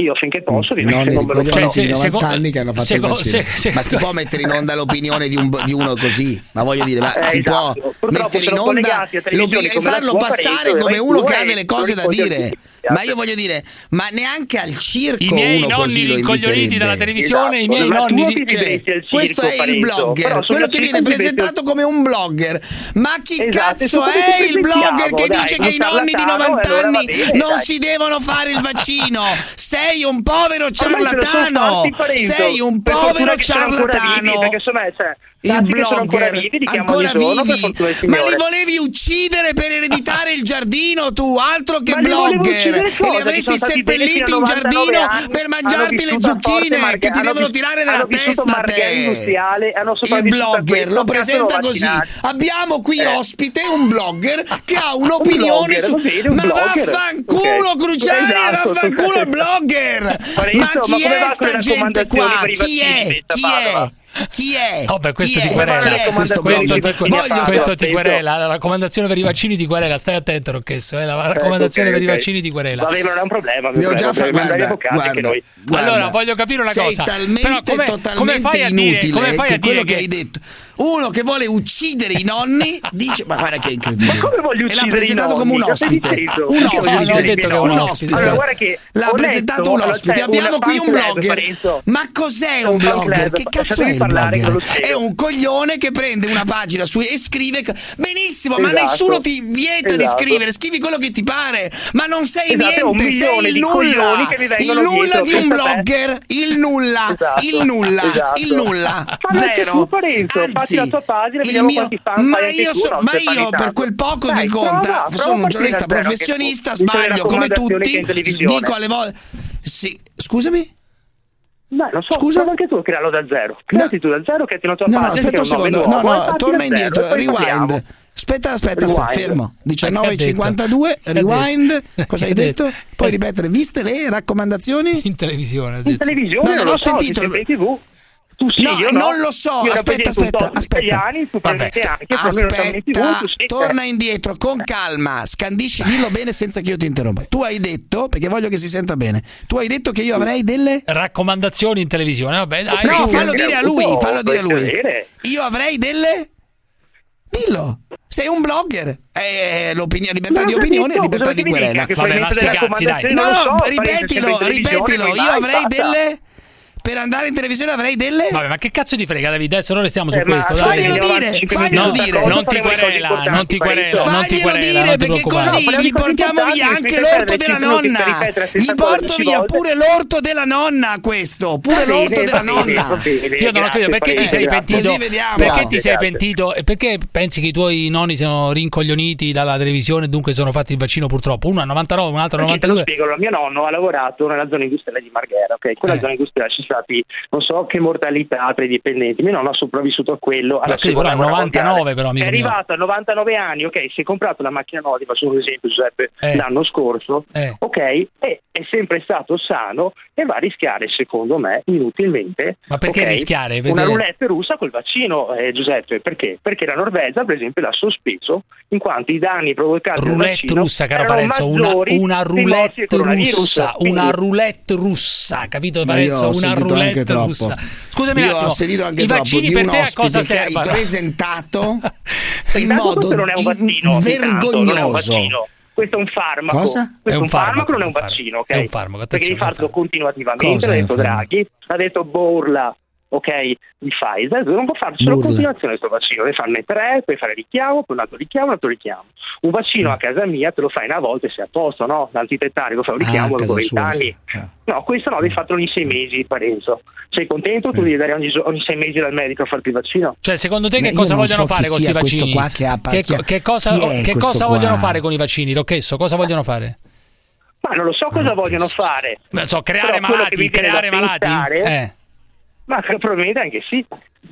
[SPEAKER 27] io finché posso mm. vi
[SPEAKER 13] metto
[SPEAKER 27] non me
[SPEAKER 2] cioè, se,
[SPEAKER 13] 90 anni che hanno fatto secondo,
[SPEAKER 2] se, se,
[SPEAKER 13] ma si può mettere in onda l'opinione di, un, di uno così? Ma voglio dire ma
[SPEAKER 27] eh,
[SPEAKER 13] si
[SPEAKER 27] esatto.
[SPEAKER 13] può
[SPEAKER 27] Purtroppo
[SPEAKER 13] mettere in onda e farlo passare come uno che ha delle cose da dire. Ma io voglio dire, ma neanche al circo
[SPEAKER 2] I miei nonni rincoglioniti dalla televisione,
[SPEAKER 27] esatto. i miei
[SPEAKER 2] nonni
[SPEAKER 27] cioè,
[SPEAKER 13] Questo è il blogger, quello che viene presentato come un blogger. Ma chi
[SPEAKER 27] esatto,
[SPEAKER 13] cazzo è il blogger che
[SPEAKER 27] dai,
[SPEAKER 13] dice che i nonni di 90
[SPEAKER 27] allora
[SPEAKER 13] anni
[SPEAKER 27] bene,
[SPEAKER 13] non
[SPEAKER 27] dai.
[SPEAKER 13] si devono fare il vaccino? Sei un povero ciarlatano. Sei un povero ciarlatano.
[SPEAKER 27] Perché insomma, cioè i
[SPEAKER 13] blogger. ancora vivi, ma li volevi uccidere per ereditare il giardino tu? Altro che
[SPEAKER 27] ma
[SPEAKER 13] blogger.
[SPEAKER 27] li
[SPEAKER 13] e li avresti seppelliti in giardino
[SPEAKER 27] anni,
[SPEAKER 13] per mangiarti le zucchine
[SPEAKER 27] Marghe,
[SPEAKER 13] che ti devono tirare dalla testa a te. il blogger lo presenta così. Abbiamo qui
[SPEAKER 27] eh.
[SPEAKER 13] ospite un blogger che ha un'opinione
[SPEAKER 27] un
[SPEAKER 13] su
[SPEAKER 27] un
[SPEAKER 13] ma vaffanculo
[SPEAKER 27] okay.
[SPEAKER 13] Cruciani
[SPEAKER 27] esatto,
[SPEAKER 13] vaffanculo blogger! Ma chi è sta gente qua? chi è? chi è? Chi è?
[SPEAKER 2] Oh, beh, questo,
[SPEAKER 13] Chi
[SPEAKER 2] ti,
[SPEAKER 13] è?
[SPEAKER 2] Querela.
[SPEAKER 13] È? Questo,
[SPEAKER 2] questo, ti, questo ti querela. La raccomandazione per i vaccini di querela. Stai attento, Rocchesso. Eh? La eh, raccomandazione
[SPEAKER 27] okay,
[SPEAKER 2] per okay.
[SPEAKER 27] i
[SPEAKER 2] vaccini di querela.
[SPEAKER 27] Vabbè, non è un problema.
[SPEAKER 13] Ne ho già fatto. Guarda, guarda,
[SPEAKER 27] noi...
[SPEAKER 13] guarda,
[SPEAKER 2] allora, voglio capire una
[SPEAKER 13] sei
[SPEAKER 2] cosa.
[SPEAKER 13] Sei talmente,
[SPEAKER 2] Però, come,
[SPEAKER 13] totalmente
[SPEAKER 2] come fai a dire, come fai a
[SPEAKER 13] dire quello che hai detto uno che vuole uccidere i nonni dice ma guarda che incredibile.
[SPEAKER 27] Ma come voglio uccidere?
[SPEAKER 13] E l'ha presentato come un ospite. Un ospite.
[SPEAKER 2] Ho detto che è un ospite.
[SPEAKER 13] L'ha presentato un ospite. Abbiamo qui un blogger. Ma cos'è un blogger? Che cazzo è
[SPEAKER 27] un
[SPEAKER 13] blogger? È un coglione che prende una pagina su e scrive benissimo, ma nessuno ti vieta di scrivere, scrivi quello che ti pare, ma non sei niente, sei il nulla. Il nulla di un blogger, il nulla, il nulla, il nulla. Zero. Anzi, sì.
[SPEAKER 27] la tua pagina,
[SPEAKER 13] il mio... ma io, so, ma io per quel poco
[SPEAKER 27] Dai,
[SPEAKER 13] che conta,
[SPEAKER 27] prova, prova,
[SPEAKER 13] sono un giornalista professionista, sbaglio come tutti, dico alle volte... Sì, scusami?
[SPEAKER 27] No, lo so,
[SPEAKER 13] Scusa?
[SPEAKER 27] anche tu crearlo da zero. Creati no. tu da zero, creati una tua
[SPEAKER 13] no,
[SPEAKER 27] pagina.
[SPEAKER 13] No, aspetta un secondo, no, no, torna indietro,
[SPEAKER 27] zero,
[SPEAKER 13] rewind. Aspetta, aspetta,
[SPEAKER 27] rewind.
[SPEAKER 2] aspetta, fermo.
[SPEAKER 13] 19.52, rewind. Cosa hai
[SPEAKER 2] detto?
[SPEAKER 13] Puoi ripetere, viste le raccomandazioni?
[SPEAKER 2] In televisione.
[SPEAKER 27] In televisione,
[SPEAKER 13] no, non l'ho
[SPEAKER 27] so,
[SPEAKER 13] sentito.
[SPEAKER 27] In TV tu sì,
[SPEAKER 13] no,
[SPEAKER 27] io no.
[SPEAKER 13] non lo so.
[SPEAKER 27] Io
[SPEAKER 13] aspetta, aspetta, aspetta.
[SPEAKER 27] Italiani, anche,
[SPEAKER 13] aspetta,
[SPEAKER 27] tu, sì,
[SPEAKER 13] torna indietro con calma, scandisci, dillo bene senza che io ti interrompa. Tu hai detto, perché voglio che si senta bene, tu hai detto che io avrei delle
[SPEAKER 2] raccomandazioni in televisione. Vabbè, dai,
[SPEAKER 13] no, fallo dire a lui, fallo dire a lui. Io avrei delle Dillo, sei un blogger. Eh, eh libertà
[SPEAKER 27] no,
[SPEAKER 13] di opinione e libertà di querela.
[SPEAKER 2] Vabbè, ma sti cazzi, dai.
[SPEAKER 13] No, no,
[SPEAKER 27] so,
[SPEAKER 13] ripetilo, ripetilo. Io avrei delle per andare in televisione avrei delle.
[SPEAKER 2] Vabbè, ma che cazzo ti frega, David? Adesso non restiamo su
[SPEAKER 27] eh,
[SPEAKER 2] questo.
[SPEAKER 13] Faglielo dire, faglielo
[SPEAKER 27] no,
[SPEAKER 13] dire.
[SPEAKER 2] Non ti querela, non ti querela.
[SPEAKER 13] Faglielo dire, perché così
[SPEAKER 27] no,
[SPEAKER 13] gli portiamo via anche l'orto della nonna. Gli porto via pure l'orto della nonna, questo. Pure
[SPEAKER 27] ah,
[SPEAKER 13] l'orto della nonna.
[SPEAKER 2] Io non ho capito perché ti sei pentito. Perché ti sei pentito? E perché pensi che i tuoi nonni siano rincoglioniti dalla televisione e dunque sono fatti il vaccino purtroppo? Uno a 99, un altro a 92.
[SPEAKER 27] Io spiego, mio nonno ha lavorato nella zona industriale di Marghera, ok? Quella
[SPEAKER 2] eh.
[SPEAKER 27] zona industriale ci stati non so che mortalità tra i dipendenti. Mio nonno ha sopravvissuto a quello. Alla sì,
[SPEAKER 2] però 99 però,
[SPEAKER 27] È arrivato a 99 anni, ok, si è comprato la macchina nuova, faccio un esempio Giuseppe,
[SPEAKER 2] eh.
[SPEAKER 27] l'anno scorso,
[SPEAKER 2] eh.
[SPEAKER 27] ok, e è sempre stato sano e va a rischiare secondo me inutilmente.
[SPEAKER 2] Ma perché
[SPEAKER 27] okay,
[SPEAKER 2] rischiare? Vedere.
[SPEAKER 27] Una roulette russa col vaccino eh, Giuseppe, perché? Perché la Norvegia per esempio l'ha sospeso in quanto i danni provocati
[SPEAKER 2] roulette dal
[SPEAKER 27] vaccino
[SPEAKER 2] russa, caro Parenzo, una, una roulette russa, una roulette russa, capito Parenzo? Una
[SPEAKER 13] sentito anche troppo.
[SPEAKER 2] Scusami,
[SPEAKER 13] io ho sentito anche troppo. di un ospite che hai presentato in modo vergognoso.
[SPEAKER 27] questo è un farmaco.
[SPEAKER 13] Cosa?
[SPEAKER 27] Questo
[SPEAKER 2] è un,
[SPEAKER 27] farmaco, farmaco, non è un vaccino, ok?
[SPEAKER 2] È un farmaco,
[SPEAKER 27] Perché devi farlo continuativamente,
[SPEAKER 13] Ha
[SPEAKER 27] detto Draghi, ha detto Borla okay, di Pfizer, devono farselo
[SPEAKER 13] in
[SPEAKER 27] continuazione questo vaccino, devi farne tre, puoi fare richiamo, poi un altro richiamo, un altro richiamo. Un vaccino a casa mia te lo fai una volta e sei a posto, no? L'antitettanico fa un richiamo
[SPEAKER 13] ah,
[SPEAKER 27] dopo 20
[SPEAKER 13] sua,
[SPEAKER 27] anni.
[SPEAKER 13] Sì. Ah.
[SPEAKER 27] No, questo no, devi farlo ogni sei mesi, Parenzo. Sei contento? Sì. Tu devi andare ogni, ogni, sei mesi dal medico a farti il vaccino.
[SPEAKER 2] Cioè, secondo te
[SPEAKER 13] Ma
[SPEAKER 2] che cosa vogliono
[SPEAKER 13] so
[SPEAKER 2] fare con questi vaccini?
[SPEAKER 13] Che, ha,
[SPEAKER 2] che,
[SPEAKER 13] chi,
[SPEAKER 2] che, cosa, che cosa vogliono fare con i vaccini? Rocchesso, cosa vogliono fare?
[SPEAKER 27] Ma non lo so cosa vogliono fare.
[SPEAKER 2] Non so, creare
[SPEAKER 27] Però
[SPEAKER 2] malati, creare malati. Eh.
[SPEAKER 27] Ma probabilmente anche sì.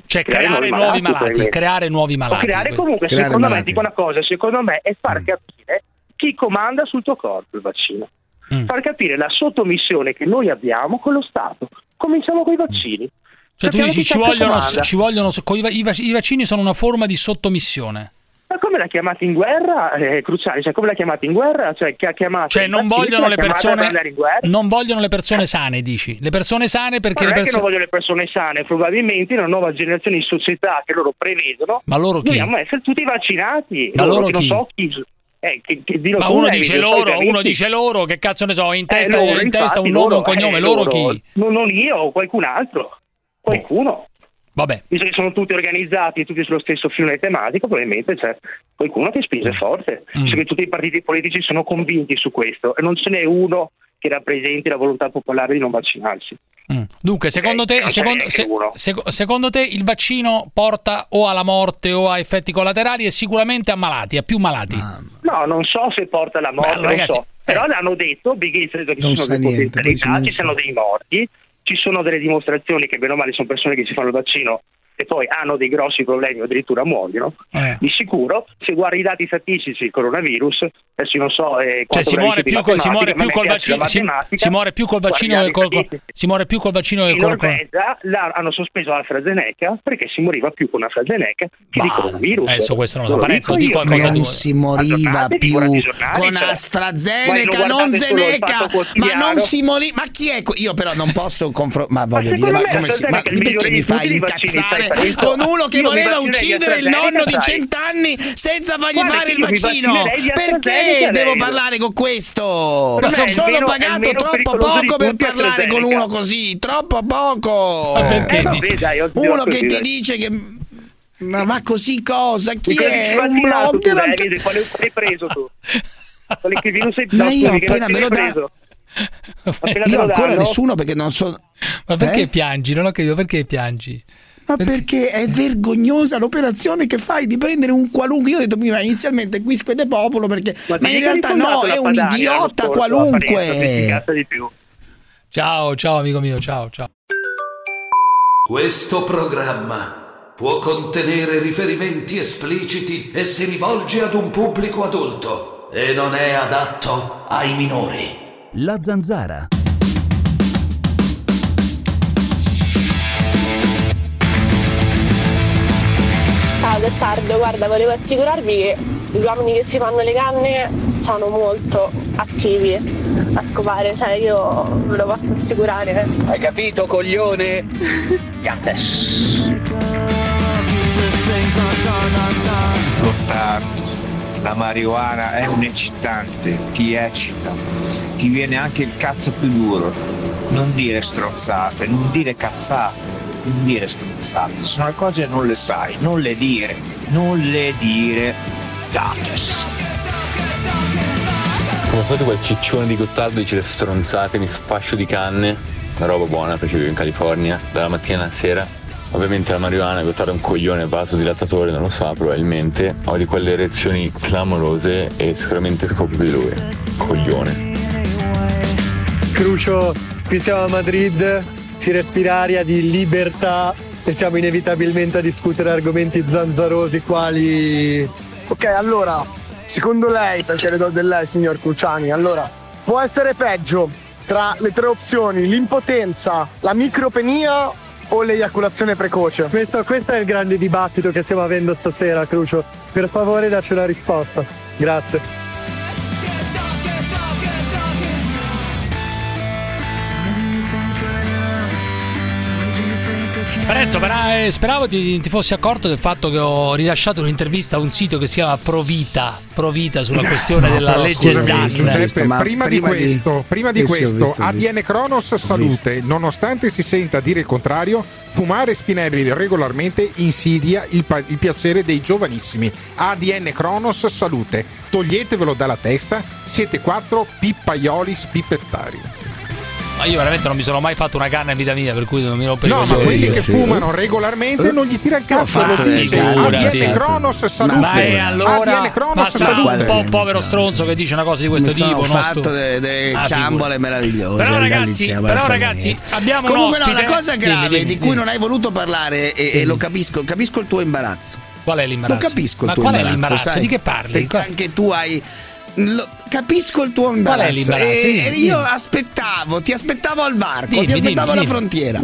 [SPEAKER 2] Cioè
[SPEAKER 27] creare,
[SPEAKER 2] creare
[SPEAKER 27] nuovi, malati,
[SPEAKER 2] malati creare nuovi malati.
[SPEAKER 27] O creare comunque,
[SPEAKER 13] creare
[SPEAKER 27] secondo
[SPEAKER 13] malati.
[SPEAKER 27] me, dico una cosa, secondo me è far mm. capire chi comanda sul tuo corpo il vaccino.
[SPEAKER 2] Mm.
[SPEAKER 27] Far capire la sottomissione che noi abbiamo con lo Stato. Cominciamo con i mm. vaccini.
[SPEAKER 2] Cioè
[SPEAKER 27] Sappiamo
[SPEAKER 2] tu
[SPEAKER 27] dici
[SPEAKER 2] ci vogliono, ci vogliono, i vaccini sono una forma di sottomissione.
[SPEAKER 27] Ma come l'ha chiamata in guerra? Eh, è cruciale, cioè come l'ha chiamata in guerra? Cioè, che ha chiamato
[SPEAKER 2] cioè non vogliono le persone non vogliono le persone sane, dici. Le persone sane perché ma
[SPEAKER 27] non
[SPEAKER 2] le perso-
[SPEAKER 27] non vogliono le persone sane, probabilmente una nuova generazione di società che loro prevedono.
[SPEAKER 2] Ma loro chi?
[SPEAKER 27] Dobbiamo essere tutti vaccinati.
[SPEAKER 2] Ma loro,
[SPEAKER 27] loro
[SPEAKER 2] chi?
[SPEAKER 27] Non so chi eh, che, che
[SPEAKER 2] ma uno dice, loro, uno dice loro, che cazzo ne so, in
[SPEAKER 27] eh,
[SPEAKER 2] testa, eh,
[SPEAKER 27] loro,
[SPEAKER 2] in
[SPEAKER 27] infatti, testa
[SPEAKER 2] un nome, un cognome,
[SPEAKER 27] eh,
[SPEAKER 2] loro, chi?
[SPEAKER 27] Non, non io, qualcun altro, qualcuno.
[SPEAKER 2] Vabbè.
[SPEAKER 27] Visto sono tutti organizzati e tutti sullo stesso filone tematico, probabilmente c'è qualcuno che spinge mm. forte.
[SPEAKER 2] Mm.
[SPEAKER 27] Visto tutti i partiti politici sono convinti su questo e non ce n'è uno che rappresenti la volontà popolare di non vaccinarsi.
[SPEAKER 2] Mm. Dunque, secondo,
[SPEAKER 27] eh, te,
[SPEAKER 2] secondo, se, secondo te, il vaccino porta o alla morte o a effetti collaterali e sicuramente a malati, a più malati?
[SPEAKER 27] No, non so se porta alla morte, Ma,
[SPEAKER 2] ragazzi,
[SPEAKER 27] so. eh. Però l'hanno detto, Big che ci sono
[SPEAKER 13] dei
[SPEAKER 27] potenzialità, ci sono dei morti, ci sono delle dimostrazioni che bene o male sono persone che si fanno il vaccino e poi hanno dei grossi problemi o addirittura muoiono,
[SPEAKER 2] eh.
[SPEAKER 27] di sicuro se guardi i dati statistici del coronavirus, adesso non so eh,
[SPEAKER 2] cioè, si muore, più col, si muore più col vaccino si, si, muore più col vaccino
[SPEAKER 27] del
[SPEAKER 2] col, si muore più col vaccino
[SPEAKER 27] del
[SPEAKER 2] col,
[SPEAKER 27] Norvegia la, hanno sospeso AstraZeneca perché si moriva più con AstraZeneca che
[SPEAKER 2] bah, di
[SPEAKER 27] coronavirus.
[SPEAKER 2] Adesso questo non lo so, Parenzo, di qualcosa
[SPEAKER 13] non si moriva più con
[SPEAKER 27] cioè,
[SPEAKER 13] AstraZeneca,
[SPEAKER 27] non
[SPEAKER 13] Zeneca, ma non si moriva. Ma chi è? Io però non posso confrontare, ma voglio dire, ma come si ma perché mi fai incazzare?
[SPEAKER 27] Beh,
[SPEAKER 13] con uno che voleva uccidere il nonno di cent'anni senza fargli
[SPEAKER 27] Guarda,
[SPEAKER 13] fare il vaccino. Perché devo parlare con questo? Sono pagato troppo poco per parlare con uno così, troppo poco. Uno che ti dice che ma, ma, così cosa? Chi è? Un blogger?
[SPEAKER 27] Anche... Che... Quale hai preso tu? Quale che virus hai?
[SPEAKER 13] Ma io appena me lo
[SPEAKER 28] preso?
[SPEAKER 13] Io ancora
[SPEAKER 28] danno?
[SPEAKER 13] nessuno perché non so...
[SPEAKER 2] Ma perché
[SPEAKER 13] eh?
[SPEAKER 2] piangi? Non ho capito, perché piangi?
[SPEAKER 13] Ma perché è vergognosa l'operazione che fai di prendere un qualunque. Io ho detto prima inizialmente quisque de popolo perché. Ma,
[SPEAKER 28] ti
[SPEAKER 13] in realtà no, è un
[SPEAKER 28] Padania
[SPEAKER 13] idiota
[SPEAKER 28] scorso,
[SPEAKER 13] qualunque.
[SPEAKER 2] Ciao, ciao amico mio, ciao, ciao.
[SPEAKER 1] Questo programma può contenere riferimenti espliciti e si rivolge ad un pubblico adulto e non è adatto ai minori.
[SPEAKER 5] La zanzara.
[SPEAKER 29] Ciao Gottardo, guarda, volevo assicurarvi che gli uomini che si fanno le canne sono molto attivi a scopare, cioè io ve lo posso assicurare.
[SPEAKER 17] Hai capito, coglione? Yates.
[SPEAKER 30] Gottardo, la marijuana è un eccitante, ti eccita, ti viene anche il cazzo più duro. Non dire strozzate, non dire cazzate, non dire stronzate, sono le cose che non le sai, non le dire, non le dire. Gates.
[SPEAKER 11] Come fate quel ciccione di Gottardo dice le stronzate, mi sfascio di canne, una roba buona perché vivo in California, dalla mattina alla sera. Ovviamente la marijuana, Gottardo è un coglione vasodilatatore, non lo sa probabilmente, ho di quelle erezioni clamorose e sicuramente scopro di lui. Coglione.
[SPEAKER 31] Crucio, qui siamo a Madrid, si respira aria di libertà e siamo inevitabilmente a discutere argomenti zanzarosi quali...
[SPEAKER 20] Ok, allora, secondo lei, perché le do del lei, signor Cruciani, allora, può essere peggio tra le tre opzioni, l'impotenza, la micropenia o l'eiaculazione precoce?
[SPEAKER 31] Questo, questo è il grande dibattito che stiamo avendo stasera, Crucio. Per favore dacci una risposta. Grazie.
[SPEAKER 2] Però, eh, speravo ti, ti fossi accorto del fatto che ho rilasciato un'intervista a un sito che si chiama Provita, Provita sulla questione della
[SPEAKER 8] No,
[SPEAKER 2] legge
[SPEAKER 8] scusami. Giuseppe, prima, di questo, prima di
[SPEAKER 2] ho
[SPEAKER 8] questo
[SPEAKER 2] visto,
[SPEAKER 8] ADN Cronos salute, nonostante si senta dire il contrario, fumare spinelli regolarmente insidia il, pa- il piacere dei giovanissimi. ADN Cronos salute, toglietevelo dalla testa, siete quattro pippaioli spippettari.
[SPEAKER 2] Ma io veramente non mi sono mai fatto una canna in vita mia, per cui non mi rompo i
[SPEAKER 8] No, ma quelli che fumano regolarmente non gli tira il cazzo, lo dice. ADN
[SPEAKER 2] sì.
[SPEAKER 8] Cronos salute.
[SPEAKER 2] Ma eh, allora,
[SPEAKER 8] ADN Cronos
[SPEAKER 2] ma
[SPEAKER 8] salute.
[SPEAKER 2] un po' un povero stronzo che dice una cosa di questo
[SPEAKER 13] Mi
[SPEAKER 2] tipo. non
[SPEAKER 13] fatto delle
[SPEAKER 2] Ah,
[SPEAKER 13] ciambole meravigliose.
[SPEAKER 2] Però ragazzi, però ragazzi, abbiamo un
[SPEAKER 13] Comunque no,
[SPEAKER 2] ospite.
[SPEAKER 13] la cosa
[SPEAKER 2] Dimmi,
[SPEAKER 13] grave
[SPEAKER 2] dimmi,
[SPEAKER 13] di cui
[SPEAKER 2] dimmi.
[SPEAKER 13] non hai voluto parlare e, e lo capisco, capisco il tuo imbarazzo.
[SPEAKER 2] Qual è l'imbarazzo?
[SPEAKER 13] Lo capisco il
[SPEAKER 2] Ma
[SPEAKER 13] tuo
[SPEAKER 2] qual è
[SPEAKER 13] imbarazzo,
[SPEAKER 2] l'imbarazzo?
[SPEAKER 13] sai?
[SPEAKER 2] Di che parli?
[SPEAKER 13] Perché anche tu hai lo- capisco il tuo imbarazzo. E,
[SPEAKER 2] Dimmi,
[SPEAKER 13] e
[SPEAKER 2] dimmi.
[SPEAKER 13] io aspettavo, ti aspettavo al varco,
[SPEAKER 2] Dimmi,
[SPEAKER 13] ti aspettavo
[SPEAKER 2] dimmi,
[SPEAKER 13] alla
[SPEAKER 2] dimmi.
[SPEAKER 13] frontiera.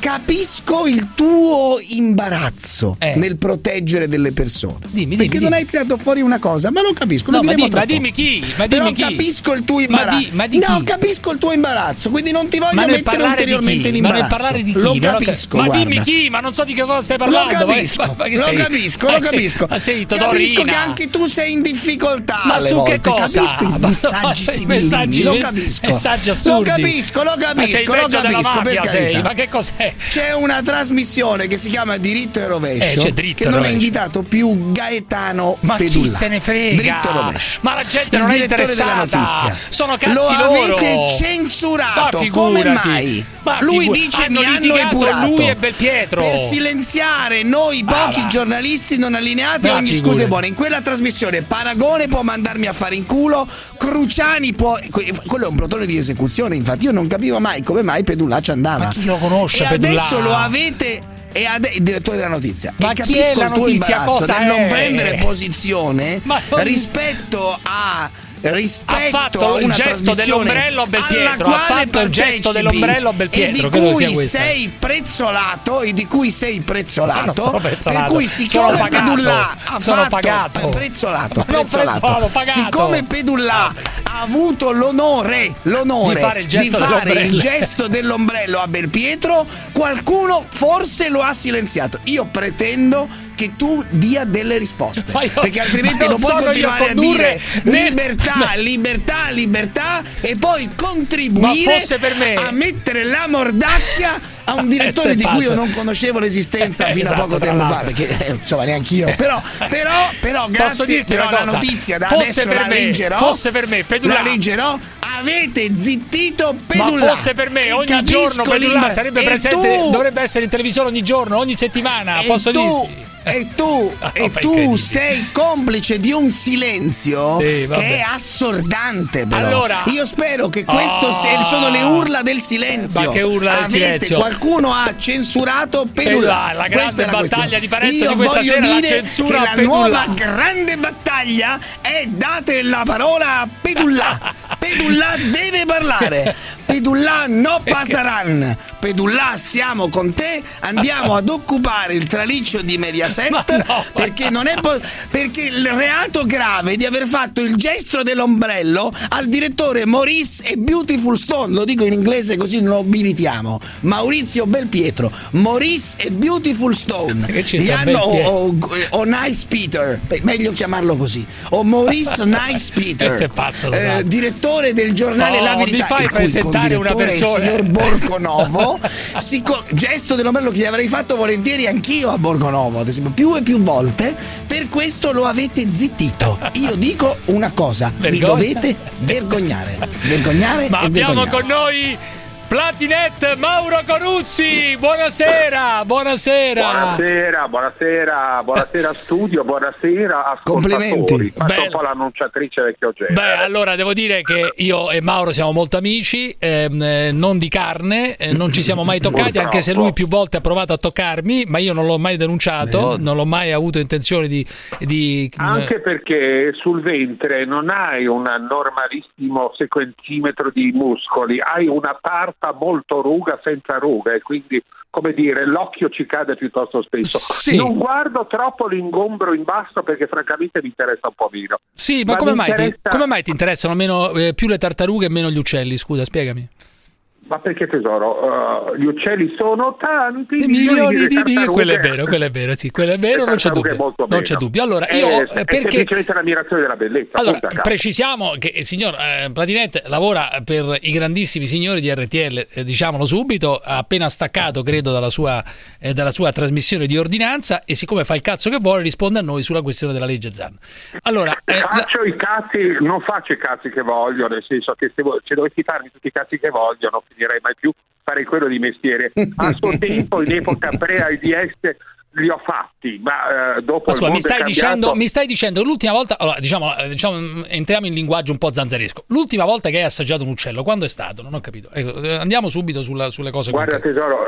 [SPEAKER 13] Capisco il tuo imbarazzo nel proteggere delle persone.
[SPEAKER 2] Eh. Dimmi,
[SPEAKER 13] perché
[SPEAKER 2] dimmi,
[SPEAKER 13] non hai tirato fuori una cosa, ma lo capisco.
[SPEAKER 2] No,
[SPEAKER 13] lo
[SPEAKER 2] ma,
[SPEAKER 13] diremo
[SPEAKER 2] di- ma dimmi chi? Ma
[SPEAKER 13] Però
[SPEAKER 2] dimmi chi?
[SPEAKER 13] capisco il tuo
[SPEAKER 2] Ma
[SPEAKER 13] imbarazzo.
[SPEAKER 2] di- ma di
[SPEAKER 13] no, capisco il tuo imbarazzo, quindi non ti voglio
[SPEAKER 2] Ma
[SPEAKER 13] mettere ulteriormente in
[SPEAKER 2] Ma
[SPEAKER 13] imbarazzo.
[SPEAKER 2] nel parlare di chi?
[SPEAKER 13] Lo capisco,
[SPEAKER 2] Ma
[SPEAKER 13] guarda.
[SPEAKER 2] dimmi chi? Ma non so di che cosa stai
[SPEAKER 13] Lo
[SPEAKER 2] parlando. ma-
[SPEAKER 13] capisco,
[SPEAKER 2] ma- ma che
[SPEAKER 13] lo capisco,
[SPEAKER 2] Ma
[SPEAKER 13] lo capisco.
[SPEAKER 2] Ma sei
[SPEAKER 13] Capisco
[SPEAKER 2] Todorina.
[SPEAKER 13] che anche tu sei in difficoltà.
[SPEAKER 2] Ma su che cosa?
[SPEAKER 13] Capisco i
[SPEAKER 2] Ma-
[SPEAKER 13] messaggi sibillini,
[SPEAKER 2] messaggi-
[SPEAKER 13] lo capisco.
[SPEAKER 2] messaggi
[SPEAKER 13] Lo
[SPEAKER 2] assurdi.
[SPEAKER 13] capisco, lo capisco, lo
[SPEAKER 2] peggio della
[SPEAKER 13] capisco,
[SPEAKER 2] mafia, sei. Ma che cos'è?
[SPEAKER 13] C'è una trasmissione che si chiama Diritto e Rovescio
[SPEAKER 2] Eh, Dritto
[SPEAKER 13] che non ha
[SPEAKER 2] Rovescio.
[SPEAKER 13] invitato più Gaetano
[SPEAKER 2] Ma chi
[SPEAKER 13] Pedulla.
[SPEAKER 2] se ne frega?
[SPEAKER 13] Dritto e Rovescio.
[SPEAKER 2] Ma la gente
[SPEAKER 13] Il
[SPEAKER 2] non è interessata.
[SPEAKER 13] della notizia.
[SPEAKER 2] Sono cazzi
[SPEAKER 13] Lo
[SPEAKER 2] loro.
[SPEAKER 13] avete censurato.
[SPEAKER 2] Ma
[SPEAKER 13] Come mai?
[SPEAKER 2] Ma
[SPEAKER 13] lui dice
[SPEAKER 2] hanno
[SPEAKER 13] mi hanno epurato.
[SPEAKER 2] lui e Belpietro.
[SPEAKER 13] Per silenziare noi
[SPEAKER 2] Ma
[SPEAKER 13] pochi
[SPEAKER 2] va.
[SPEAKER 13] giornalisti non allineati
[SPEAKER 2] Ma
[SPEAKER 13] ogni
[SPEAKER 2] figurati.
[SPEAKER 13] scusa è buona. In quella trasmissione Paragone può mandarmi a fare in culo, Cruciani può que- quello è un plotone di esecuzione, infatti io non capivo mai come mai Pedulla ci andava.
[SPEAKER 2] Ma chi lo conosce,
[SPEAKER 13] E
[SPEAKER 2] Pedulla?
[SPEAKER 13] adesso lo avete e ade- il direttore della notizia.
[SPEAKER 2] Ma
[SPEAKER 13] e
[SPEAKER 2] chi
[SPEAKER 13] capisco
[SPEAKER 2] è la
[SPEAKER 13] il tuo
[SPEAKER 2] notizia?
[SPEAKER 13] imbarazzo
[SPEAKER 2] Cosa
[SPEAKER 13] nel non prendere posizione
[SPEAKER 2] non-
[SPEAKER 13] rispetto a rispetto
[SPEAKER 2] Ha fatto
[SPEAKER 13] a una
[SPEAKER 2] gesto dell'ombrello a Belpietro, ha fatto il gesto dell'ombrello a
[SPEAKER 13] e
[SPEAKER 2] Belpietro,
[SPEAKER 13] di
[SPEAKER 2] credo sia
[SPEAKER 13] cui sei prezzolato e di cui sei prezzolato
[SPEAKER 2] non sono prezzolato,
[SPEAKER 13] per cui siccome
[SPEAKER 2] pagato,
[SPEAKER 13] Pedulla ha
[SPEAKER 2] sono
[SPEAKER 13] fatto
[SPEAKER 2] pagato.
[SPEAKER 13] prezzolato, prezzolato.
[SPEAKER 2] prezzolato, pagato.
[SPEAKER 13] siccome Pedulla ha avuto l'onore l'onore
[SPEAKER 2] Di fare il gesto
[SPEAKER 13] di fare
[SPEAKER 2] dell'ombrello.
[SPEAKER 13] il gesto dell'ombrello a Belpietro qualcuno forse lo ha silenziato io pretendo che tu dia delle risposte
[SPEAKER 2] io-
[SPEAKER 13] perché altrimenti
[SPEAKER 2] non
[SPEAKER 13] non puoi continuare a, dire
[SPEAKER 2] né-
[SPEAKER 13] libertà, libertà, libertà e poi contribuire
[SPEAKER 2] Ma
[SPEAKER 13] a mettere la mordacchia a un direttore
[SPEAKER 2] Eh,
[SPEAKER 13] di cui io non conoscevo l'esistenza
[SPEAKER 2] Eh,
[SPEAKER 13] fino
[SPEAKER 2] esatto,
[SPEAKER 13] a poco
[SPEAKER 2] tra
[SPEAKER 13] tempo fa perché eh, insomma neanch'io però però però
[SPEAKER 2] Posso
[SPEAKER 13] grazie però
[SPEAKER 2] una
[SPEAKER 13] la notizia da
[SPEAKER 2] Fosse
[SPEAKER 13] adesso
[SPEAKER 2] per
[SPEAKER 13] la
[SPEAKER 2] me,
[SPEAKER 13] leggerò
[SPEAKER 2] fosse per me, Pedulla.
[SPEAKER 13] la leggerò avete zittito
[SPEAKER 2] Ma
[SPEAKER 13] Pedulla
[SPEAKER 2] fosse per me, ogni
[SPEAKER 13] capisco
[SPEAKER 2] giorno Pedulla sarebbe presente,
[SPEAKER 13] tu-
[SPEAKER 2] dovrebbe essere in televisione ogni giorno, ogni settimana, posso
[SPEAKER 13] tu,
[SPEAKER 2] dirti?
[SPEAKER 13] E tu, e tu sei complice di un silenzio
[SPEAKER 2] Sì,
[SPEAKER 13] che è assordante però.
[SPEAKER 2] Allora-
[SPEAKER 13] io spero che questo
[SPEAKER 2] Oh.
[SPEAKER 13] se- sono le urla del silenzio.
[SPEAKER 2] Ma che urla del
[SPEAKER 13] Avete-
[SPEAKER 2] silenzio?
[SPEAKER 13] Qualcuno ha censurato. Pedulla,
[SPEAKER 2] la grande
[SPEAKER 13] la
[SPEAKER 2] battaglia di Parenzo
[SPEAKER 13] Io
[SPEAKER 2] di questa
[SPEAKER 13] voglio
[SPEAKER 2] sera, la
[SPEAKER 13] dire
[SPEAKER 2] censura
[SPEAKER 13] che la nuova grande battaglia è date la parola a Pedulla. Pedulla deve parlare. Pedulla no pasaran. Pedulla siamo con te, andiamo ad occupare il traliccio di Mediaset perché non è po- perché il reato grave di aver fatto il gesto dell'ombrello al direttore Maurice e Beautiful Stone, lo dico in inglese così non lo abilitiamo. Maurizio Belpietro, Maurice e Beautiful Stone. Gli hanno o, o- o Nice Peter, meglio chiamarlo così. O Maurice Nice Peter.
[SPEAKER 2] Pazzo,
[SPEAKER 13] eh, direttore del giornale
[SPEAKER 2] No,
[SPEAKER 13] La Verità.
[SPEAKER 2] mi fai presentare una persona.
[SPEAKER 13] Il signor Borgonovo. Sico- gesto dell'ombrello che gli avrei fatto volentieri anch'io a Borgonovo, ad esempio, più e più volte. Per questo lo avete zittito. Io dico una cosa: vi dovete vergognare. Vergognare
[SPEAKER 2] Ma abbiamo
[SPEAKER 13] vergognare.
[SPEAKER 2] con noi Platinet Mauro Coruzzi. Buonasera, buonasera.
[SPEAKER 32] Buonasera, buonasera, buonasera studio, buonasera ascoltatori.
[SPEAKER 13] Complimenti.
[SPEAKER 32] Faccio
[SPEAKER 2] Beh-
[SPEAKER 32] un po' l'annunciatrice vecchio genere.
[SPEAKER 2] Beh, allora devo dire che io e Mauro siamo molto amici, ehm, eh, non di carne, eh, non ci siamo mai toccati,
[SPEAKER 32] Purtroppo.
[SPEAKER 2] anche se lui più volte ha provato a toccarmi, ma io non l'ho mai denunciato, non l'ho mai avuto intenzione di... di-
[SPEAKER 32] Anche perché sul ventre non hai un normalissimo sequentimetro di muscoli, hai una tarta molto ruga senza ruga e quindi, come dire, l'occhio ci cade piuttosto spesso.
[SPEAKER 2] Sì.
[SPEAKER 32] Non guardo troppo l'ingombro in basso perché francamente mi interessa un po' meno.
[SPEAKER 2] Sì, ma,
[SPEAKER 32] Ma
[SPEAKER 2] come, mai ti,
[SPEAKER 32] interessa-
[SPEAKER 2] come mai ti interessano meno, eh, più le tartarughe e meno gli uccelli? Scusa, spiegami.
[SPEAKER 32] Ma perché tesoro? Uh, gli uccelli sono tanti,
[SPEAKER 2] Milioni di
[SPEAKER 32] tartarughe-
[SPEAKER 2] quello è vero, quello è vero, sì, quello è vero, non c'è dubbio. Non c'è dubbio. Allora,
[SPEAKER 32] È-
[SPEAKER 2] io
[SPEAKER 32] è,
[SPEAKER 2] eh, perché
[SPEAKER 32] semplicemente l'ammirazione della bellezza.
[SPEAKER 2] Allora, precisiamo che il signor eh, Platinet lavora per i grandissimi signori di RTL, eh, diciamolo subito, ha appena staccato, credo, dalla sua, eh, dalla sua trasmissione di ordinanza e siccome fa il cazzo che vuole risponde a noi sulla questione della legge Zan. Allora, eh, la-
[SPEAKER 32] Faccio i cazzi, non faccio i cazzi che voglio, nel senso che se, vo- se dovessi farmi tutti i cazzi che voglio non finirei mai più, farei quello di mestiere. A suo tempo, in epoca pre-AIDS, li ho fatti, ma eh, dopo
[SPEAKER 2] ma scusa, mi stai, dicendo, mi stai dicendo l'ultima volta, allora, diciamo, eh, diciamo, mm, entriamo in linguaggio un po' zanzaresco. L'ultima volta che hai assaggiato un uccello, quando è stato? Non ho capito. Ecco, eh, andiamo subito sulla- sulle cose
[SPEAKER 32] Guarda
[SPEAKER 2] concrete.
[SPEAKER 32] tesoro,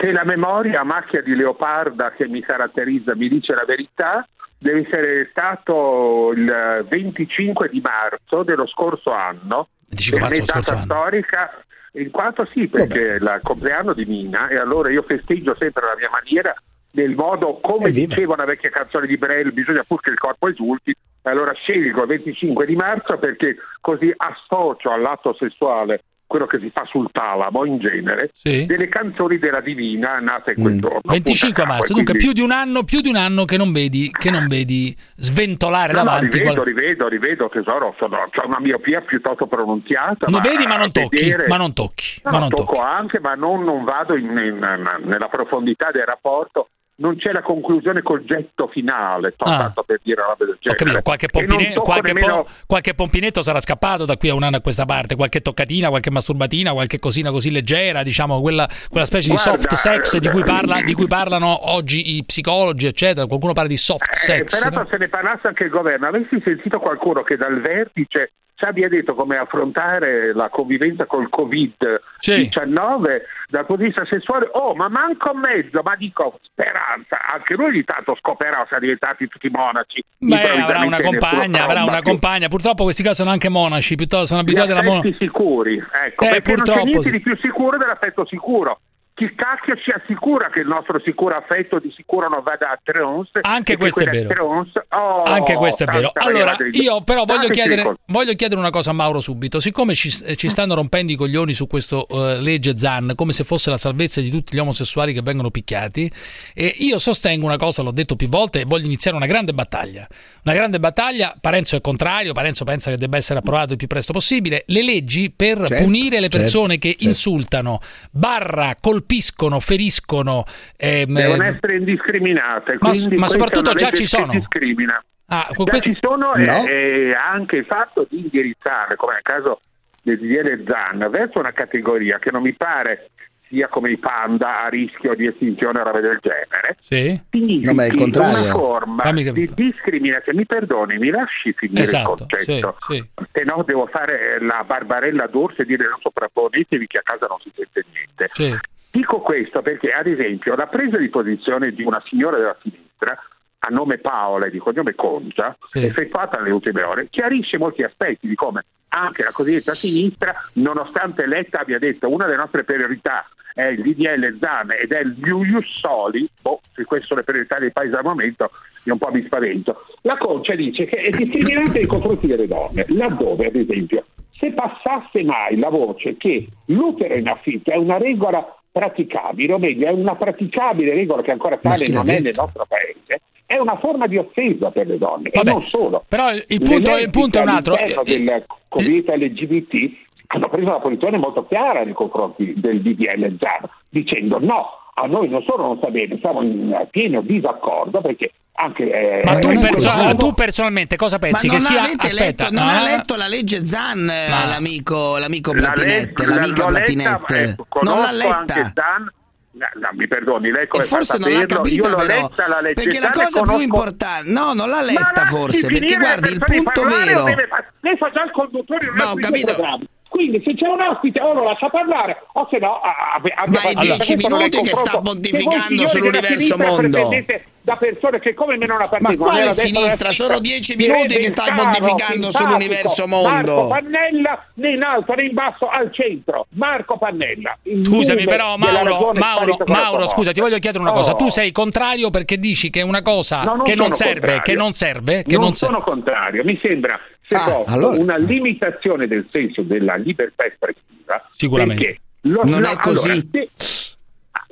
[SPEAKER 32] se- la memoria a macchia di leoparda che mi caratterizza mi dice la verità, deve essere stato il 25 di marzo dello scorso anno,
[SPEAKER 2] 25 marzo scorso
[SPEAKER 32] data storica, in quanto sì, perché è il compleanno di Mina e allora io festeggio sempre alla mia maniera, nel modo come diceva una vecchia canzone di Brel, bisogna pur che il corpo esulti, e allora scelgo il 25 di marzo perché così associo all'atto sessuale quello che si fa sul talamo in genere, delle canzoni della Divina nate in quel giorno.
[SPEAKER 2] 25
[SPEAKER 32] Punto a capo.
[SPEAKER 2] marzo, dunque
[SPEAKER 32] quindi-
[SPEAKER 2] più di un anno, più di un anno che non vedi, che non vedi sventolare
[SPEAKER 32] No, no,
[SPEAKER 2] davanti.
[SPEAKER 32] rivedo,
[SPEAKER 2] qual-
[SPEAKER 32] rivedo, rivedo, tesoro, sono, ho una miopia piuttosto pronunciata.
[SPEAKER 2] Lo vedi ma non tocchi,
[SPEAKER 32] vedere-
[SPEAKER 2] ma non tocchi,
[SPEAKER 32] No,
[SPEAKER 2] ma non
[SPEAKER 32] tocco
[SPEAKER 2] tocchi.
[SPEAKER 32] anche, ma non, non vado in- in- nella profondità del rapporto. Non c'è la conclusione col getto finale,
[SPEAKER 2] Ah.
[SPEAKER 32] tanto per dire una roba del genere.
[SPEAKER 2] qualche, pompine- qualche,
[SPEAKER 32] nemmeno-
[SPEAKER 2] po- qualche pompinetto sarà scappato da qui a un anno a questa parte, qualche toccatina, qualche masturbatina, qualche cosina così leggera, diciamo, quella, quella specie di
[SPEAKER 32] Guarda,
[SPEAKER 2] soft sex di cui,
[SPEAKER 32] eh,
[SPEAKER 2] parla- di cui parlano oggi i psicologi, eccetera. Qualcuno parla di soft
[SPEAKER 32] Eh,
[SPEAKER 2] sex.
[SPEAKER 32] peraltro
[SPEAKER 2] no?
[SPEAKER 32] se ne parlasse anche il governo, avessi sentito qualcuno che dal vertice ci abbia detto come affrontare la convivenza col Covid-19 dal punto di vista sessuale, oh ma manco mezzo, ma dico speranza, anche lui ogni tanto scoperà, siamo diventati tutti monaci.
[SPEAKER 2] Beh, avrà una compagna, avrà una compagna. Purtroppo questi qua sono anche monaci, piuttosto sono abituati alla monaca.
[SPEAKER 32] sicuri, ecco,
[SPEAKER 2] Eh,
[SPEAKER 32] perché non c'è niente
[SPEAKER 2] sì.
[SPEAKER 32] di più sicuro dell'affetto sicuro. Chi cacchio ci assicura che il nostro sicuro affetto di sicuro non vada a trons?
[SPEAKER 2] Anche
[SPEAKER 32] che
[SPEAKER 2] questo è vero.
[SPEAKER 32] trons- oh,
[SPEAKER 2] Anche questo è vero. Allora, io però voglio chiedere, voglio chiedere una cosa a Mauro subito. Siccome ci, eh, ci stanno rompendo i coglioni su questo eh, legge Zan, come se fosse la salvezza di tutti gli omosessuali che vengono picchiati, e io sostengo una cosa, l'ho detto più volte, e voglio iniziare una grande battaglia. Una grande battaglia, Parenzo è contrario, Parenzo pensa che debba essere approvato il più presto possibile. Le leggi per
[SPEAKER 13] Certo,
[SPEAKER 2] punire le
[SPEAKER 13] certo,
[SPEAKER 2] persone che
[SPEAKER 13] certo.
[SPEAKER 2] insultano, barra, colpiscono, feriscono. Ehm,
[SPEAKER 32] Devono
[SPEAKER 2] eh,
[SPEAKER 32] essere indiscriminate.
[SPEAKER 2] Ma, ma soprattutto già ci sono.
[SPEAKER 32] Discrimina.
[SPEAKER 2] Ah,
[SPEAKER 32] già
[SPEAKER 2] questo...
[SPEAKER 32] ci sono
[SPEAKER 2] no?
[SPEAKER 32] e, e anche il fatto di indirizzarle, come nel caso del DDL Zan, verso una categoria che non mi pare sia come i panda a rischio di estinzione o roba del genere,
[SPEAKER 2] sì.
[SPEAKER 32] significa
[SPEAKER 13] no,
[SPEAKER 32] una forma
[SPEAKER 2] Fammi...
[SPEAKER 32] di discriminazione. Mi perdoni, mi lasci finire
[SPEAKER 2] esatto,
[SPEAKER 32] il concetto,
[SPEAKER 2] sì, sì.
[SPEAKER 32] se no devo fare la barbarella d'orso e dire non sopravvivetevi che a casa non si sente niente.
[SPEAKER 2] Sì.
[SPEAKER 32] Dico questo perché, ad esempio, la presa di posizione di una signora della sinistra a nome Paola e di cognome Conta, sì. effettuata nelle ultime ore, chiarisce molti aspetti di come anche la cosiddetta sinistra, nonostante Letta abbia detto una delle nostre priorità è il DDL ZAN ed è il Ius Soli, boh, se queste sono le priorità dei paesi al momento, io un po' mi spavento. La Concia dice che è discriminante nei confronti delle donne, laddove, ad esempio, se passasse mai la voce che l'utero in affitto è una regola praticabili, o meglio è una praticabile regola che ancora tale non è nel nostro paese, è una forma di offesa per le donne
[SPEAKER 2] Vabbè,
[SPEAKER 32] e non solo.
[SPEAKER 2] Però il punto, il punto è un altro.
[SPEAKER 32] Eh, eh della comunità LGBT hanno preso una posizione molto chiara nei confronti del DDL Zan, dicendo no, a noi non solo non sta bene, siamo in pieno disaccordo perché anche, eh,
[SPEAKER 2] ma eh,
[SPEAKER 32] tu,
[SPEAKER 2] perso-
[SPEAKER 32] eh,
[SPEAKER 2] tu, personalmente cosa pensi? che sia... Aspetta,
[SPEAKER 13] non
[SPEAKER 2] ah.
[SPEAKER 13] ha letto la legge Zan, eh,
[SPEAKER 2] ma...
[SPEAKER 13] l'amico, l'amico Platinette, la
[SPEAKER 32] leg- l'amica
[SPEAKER 13] Platinette.
[SPEAKER 32] Ecco,
[SPEAKER 13] non l'ha letta.
[SPEAKER 32] Zan, no, no, mi perdoni, lei come
[SPEAKER 13] forse non l'ha
[SPEAKER 32] capito,
[SPEAKER 13] però,
[SPEAKER 32] la legge
[SPEAKER 13] perché la cosa
[SPEAKER 32] conosco...
[SPEAKER 13] più importante, no, non l'ha letta forse, perché guardi, il punto vero...
[SPEAKER 32] Deve... Lei fa già il conduttore, non
[SPEAKER 13] no, ho capito.
[SPEAKER 32] Programma. Quindi se c'è un ospite o lo lascia parlare o se no...
[SPEAKER 13] Ma è dieci minuti che sta pontificando sull'universo mondo.
[SPEAKER 32] Da persone che come me non ha partito, Ma quale
[SPEAKER 13] sinistra? Sono dieci minuti che
[SPEAKER 32] sta
[SPEAKER 13] pontificando sull'universo mondo.
[SPEAKER 32] Marco Pannella né in alto né in basso al centro. Marco Pannella.
[SPEAKER 2] Scusami però Mauro, Mauro, Mauro scusa ti voglio chiedere una cosa. Oh. Tu sei contrario perché dici che è una cosa
[SPEAKER 32] no, non
[SPEAKER 2] che, non serve, che non serve, che
[SPEAKER 32] non
[SPEAKER 2] serve.
[SPEAKER 32] non sono contrario, mi sembra se
[SPEAKER 13] ah, allora...
[SPEAKER 32] una limitazione del senso della libertà espressiva.
[SPEAKER 2] Sicuramente.
[SPEAKER 32] Lo,
[SPEAKER 13] non
[SPEAKER 32] no,
[SPEAKER 13] è così.
[SPEAKER 32] Allora, se,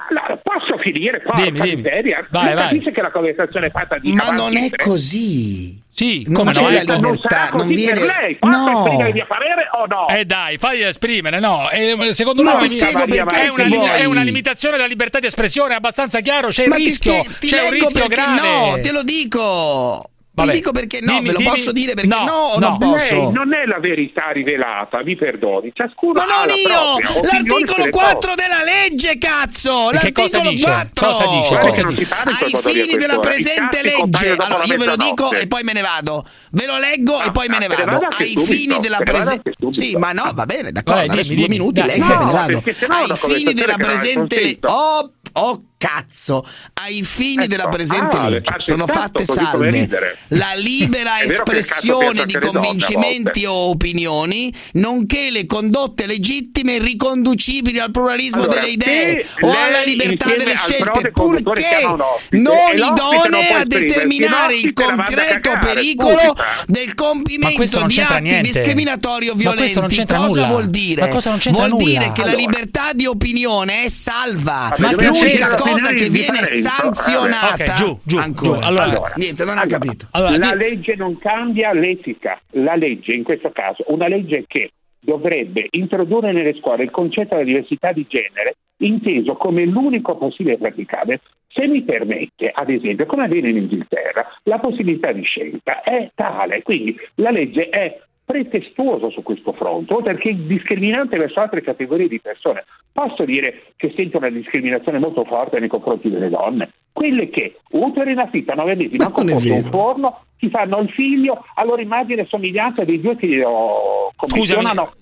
[SPEAKER 32] allora, posso finire? Porca
[SPEAKER 2] dimmi,
[SPEAKER 32] miseria.
[SPEAKER 2] Vai, vai.
[SPEAKER 32] Dice che la conversazione è fatta di
[SPEAKER 13] Ma non è così.
[SPEAKER 2] Sì, come non
[SPEAKER 13] c'è
[SPEAKER 2] no,
[SPEAKER 13] la
[SPEAKER 2] ecco,
[SPEAKER 13] libertà,
[SPEAKER 32] non,
[SPEAKER 13] non viene...
[SPEAKER 32] per lei. Posso
[SPEAKER 13] no.
[SPEAKER 32] esprimere il mio parere o no?
[SPEAKER 2] Eh dai, fai esprimere, no. Eh, secondo me
[SPEAKER 13] no,
[SPEAKER 2] è, è, è, una, limitazione della libertà di espressione, è abbastanza chiaro, c'è il
[SPEAKER 13] rischio, ti spie- ti
[SPEAKER 2] c'è un rischio grave.
[SPEAKER 13] No, te lo dico.
[SPEAKER 2] Vabbè.
[SPEAKER 13] Vi dico perché no,
[SPEAKER 2] dimmi,
[SPEAKER 13] ve lo
[SPEAKER 2] dimmi.
[SPEAKER 13] posso dire perché no,
[SPEAKER 2] no, no.
[SPEAKER 13] non posso.
[SPEAKER 32] Lei non è la verità rivelata, vi perdoni. Ciascuno
[SPEAKER 13] Ma non io! L'articolo 4 della legge, cazzo!
[SPEAKER 2] L'articolo che cosa
[SPEAKER 13] 4.
[SPEAKER 2] Cosa dice? Cosa dice?
[SPEAKER 13] Ai fini della presente legge, allora io ve lo dico e poi me ne vado. Ve lo leggo ah, e poi me ne vado. Ai
[SPEAKER 32] subito,
[SPEAKER 13] fini della presente Sì, ma no, va bene, d'accordo. Adesso due minuti leggo e me ne vado. Ai fini della presente legge Oh, ok cazzo ai fini
[SPEAKER 32] ecco.
[SPEAKER 13] della presente
[SPEAKER 32] ah,
[SPEAKER 13] legge sono fatte salve la libera espressione di convincimenti o opinioni nonché le condotte legittime riconducibili al pluralismo
[SPEAKER 32] allora,
[SPEAKER 13] delle idee o alla libertà delle scelte purché non idonee a determinare il concreto
[SPEAKER 32] cagare,
[SPEAKER 13] pericolo
[SPEAKER 32] puttita.
[SPEAKER 13] del compimento di atti
[SPEAKER 2] niente.
[SPEAKER 13] discriminatori o violenti cosa vuol dire? vuol
[SPEAKER 2] nulla.
[SPEAKER 13] dire che
[SPEAKER 32] allora.
[SPEAKER 13] la libertà di opinione è salva l'unica cosa
[SPEAKER 32] cosa
[SPEAKER 13] che viene
[SPEAKER 32] differenza.
[SPEAKER 13] sanzionata.
[SPEAKER 2] Okay, giù, giù,
[SPEAKER 13] ancora.
[SPEAKER 2] Giù. Allora,
[SPEAKER 32] allora,
[SPEAKER 13] niente, non ha capito.
[SPEAKER 2] Allora,
[SPEAKER 32] la legge non cambia l'etica. La legge, in questo caso, una legge che dovrebbe introdurre nelle scuole il concetto della diversità di genere inteso come l'unico possibile praticabile. Se mi permette, ad esempio, come avviene in Inghilterra, la possibilità di scelta è tale, quindi la legge è pretestuoso su questo fronte, perché è discriminante verso altre categorie di persone. Posso dire che sento una discriminazione molto forte nei confronti delle donne, quelle che utero in affitto a nove mesi,
[SPEAKER 13] ma non
[SPEAKER 32] un forno, ti fanno il figlio, allora immagine e somiglianza dei due che lo commissionano.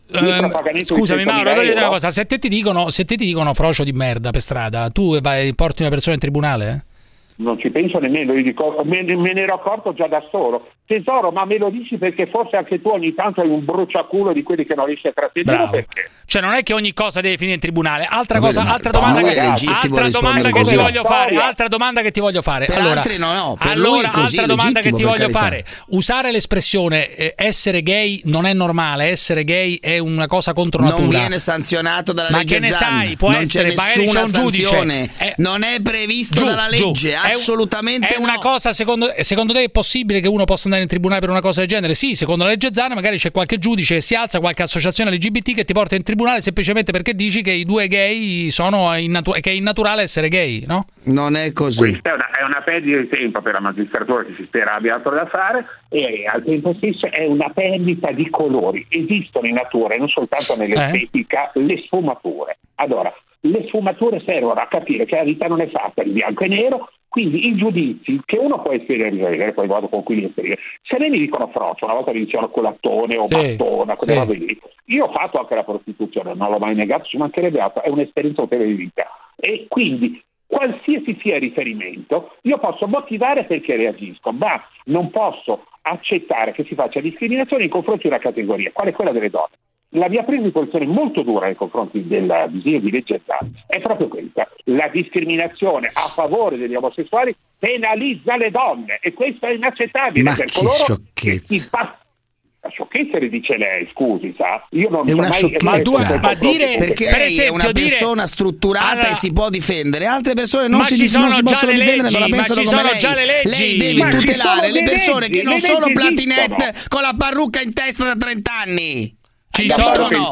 [SPEAKER 2] Scusami,
[SPEAKER 32] ehm,
[SPEAKER 2] Mauro, voglio dire una cosa, se te ti dicono, se te ti dicono frocio di merda per strada, tu vai, porti una persona in tribunale?
[SPEAKER 32] Non ci penso nemmeno, dico, me, me, ne ero accorto già da solo. Tesoro, ma me lo dici perché forse anche tu ogni tanto hai un bruciaculo di quelli che non riesci a trattenere perché?
[SPEAKER 2] Cioè non è che ogni cosa deve finire in tribunale. Altra
[SPEAKER 13] Vabbè,
[SPEAKER 2] cosa, altra domanda che, altra domanda che ti voglio fare, altra domanda che ti voglio fare.
[SPEAKER 13] Per
[SPEAKER 2] allora,
[SPEAKER 13] altri no, no, per
[SPEAKER 2] allora,
[SPEAKER 13] così,
[SPEAKER 2] altra domanda che ti voglio
[SPEAKER 13] carità.
[SPEAKER 2] fare. Usare l'espressione eh, essere gay non è normale, essere gay è una cosa contro natura.
[SPEAKER 13] Non viene sanzionato dalla legge.
[SPEAKER 2] Ma che ne
[SPEAKER 13] Zan.
[SPEAKER 2] sai? Può
[SPEAKER 13] non
[SPEAKER 2] essere magari c'è un
[SPEAKER 13] sanzione. giudice.
[SPEAKER 2] Eh,
[SPEAKER 13] non è previsto
[SPEAKER 2] giù,
[SPEAKER 13] dalla legge,
[SPEAKER 2] giù.
[SPEAKER 13] assolutamente
[SPEAKER 2] è, una cosa secondo, secondo te è possibile che uno possa andare in tribunale per una cosa del genere? Sì, secondo la legge Zana magari c'è qualche giudice che si alza, qualche associazione LGBT che ti porta in tribunale semplicemente perché dici che i due gay sono innatu- che è innaturale essere gay, no?
[SPEAKER 13] Non è così.
[SPEAKER 32] Questa è una, è una perdita di tempo per la magistratura che si spera abbia altro da fare e al tempo stesso è una perdita di colori. Esistono in natura, e non soltanto nell'estetica, eh? le sfumature. Allora, le sfumature servono a capire che la vita non è fatta di bianco e nero, quindi i giudizi che uno può esprimere, poi vado con cui esprimere, se me mi dicono frocio, una volta mi dicevano colattone o
[SPEAKER 2] sì,
[SPEAKER 32] mattona, quelle
[SPEAKER 2] sì.
[SPEAKER 32] robe lì, io ho fatto anche la prostituzione, non l'ho mai negato, ci mancherebbe altro, è un'esperienza utile di vita. E quindi qualsiasi sia il riferimento, io posso motivare perché reagisco, ma non posso accettare che si faccia discriminazione in confronto di una categoria, quale è quella delle donne la mia prima posizione molto dura nei confronti del disegno di legge Zan è proprio questa. La discriminazione a favore degli omosessuali penalizza le donne e questo è inaccettabile
[SPEAKER 13] Ma
[SPEAKER 32] per
[SPEAKER 13] che
[SPEAKER 32] coloro
[SPEAKER 13] sciocchezza.
[SPEAKER 32] che pass- la sciocchezza le dice lei, scusi, sa? Io non
[SPEAKER 13] è una
[SPEAKER 32] mai,
[SPEAKER 13] sciocchezza.
[SPEAKER 32] Ma, tu, ma dire
[SPEAKER 13] perché
[SPEAKER 2] per
[SPEAKER 13] esempio, è una persona dire, strutturata
[SPEAKER 2] allora,
[SPEAKER 13] e si può difendere, altre persone non si, non si possono difendere,
[SPEAKER 2] leggi,
[SPEAKER 13] ma la pensano
[SPEAKER 2] ma
[SPEAKER 13] ci
[SPEAKER 2] sono
[SPEAKER 13] lei.
[SPEAKER 2] Già le leggi.
[SPEAKER 13] Lei deve
[SPEAKER 2] ma
[SPEAKER 13] tutelare le persone
[SPEAKER 32] leggi,
[SPEAKER 13] che non sono platinette con la parrucca in testa da 30 anni.
[SPEAKER 2] Ci sono
[SPEAKER 13] no.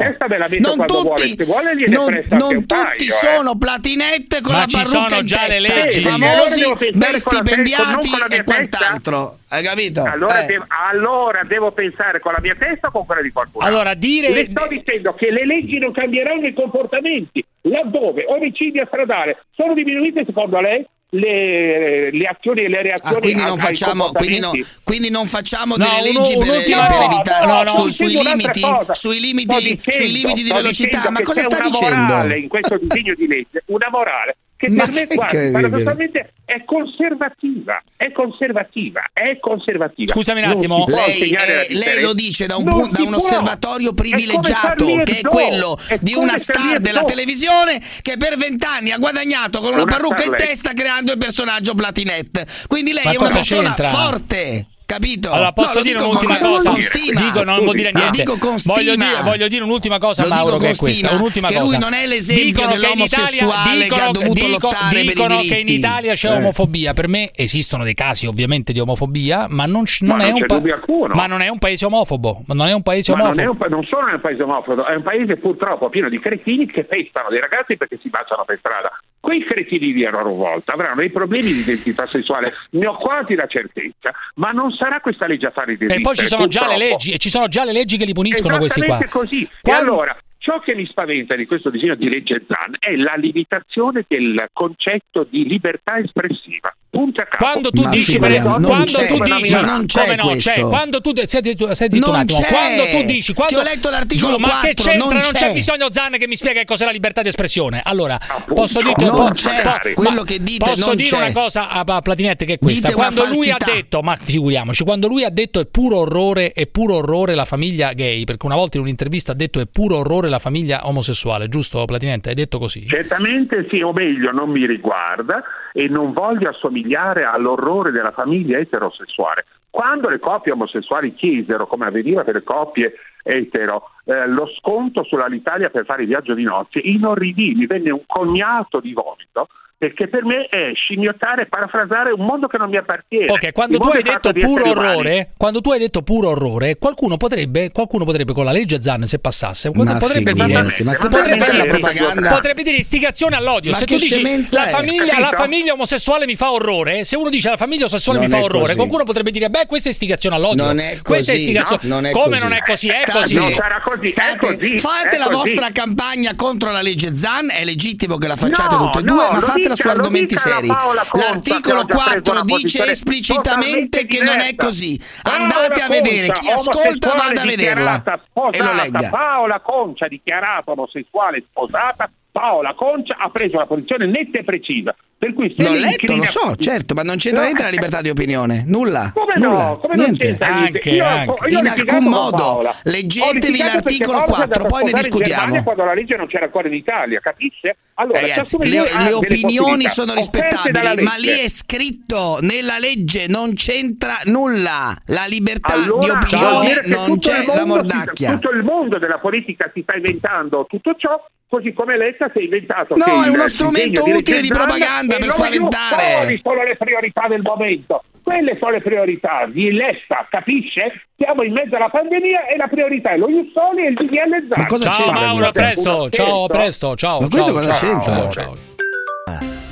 [SPEAKER 13] non tutti,
[SPEAKER 32] vuole. Vuole,
[SPEAKER 13] non, non tutti
[SPEAKER 32] paio,
[SPEAKER 13] sono eh. platinette con
[SPEAKER 2] Ma
[SPEAKER 13] la parrucca in
[SPEAKER 2] già
[SPEAKER 13] testa.
[SPEAKER 2] Le
[SPEAKER 32] leggi.
[SPEAKER 13] Famosi
[SPEAKER 32] per
[SPEAKER 13] stipendiati
[SPEAKER 32] con la, con la
[SPEAKER 13] e quant'altro. Hai capito?
[SPEAKER 32] Allora,
[SPEAKER 13] eh.
[SPEAKER 32] devo, allora, devo, pensare con la mia testa o con quella di qualcuno.
[SPEAKER 2] Allora, dire...
[SPEAKER 32] Le sto dicendo che le leggi non cambieranno i comportamenti. Laddove omicidio stradale sono diminuiti secondo lei? le, le, azioni e le ah, reazioni.
[SPEAKER 13] Ah, quindi, non
[SPEAKER 32] a,
[SPEAKER 13] facciamo, quindi, no, quindi, non facciamo, delle
[SPEAKER 2] no,
[SPEAKER 13] leggi
[SPEAKER 2] uno,
[SPEAKER 13] per,
[SPEAKER 2] no, per, evitare
[SPEAKER 13] su, sui, limiti, sui, limiti,
[SPEAKER 32] dicendo,
[SPEAKER 13] sui limiti di velocità. Ma cosa sta dicendo?
[SPEAKER 32] Morale in questo disegno di legge, una morale che
[SPEAKER 13] Ma
[SPEAKER 32] per me
[SPEAKER 13] quasi
[SPEAKER 32] paradossalmente è conservativa, è conservativa, è conservativa.
[SPEAKER 2] Scusami un attimo,
[SPEAKER 13] lei, eh, lei, lo dice da, un pu- da un osservatorio privilegiato
[SPEAKER 32] è
[SPEAKER 13] che è quello
[SPEAKER 32] è
[SPEAKER 13] di una star della televisione che per vent'anni ha guadagnato con una,
[SPEAKER 32] una
[SPEAKER 13] parrucca in testa creando il personaggio Platinette. Quindi lei
[SPEAKER 2] Ma
[SPEAKER 13] è una persona
[SPEAKER 2] c'entra?
[SPEAKER 13] forte capito?
[SPEAKER 2] Allora posso
[SPEAKER 13] no,
[SPEAKER 2] dire un'ultima
[SPEAKER 13] con,
[SPEAKER 2] cosa?
[SPEAKER 13] Con stima.
[SPEAKER 2] Dico, non vuol dire niente.
[SPEAKER 13] Lo dico con stima.
[SPEAKER 2] Voglio dire, voglio dire un'ultima cosa,
[SPEAKER 13] lo
[SPEAKER 2] Mauro, che è questa. Un'ultima
[SPEAKER 13] che
[SPEAKER 2] cosa.
[SPEAKER 13] lui non è l'esempio
[SPEAKER 2] dicono
[SPEAKER 13] dell'omosessuale che,
[SPEAKER 2] Italia, dicono,
[SPEAKER 13] che ha dovuto
[SPEAKER 2] dico,
[SPEAKER 13] lottare
[SPEAKER 2] Dicono che in Italia c'è
[SPEAKER 13] eh.
[SPEAKER 2] omofobia. Per me esistono dei casi ovviamente di omofobia, ma non, non,
[SPEAKER 32] ma
[SPEAKER 2] è,
[SPEAKER 32] non,
[SPEAKER 2] un pa- ma non è un paese omofobo. Ma non è un paese omofobo.
[SPEAKER 32] Non, non solo è un paese omofobo, è un paese purtroppo pieno di cretini che pestano dei ragazzi perché si baciano per strada. Quei cretini di volta avranno dei problemi di identità sessuale, ne ho quasi la certezza, ma non sarà questa legge a fare il
[SPEAKER 2] E poi ci sono, leggi, ci sono, già le leggi, che li puniscono questi qua.
[SPEAKER 32] così.
[SPEAKER 2] Quando...
[SPEAKER 32] E allora, Ciò che mi spaventa di questo disegno di legge Zan è la limitazione del concetto di libertà espressiva. Punta capo.
[SPEAKER 2] Quando tu
[SPEAKER 13] ma
[SPEAKER 2] dici, per, quando
[SPEAKER 13] c'è,
[SPEAKER 2] tu dici, ma
[SPEAKER 13] non c'è
[SPEAKER 2] come no, c'è, cioè, quando tu senti, senti non un attimo,
[SPEAKER 13] c'è.
[SPEAKER 2] quando tu dici, quando
[SPEAKER 13] Ti ho letto l'articolo
[SPEAKER 2] giù, 4, ma che c'entra?
[SPEAKER 13] Non c'è.
[SPEAKER 2] non c'è. bisogno Zan che mi spiega che cos'è la libertà di espressione. Allora, Appunto, posso dirti
[SPEAKER 13] non
[SPEAKER 2] po-
[SPEAKER 13] c'è.
[SPEAKER 2] Po-
[SPEAKER 13] quello che dite
[SPEAKER 2] Posso dire
[SPEAKER 13] c'è.
[SPEAKER 2] una cosa a, a Platinetti che è questa.
[SPEAKER 13] Dite
[SPEAKER 2] quando lui ha detto, ma figuriamoci, quando lui ha detto è puro orrore, è puro orrore la famiglia gay, perché una volta in un'intervista ha detto è puro orrore la famiglia omosessuale, giusto Platinente? Hai detto così?
[SPEAKER 32] Certamente sì, o meglio, non mi riguarda e non voglio assomigliare all'orrore della famiglia eterosessuale. Quando le coppie omosessuali chiesero, come avveniva per le coppie etero, eh, lo sconto sull'Alitalia per fare il viaggio di nozze, inorridì, mi venne un cognato di vomito perché per me è scimmiottare, parafrasare un mondo che non mi appartiene.
[SPEAKER 2] Ok, quando tu, hai detto puro orrore, quando tu hai detto puro orrore, qualcuno potrebbe, qualcuno potrebbe con la legge Zan, se passasse,
[SPEAKER 13] ma
[SPEAKER 2] potrebbe, dire,
[SPEAKER 13] eh, ma
[SPEAKER 2] potrebbe, dire, potrebbe dire istigazione all'odio.
[SPEAKER 13] Ma
[SPEAKER 2] se tu dici la famiglia, la famiglia, omosessuale mi fa orrore, se uno dice la famiglia omosessuale
[SPEAKER 13] non
[SPEAKER 2] mi fa orrore,
[SPEAKER 13] così.
[SPEAKER 2] qualcuno potrebbe dire, beh, questa è istigazione all'odio.
[SPEAKER 13] Non è
[SPEAKER 2] così. È istigazione.
[SPEAKER 13] No, non è
[SPEAKER 2] Come
[SPEAKER 13] così.
[SPEAKER 2] non è così? È
[SPEAKER 13] state,
[SPEAKER 2] così.
[SPEAKER 32] Non sarà così,
[SPEAKER 13] state, è
[SPEAKER 32] così
[SPEAKER 13] fate la vostra campagna contro la legge Zan, è legittimo che la facciate tutte e due, ma fatela
[SPEAKER 32] sera
[SPEAKER 13] su argomenti seri.
[SPEAKER 32] La
[SPEAKER 13] L'articolo 4 dice esplicitamente che non è così. Andate a vedere, chi ascolta vada a vederla. E lo legga.
[SPEAKER 32] Paola Concia dichiarata omosessuale sposata Paola Concia ha preso una posizione netta e precisa. Per cui
[SPEAKER 13] L'ho letto, lo so, certo, ma non c'entra
[SPEAKER 32] no.
[SPEAKER 13] niente la libertà di opinione, nulla.
[SPEAKER 32] Come
[SPEAKER 13] nulla,
[SPEAKER 32] no? Come
[SPEAKER 13] niente.
[SPEAKER 2] Anche,
[SPEAKER 32] io,
[SPEAKER 2] anche.
[SPEAKER 32] Io
[SPEAKER 13] In alcun modo, leggetevi l'articolo 4, poi ne discutiamo.
[SPEAKER 32] In quando la legge non c'era ancora in Italia, capisce? Allora,
[SPEAKER 13] Ragazzi, le, le opinioni sono rispettabili, ma lì è scritto nella legge non c'entra nulla. La libertà
[SPEAKER 32] allora, di
[SPEAKER 13] opinione non c'è la
[SPEAKER 32] mordacchia. Si, tutto il mondo della politica si sta inventando tutto ciò così come Letta si è inventato.
[SPEAKER 13] No, è uno strumento utile di, propaganda per spaventare.
[SPEAKER 32] Quali sono le priorità del momento? Quelle sono le priorità di Letta, capisce? Siamo in mezzo alla pandemia e la priorità è lo Jussoli e il DDL Zan.
[SPEAKER 13] Ma cosa
[SPEAKER 2] ciao
[SPEAKER 13] c'entra?
[SPEAKER 2] Mauro, a presto, ciao, presto, ciao.
[SPEAKER 13] Ma questo
[SPEAKER 2] ciao,
[SPEAKER 13] cosa
[SPEAKER 2] ciao,
[SPEAKER 13] c'entra?
[SPEAKER 2] Ciao, ciao.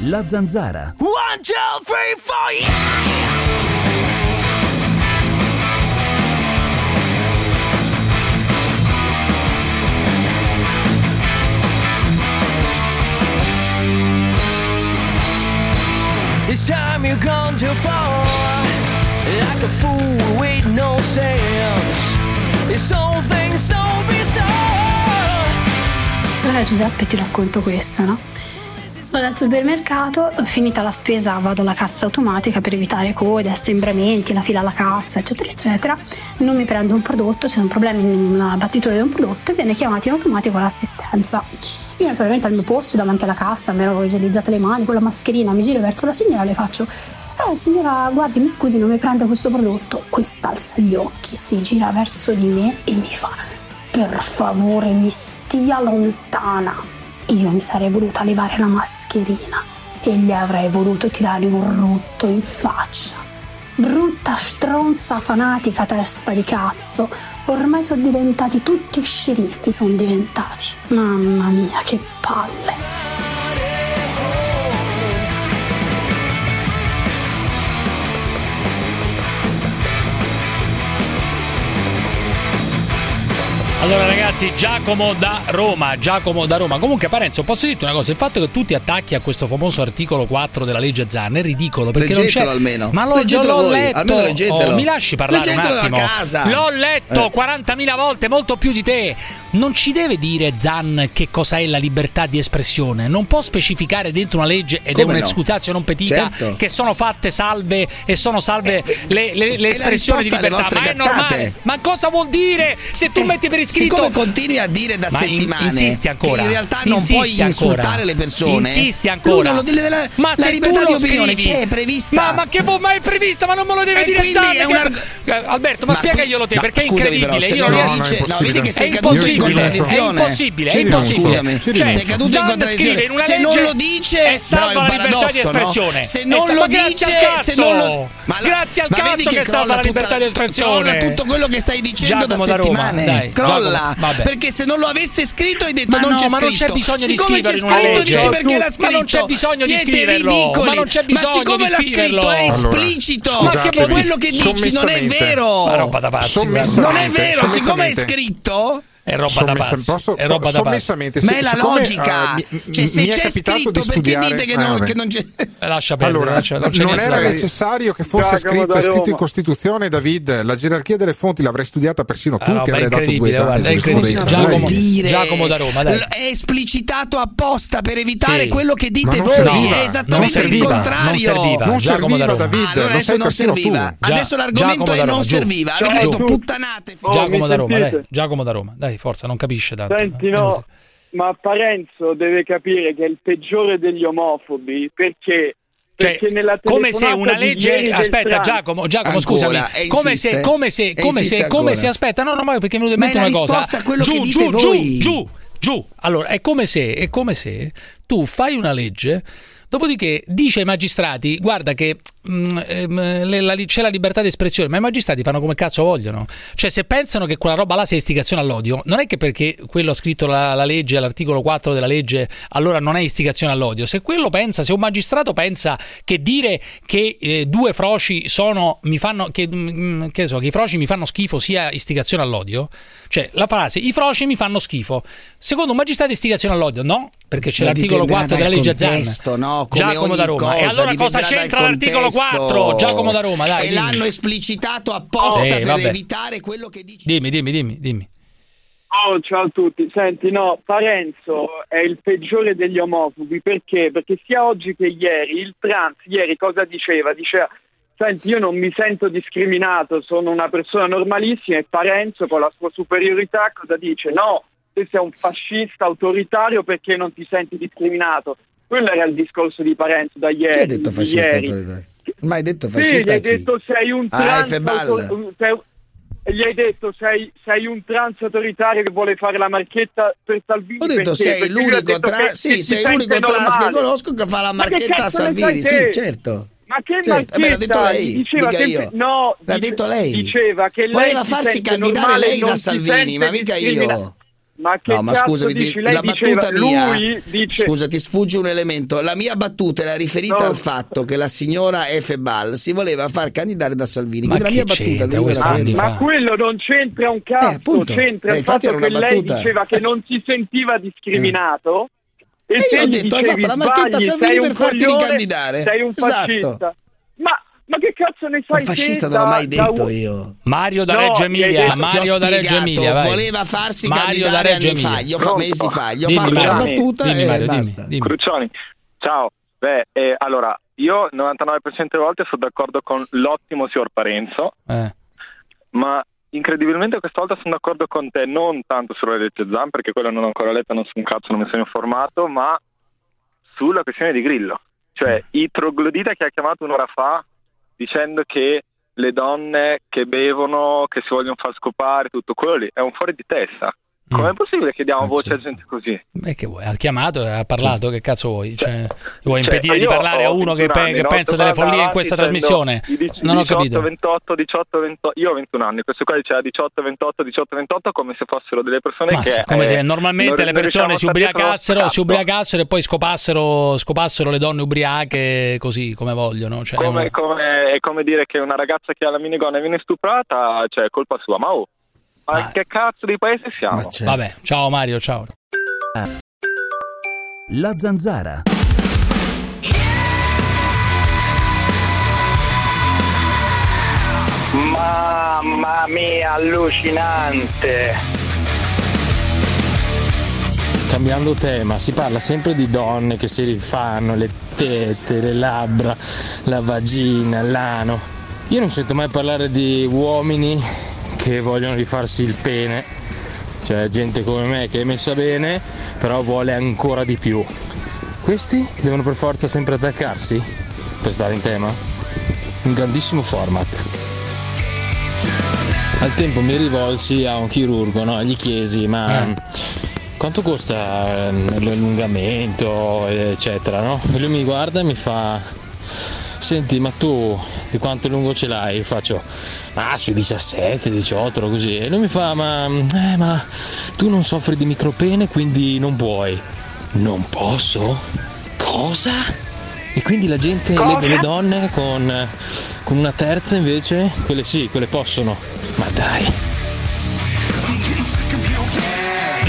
[SPEAKER 5] La zanzara.
[SPEAKER 13] One, two, three, four, yeah!
[SPEAKER 33] This time you've gone too far. Like a fool with no sense. This whole thing's so bizarre.
[SPEAKER 34] Allora Giuseppe ti racconto questa, no? Vado al supermercato, finita la spesa vado alla cassa automatica per evitare code, assembramenti, la fila alla cassa, eccetera, eccetera. Non mi prendo un prodotto, c'è un problema in una battitura di un prodotto e viene chiamato in automatico l'assistenza. Io naturalmente al mio posto davanti alla cassa mi ero igienizzate le mani con la mascherina, mi giro verso la signora e le faccio eh signora guardi mi scusi non mi prendo questo prodotto. Questa alza gli occhi, si gira verso di me e mi fa per favore mi stia lontana. Io mi sarei voluta levare la mascherina e gli avrei voluto tirare un rutto in faccia. Brutta stronza fanatica testa di cazzo. Ormai sono diventati tutti sceriffi, sono diventati. Mamma mia, che palle.
[SPEAKER 2] Allora ragazzi, Giacomo da Roma, Giacomo da Roma. Comunque Parenzo, posso dirti una cosa, il fatto che tu ti attacchi a questo famoso articolo 4 della legge Zan è ridicolo perché
[SPEAKER 13] Leggetelo
[SPEAKER 2] non c'è
[SPEAKER 13] almeno.
[SPEAKER 2] Ma l'ho,
[SPEAKER 13] Leggetelo
[SPEAKER 2] l'ho
[SPEAKER 13] voi,
[SPEAKER 2] letto.
[SPEAKER 13] almeno leggetelo.
[SPEAKER 2] Oh, mi lasci parlare
[SPEAKER 13] Leggetelo
[SPEAKER 2] un attimo.
[SPEAKER 13] casa.
[SPEAKER 2] L'ho letto
[SPEAKER 13] Eh.
[SPEAKER 2] 40.000 volte, molto più di te. Non ci deve dire Zan che cos'è la libertà di espressione. Non può specificare dentro una legge ed
[SPEAKER 13] Come
[SPEAKER 2] è
[SPEAKER 13] no?
[SPEAKER 2] un'escusatio non petita
[SPEAKER 13] Certo.
[SPEAKER 2] che sono fatte salve e sono salve le, le- le
[SPEAKER 13] è la
[SPEAKER 2] espressioni di libertà. Ma è normale. Ma cosa vuol dire se tu metti per iscritto
[SPEAKER 13] Siccome continui a dire da
[SPEAKER 2] Ma in-
[SPEAKER 13] settimane
[SPEAKER 2] insisti ancora.
[SPEAKER 13] che in realtà non puoi insultare
[SPEAKER 2] ancora.
[SPEAKER 13] le persone,
[SPEAKER 2] Insisti
[SPEAKER 13] lui
[SPEAKER 2] ancora.
[SPEAKER 13] non lo deve la,
[SPEAKER 2] ma
[SPEAKER 13] la
[SPEAKER 2] se
[SPEAKER 13] libertà di opinione
[SPEAKER 2] scrivi-
[SPEAKER 13] c'è, è prevista.
[SPEAKER 2] Ma, ma che vo- ma è prevista, ma non me lo deve
[SPEAKER 13] E
[SPEAKER 2] dire Zan.
[SPEAKER 13] è una-
[SPEAKER 2] Eh, Alberto, ma,
[SPEAKER 13] Ma
[SPEAKER 2] spiegaglielo te perché
[SPEAKER 13] no,
[SPEAKER 2] è incredibile.
[SPEAKER 13] però,
[SPEAKER 2] Io
[SPEAKER 13] non
[SPEAKER 2] non
[SPEAKER 13] lo dice- no, vedi che sei
[SPEAKER 2] è
[SPEAKER 13] caduto in
[SPEAKER 2] impossibile. È
[SPEAKER 13] contraddizione.
[SPEAKER 2] impossibile, è impossibile.
[SPEAKER 13] scusami.
[SPEAKER 2] Cioè,
[SPEAKER 13] Sei caduto in
[SPEAKER 2] Zan
[SPEAKER 13] contraddizione.
[SPEAKER 2] in
[SPEAKER 13] Se non lo dice, è
[SPEAKER 2] salva la libertà di
[SPEAKER 13] paradosso, no?
[SPEAKER 2] espressione.
[SPEAKER 13] Se non lo
[SPEAKER 2] ma
[SPEAKER 13] dice, se non lo- ma la-
[SPEAKER 2] grazie al
[SPEAKER 13] ma vedi
[SPEAKER 2] cazzo che, salva
[SPEAKER 13] crolla
[SPEAKER 2] la
[SPEAKER 13] tutta-
[SPEAKER 2] libertà di espressione.
[SPEAKER 13] Crolla tutto quello che stai dicendo
[SPEAKER 2] Giacomo
[SPEAKER 13] da
[SPEAKER 2] da Roma,
[SPEAKER 13] settimane.
[SPEAKER 2] dai,
[SPEAKER 13] crolla.
[SPEAKER 2] Giacomo, vabbè.
[SPEAKER 13] perché se non lo avesse scritto hai detto
[SPEAKER 2] Ma
[SPEAKER 13] non
[SPEAKER 2] no,
[SPEAKER 13] c'è
[SPEAKER 2] ma
[SPEAKER 13] scritto.
[SPEAKER 2] non c'è bisogno di
[SPEAKER 13] Siccome
[SPEAKER 2] scriverlo
[SPEAKER 13] c'è
[SPEAKER 2] in
[SPEAKER 13] scritto, dici perché l'ha
[SPEAKER 2] Ma
[SPEAKER 13] scritto.
[SPEAKER 2] non c'è bisogno di scriverlo. Ma non c'è bisogno
[SPEAKER 13] siccome
[SPEAKER 2] di
[SPEAKER 13] l'ha scritto
[SPEAKER 2] scriverlo.
[SPEAKER 13] è esplicito.
[SPEAKER 8] scusatevi,
[SPEAKER 13] quello che dici non è vero.
[SPEAKER 2] Ma roba da pazzi,
[SPEAKER 8] Sommessamente,
[SPEAKER 13] Non è vero, siccome è scritto
[SPEAKER 2] È roba da
[SPEAKER 8] Sommessa-
[SPEAKER 2] pazzi.
[SPEAKER 8] posso-
[SPEAKER 2] È roba da pazzi.
[SPEAKER 8] sommessamente,
[SPEAKER 13] ma è la logica.
[SPEAKER 8] eh, mi-
[SPEAKER 13] cioè, se c'è scritto,
[SPEAKER 8] di
[SPEAKER 13] perché
[SPEAKER 8] studiare-
[SPEAKER 13] dite che, non, che non c'è.
[SPEAKER 2] Eh, Lascia perdere,
[SPEAKER 8] Allora,
[SPEAKER 2] lascia- non c'è
[SPEAKER 8] non era
[SPEAKER 2] da
[SPEAKER 8] necessario che fosse scritto,
[SPEAKER 35] da
[SPEAKER 8] è scritto in. Costituzione, David. La gerarchia delle fonti l'avrei studiata persino tu,
[SPEAKER 2] Ah,
[SPEAKER 8] che avrei dato due esami.
[SPEAKER 2] è incredibile. Giacomo,
[SPEAKER 13] dire.
[SPEAKER 2] Giacomo da Roma, dai.
[SPEAKER 13] L- È esplicitato apposta per evitare
[SPEAKER 2] Sì.
[SPEAKER 13] quello che dite
[SPEAKER 8] Ma non
[SPEAKER 13] voi.
[SPEAKER 8] serviva.
[SPEAKER 13] È esattamente
[SPEAKER 2] Non serviva,
[SPEAKER 13] il contrario.
[SPEAKER 2] non serviva.
[SPEAKER 8] Non
[SPEAKER 2] da
[SPEAKER 8] serviva. David.
[SPEAKER 13] Ah, allora adesso non serviva. Adesso l'argomento è
[SPEAKER 2] da
[SPEAKER 13] non serviva. Avete detto puttanate.
[SPEAKER 2] Giacomo da Roma, dai. Giacomo da Roma, dai, forza, non capisce tanto.
[SPEAKER 35] Senti, no, ma Parenzo deve capire che è il peggiore degli omofobi perché,
[SPEAKER 2] Cioè,
[SPEAKER 35] perché nella
[SPEAKER 2] come se una legge aspetta Giacomo Giacomo
[SPEAKER 13] Ancora,
[SPEAKER 2] scusami.
[SPEAKER 13] E
[SPEAKER 2] come se come se come se come se aspetta no no ma perché mi è venuta una cosa.
[SPEAKER 13] risposta a quello
[SPEAKER 2] giù
[SPEAKER 13] che
[SPEAKER 2] giù
[SPEAKER 13] dite
[SPEAKER 2] giù
[SPEAKER 13] voi.
[SPEAKER 2] giù giù. Allora è come se è come se tu fai una legge Dopodiché dice ai magistrati: Guarda, che mm, ehm, c'è la libertà di espressione, ma i magistrati fanno come cazzo vogliono. Cioè, se pensano che quella roba là sia istigazione all'odio, non è che perché quello ha scritto la, la legge, l'articolo 4 della legge, allora non è istigazione all'odio. Se quello pensa, se un magistrato pensa che dire che eh, due froci sono, mi fanno, che, mm, che ne so, che i froci mi fanno schifo sia istigazione all'odio, cioè la frase i froci mi fanno schifo, secondo un magistrato è istigazione all'odio? No, perché c'è l'articolo
[SPEAKER 13] dipenderà
[SPEAKER 2] 4 della legge Zan.
[SPEAKER 13] contesto, no? Come
[SPEAKER 2] Giacomo da Roma. e
[SPEAKER 13] cosa,
[SPEAKER 2] allora cosa c'entra l'articolo. 4? Giacomo da Roma, dai.
[SPEAKER 13] E
[SPEAKER 2] dimmi.
[SPEAKER 13] l'hanno esplicitato apposta
[SPEAKER 2] Eh,
[SPEAKER 13] per
[SPEAKER 2] vabbè.
[SPEAKER 13] evitare quello che dici.
[SPEAKER 2] Dimmi, dimmi, dimmi, dimmi.
[SPEAKER 35] Oh, ciao a tutti. Senti, no, Parenzo è il peggiore degli omofobi perché? Perché sia oggi che ieri, il trans ieri cosa diceva? Diceva, senti, io non mi sento discriminato, sono una persona normalissima e Parenzo con la sua superiorità cosa dice? No, te sei un fascista autoritario perché non ti senti discriminato. Quello era il discorso di Parenzo da ieri.
[SPEAKER 13] Chi ha detto fascista
[SPEAKER 35] ieri.
[SPEAKER 13] autoritario? Ma hai detto
[SPEAKER 35] Sì,
[SPEAKER 13] fascista
[SPEAKER 35] gli hai detto sei un
[SPEAKER 13] Ah,
[SPEAKER 35] trans gli hai detto sei, sei un trans autoritario che vuole fare la marchetta per Salvini
[SPEAKER 13] Ho detto
[SPEAKER 35] perché?
[SPEAKER 13] sei
[SPEAKER 35] Perché
[SPEAKER 13] l'unico tra-
[SPEAKER 35] che-
[SPEAKER 13] sì,
[SPEAKER 35] che
[SPEAKER 13] sei l'unico trans che conosco che fa la
[SPEAKER 35] Ma che
[SPEAKER 13] marchetta a Salvini, sì, certo.
[SPEAKER 35] Ma che
[SPEAKER 13] Certo, eh beh, l'ha detto
[SPEAKER 35] marchetta?
[SPEAKER 13] lei,
[SPEAKER 35] Diceva
[SPEAKER 13] io.
[SPEAKER 35] No,
[SPEAKER 13] L'ha
[SPEAKER 35] dice-
[SPEAKER 13] detto lei.
[SPEAKER 35] Diceva che lei
[SPEAKER 13] Voleva
[SPEAKER 35] si
[SPEAKER 13] farsi candidare
[SPEAKER 35] normale
[SPEAKER 13] lei da Salvini, ma mica io.
[SPEAKER 35] Ma che
[SPEAKER 13] No, ma
[SPEAKER 35] cazzo
[SPEAKER 13] scusami,
[SPEAKER 35] dici? Lei
[SPEAKER 13] la
[SPEAKER 35] diceva,
[SPEAKER 13] battuta mia.
[SPEAKER 35] lui dice
[SPEAKER 13] Scusa, ti sfugge un elemento. La mia battuta era riferita
[SPEAKER 35] No.
[SPEAKER 13] al fatto che la signora Efebal si voleva far candidare da Salvini.
[SPEAKER 2] Ma
[SPEAKER 13] la mia
[SPEAKER 2] che
[SPEAKER 13] battuta
[SPEAKER 35] Ma, ma quello non c'entra un cazzo,
[SPEAKER 13] appunto.
[SPEAKER 35] c'entra
[SPEAKER 13] Eh,
[SPEAKER 35] il
[SPEAKER 13] infatti
[SPEAKER 35] fatto
[SPEAKER 13] era una
[SPEAKER 35] che lei diceva che non si sentiva discriminato
[SPEAKER 13] E
[SPEAKER 35] io
[SPEAKER 13] te
[SPEAKER 35] ho
[SPEAKER 13] gli
[SPEAKER 35] detto, hai fatto la marchetta
[SPEAKER 13] "Sbagli,
[SPEAKER 35] Salvini per farti
[SPEAKER 13] coglione,
[SPEAKER 35] ricandidare.
[SPEAKER 13] Sei un
[SPEAKER 35] Esatto.
[SPEAKER 13] fascista.
[SPEAKER 20] Ma, ma che cazzo ne sai
[SPEAKER 13] Ma fascista
[SPEAKER 20] te
[SPEAKER 13] non l'ho
[SPEAKER 20] da-
[SPEAKER 13] mai
[SPEAKER 20] da
[SPEAKER 13] detto
[SPEAKER 20] un-
[SPEAKER 13] io.
[SPEAKER 2] Mario da
[SPEAKER 20] No,
[SPEAKER 2] Reggio Emilia, Mario da Reggio Emilia, vai.
[SPEAKER 13] voleva farsi
[SPEAKER 2] Mario
[SPEAKER 13] candidare
[SPEAKER 2] da Reggio
[SPEAKER 13] anni fa,
[SPEAKER 2] Emilia.
[SPEAKER 13] gli ho fa- mesi fa, gli ho
[SPEAKER 2] Dimmi,
[SPEAKER 13] fatto una battuta
[SPEAKER 2] Dimmi,
[SPEAKER 13] e
[SPEAKER 2] Mario, dimmi,
[SPEAKER 13] basta.
[SPEAKER 2] dimmi.
[SPEAKER 36] Cruciani, ciao. Beh, eh, allora, io 99% delle volte sono d'accordo con l'ottimo signor Parenzo,
[SPEAKER 2] Eh.
[SPEAKER 36] ma incredibilmente questa volta sono d'accordo con te, non tanto sulla legge Zan, perché quella non ho ancora letta, non so un cazzo, non mi sono informato, ma sulla questione di Grillo. Cioè, i troglodita che ha chiamato un'ora fa dicendo che le donne che bevono, che si vogliono far scopare, tutto quello lì, è un fuori di testa. Com'è possibile che diamo voce a gente così?
[SPEAKER 2] Beh, che vuoi? Ha chiamato, ha parlato, che cazzo vuoi? Cioè, vuoi
[SPEAKER 36] Cioè,
[SPEAKER 2] impedire di
[SPEAKER 36] io
[SPEAKER 2] parlare a uno che,
[SPEAKER 36] 21
[SPEAKER 2] pe-
[SPEAKER 36] anni,
[SPEAKER 2] che pensa delle follie in questa trasmissione?
[SPEAKER 36] i dic-
[SPEAKER 2] Non ho
[SPEAKER 36] 18,
[SPEAKER 2] capito.
[SPEAKER 36] 28, 18, 28, io ho 21 anni, questo qua diceva 18, 28, 18, 28 come se fossero delle persone
[SPEAKER 2] Ma
[SPEAKER 36] che...
[SPEAKER 2] sì, come
[SPEAKER 36] eh,
[SPEAKER 2] se normalmente le persone si ubriacassero, si ubriacassero e poi scopassero, scopassero le donne ubriache così come vogliono. Cioè,
[SPEAKER 36] Come, come- è come dire che una ragazza che ha la minigonna viene stuprata, cioè è colpa sua. Ma oh, ma che cazzo di paese siamo?
[SPEAKER 2] Vabbè, ciao Mario, ciao.
[SPEAKER 5] La zanzara.
[SPEAKER 35] Mamma mia, allucinante.
[SPEAKER 23] Cambiando tema, si parla sempre di donne che si rifanno le tette, le labbra, la vagina, l'ano. Io non sento mai parlare di uomini che vogliono rifarsi il pene, cioè gente come me che è messa bene, però vuole ancora di più. Questi devono per forza sempre attaccarsi per stare in tema? Un grandissimo format. Al tempo mi rivolsi a un chirurgo, no? gli chiesi ma quanto costa ehm, l'allungamento, eccetera, no? E lui mi guarda e mi fa, senti ma tu di quanto lungo ce l'hai? Io faccio, ah sui 17, 18, così. E lui mi fa, ma, eh, ma tu non soffri di micropene quindi non puoi. Non posso? Cosa? E quindi la gente, le, le donne con, con una terza invece, quelle sì, quelle possono. Ma dai.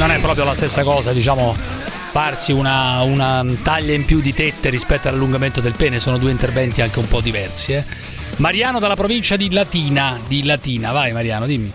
[SPEAKER 2] non è proprio la stessa cosa, diciamo, farsi una, una taglia in più di tette rispetto all'allungamento del pene, sono due interventi anche un po' diversi. eh. Mariano dalla provincia di Latina, di Latina, vai Mariano, dimmi.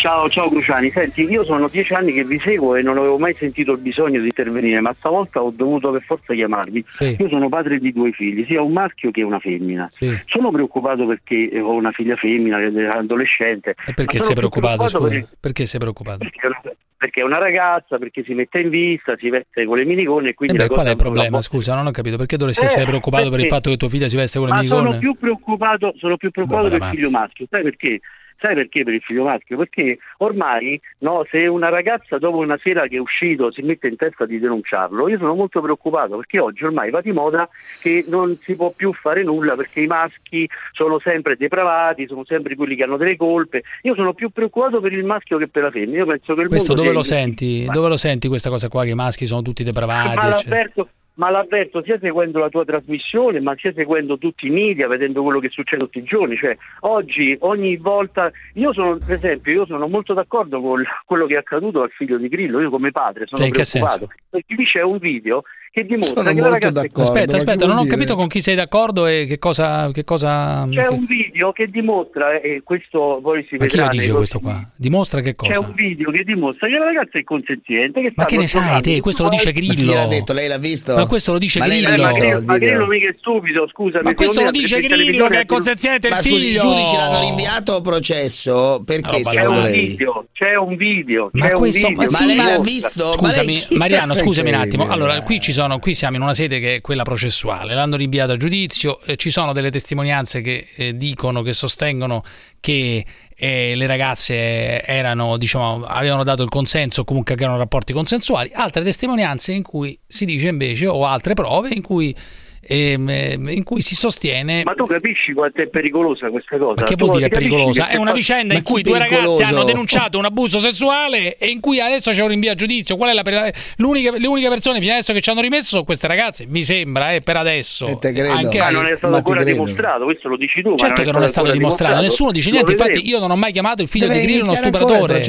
[SPEAKER 27] Ciao, ciao Cruciani, senti, io sono dieci anni che vi seguo e non avevo mai sentito il bisogno di intervenire, ma stavolta ho dovuto per forza chiamarvi. Io sono padre di due figli, sia un maschio che una femmina. Sono preoccupato perché ho una figlia femmina che è adolescente.
[SPEAKER 2] E perché sei preoccupato?
[SPEAKER 27] preoccupato
[SPEAKER 2] Scusa?
[SPEAKER 27] per-
[SPEAKER 2] Perché sei preoccupato?
[SPEAKER 27] perché è una- perché ragazza, perché si mette in vista, si veste con le minigone e
[SPEAKER 2] E
[SPEAKER 27] quindi
[SPEAKER 2] beh,
[SPEAKER 27] la cosa
[SPEAKER 2] qual è il problema?
[SPEAKER 27] bo-
[SPEAKER 2] Scusa, non ho capito. Perché dovresti
[SPEAKER 27] Eh,
[SPEAKER 2] essere preoccupato per il
[SPEAKER 27] perché-
[SPEAKER 2] fatto che tua figlia si veste con le
[SPEAKER 27] Ma sono
[SPEAKER 2] minigone?
[SPEAKER 27] più preoccupato, sono più preoccupato
[SPEAKER 2] Vabbè,
[SPEAKER 27] per il
[SPEAKER 2] avanti.
[SPEAKER 27] figlio maschio, sai perché? Sai perché per il figlio maschio? Perché ormai no, se una ragazza dopo una sera che è uscito si mette in testa di denunciarlo, io sono molto preoccupato perché oggi ormai va di moda che non si può più fare nulla perché i maschi sono sempre depravati, sono sempre quelli che hanno delle colpe. Io sono più preoccupato per il maschio che per la femmina. Io penso che il
[SPEAKER 2] Questo
[SPEAKER 27] mondo
[SPEAKER 2] dove lo senti? Dove lo senti questa cosa qua che i maschi sono tutti depravati?
[SPEAKER 27] ma
[SPEAKER 2] eccetera?
[SPEAKER 27] Ma l'avverto sia seguendo la tua trasmissione, ma sia seguendo tutti i media, vedendo quello che succede tutti i giorni. Cioè, oggi, ogni volta, io sono, per esempio, io sono molto d'accordo con quello che è accaduto al figlio di Grillo. Io come padre sono
[SPEAKER 2] Cioè,
[SPEAKER 27] preoccupato. Perché qui c'è un video che dimostra
[SPEAKER 13] Sono
[SPEAKER 27] che la
[SPEAKER 13] molto
[SPEAKER 27] ragazza è
[SPEAKER 13] d'accordo.
[SPEAKER 2] Aspetta,
[SPEAKER 13] ma
[SPEAKER 2] aspetta, non ho
[SPEAKER 13] dire?
[SPEAKER 2] capito con chi sei d'accordo e che cosa. Che cosa
[SPEAKER 27] C'è
[SPEAKER 2] che-
[SPEAKER 27] un video che dimostra, e questo poi si
[SPEAKER 2] Ma chi
[SPEAKER 27] vedrà.
[SPEAKER 2] lo dice questo qua? Dimostra che
[SPEAKER 27] C'è
[SPEAKER 2] cosa?
[SPEAKER 27] un video che dimostra che la ragazza è consenziente. Che
[SPEAKER 2] Ma che ne sai te? Questo lo dice Grillo.
[SPEAKER 13] Ma chi l'ha detto? Lei l'ha visto?
[SPEAKER 2] Ma questo lo dice
[SPEAKER 13] Ma
[SPEAKER 2] Grillo.
[SPEAKER 27] Ma
[SPEAKER 13] visto
[SPEAKER 27] Grillo, ma? Grillo mica è stupido, scusa.
[SPEAKER 2] Ma questo lo dice Grillo che è consenziente il
[SPEAKER 13] Ma scusi, i
[SPEAKER 2] figlio.
[SPEAKER 13] giudici l'hanno rinviato a processo perché
[SPEAKER 27] C'è
[SPEAKER 13] secondo
[SPEAKER 27] un
[SPEAKER 13] lei?
[SPEAKER 27] video, c'è un video,
[SPEAKER 2] Ma
[SPEAKER 27] c'è
[SPEAKER 2] questo,
[SPEAKER 27] un video.
[SPEAKER 2] ma
[SPEAKER 13] Ma lei l'ha visto? Ma
[SPEAKER 2] Scusami,
[SPEAKER 13] chi-
[SPEAKER 2] Mariano, scusami un attimo. Allora, qui ci sono, qui siamo in una sede che è quella processuale, l'hanno rinviata a giudizio, eh, ci sono delle testimonianze che eh, dicono, che sostengono che eh, le ragazze erano, diciamo, avevano dato il consenso o comunque che erano rapporti consensuali, altre testimonianze in cui si dice invece, o altre prove in cui Ehm, ehm, in cui si sostiene...
[SPEAKER 27] Ma tu capisci quanto è pericolosa questa cosa?
[SPEAKER 2] Ma che vuol dire pericolosa? È una vicenda in cui due
[SPEAKER 27] ragazze
[SPEAKER 2] hanno denunciato un abuso sessuale e in cui adesso c'è un rinvio a giudizio. Qual è la per... l'unica, le uniche persone fino adesso che ci hanno rimesso sono queste ragazze, mi sembra, eh, per adesso. E te credo. Anche
[SPEAKER 27] ma non è stato ancora dimostrato, questo lo dici tu.
[SPEAKER 2] Certo non che non è stato
[SPEAKER 27] dimostrato.
[SPEAKER 2] dimostrato. nessuno dice niente, infatti io non ho mai chiamato il figlio
[SPEAKER 13] Deve
[SPEAKER 2] di Grillo uno stupratore.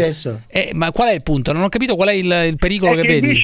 [SPEAKER 2] Eh, ma qual è il punto? Non ho capito qual è il, il pericolo
[SPEAKER 27] è
[SPEAKER 2] che,
[SPEAKER 27] che
[SPEAKER 2] vedi.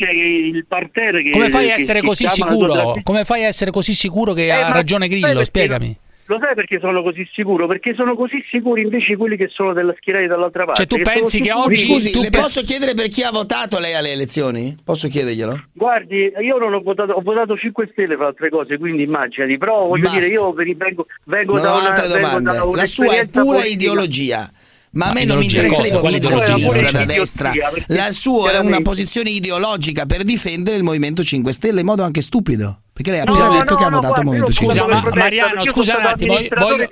[SPEAKER 2] Come fai a essere così sicuro? Come fai a essere così sicuro che
[SPEAKER 27] eh,
[SPEAKER 2] ha ragione Grillo? Spiegami.
[SPEAKER 27] Lo sai perché sono così sicuro? Perché sono così sicuri invece quelli che sono della schierata dall'altra parte.
[SPEAKER 2] Cioè, tu
[SPEAKER 27] che
[SPEAKER 2] pensi che oggi.
[SPEAKER 13] Scusi,
[SPEAKER 2] tu
[SPEAKER 13] le
[SPEAKER 2] pe...
[SPEAKER 13] posso chiedere per chi ha votato lei alle elezioni? Posso chiederglielo?
[SPEAKER 27] Guardi, io non ho votato, ho votato 5 Stelle fra altre cose, quindi immaginati. Però voglio
[SPEAKER 13] Basta.
[SPEAKER 27] dire, io vengo, vengo
[SPEAKER 13] non
[SPEAKER 27] da
[SPEAKER 13] ho
[SPEAKER 27] una,
[SPEAKER 13] altre domande.
[SPEAKER 27] Da
[SPEAKER 13] La sua è pura
[SPEAKER 27] politica.
[SPEAKER 13] ideologia. Ma a me non mi interessa lei quelli da sinistra, da destra. La sua è una posizione ideologica per difendere il Movimento 5 Stelle in modo anche stupido. Perché lei ha appena
[SPEAKER 27] no,
[SPEAKER 13] detto no, che ha
[SPEAKER 27] no,
[SPEAKER 13] votato il Movimento 5 Stelle.
[SPEAKER 27] Ma,
[SPEAKER 2] Mariano, scusa un attimo. Voglio...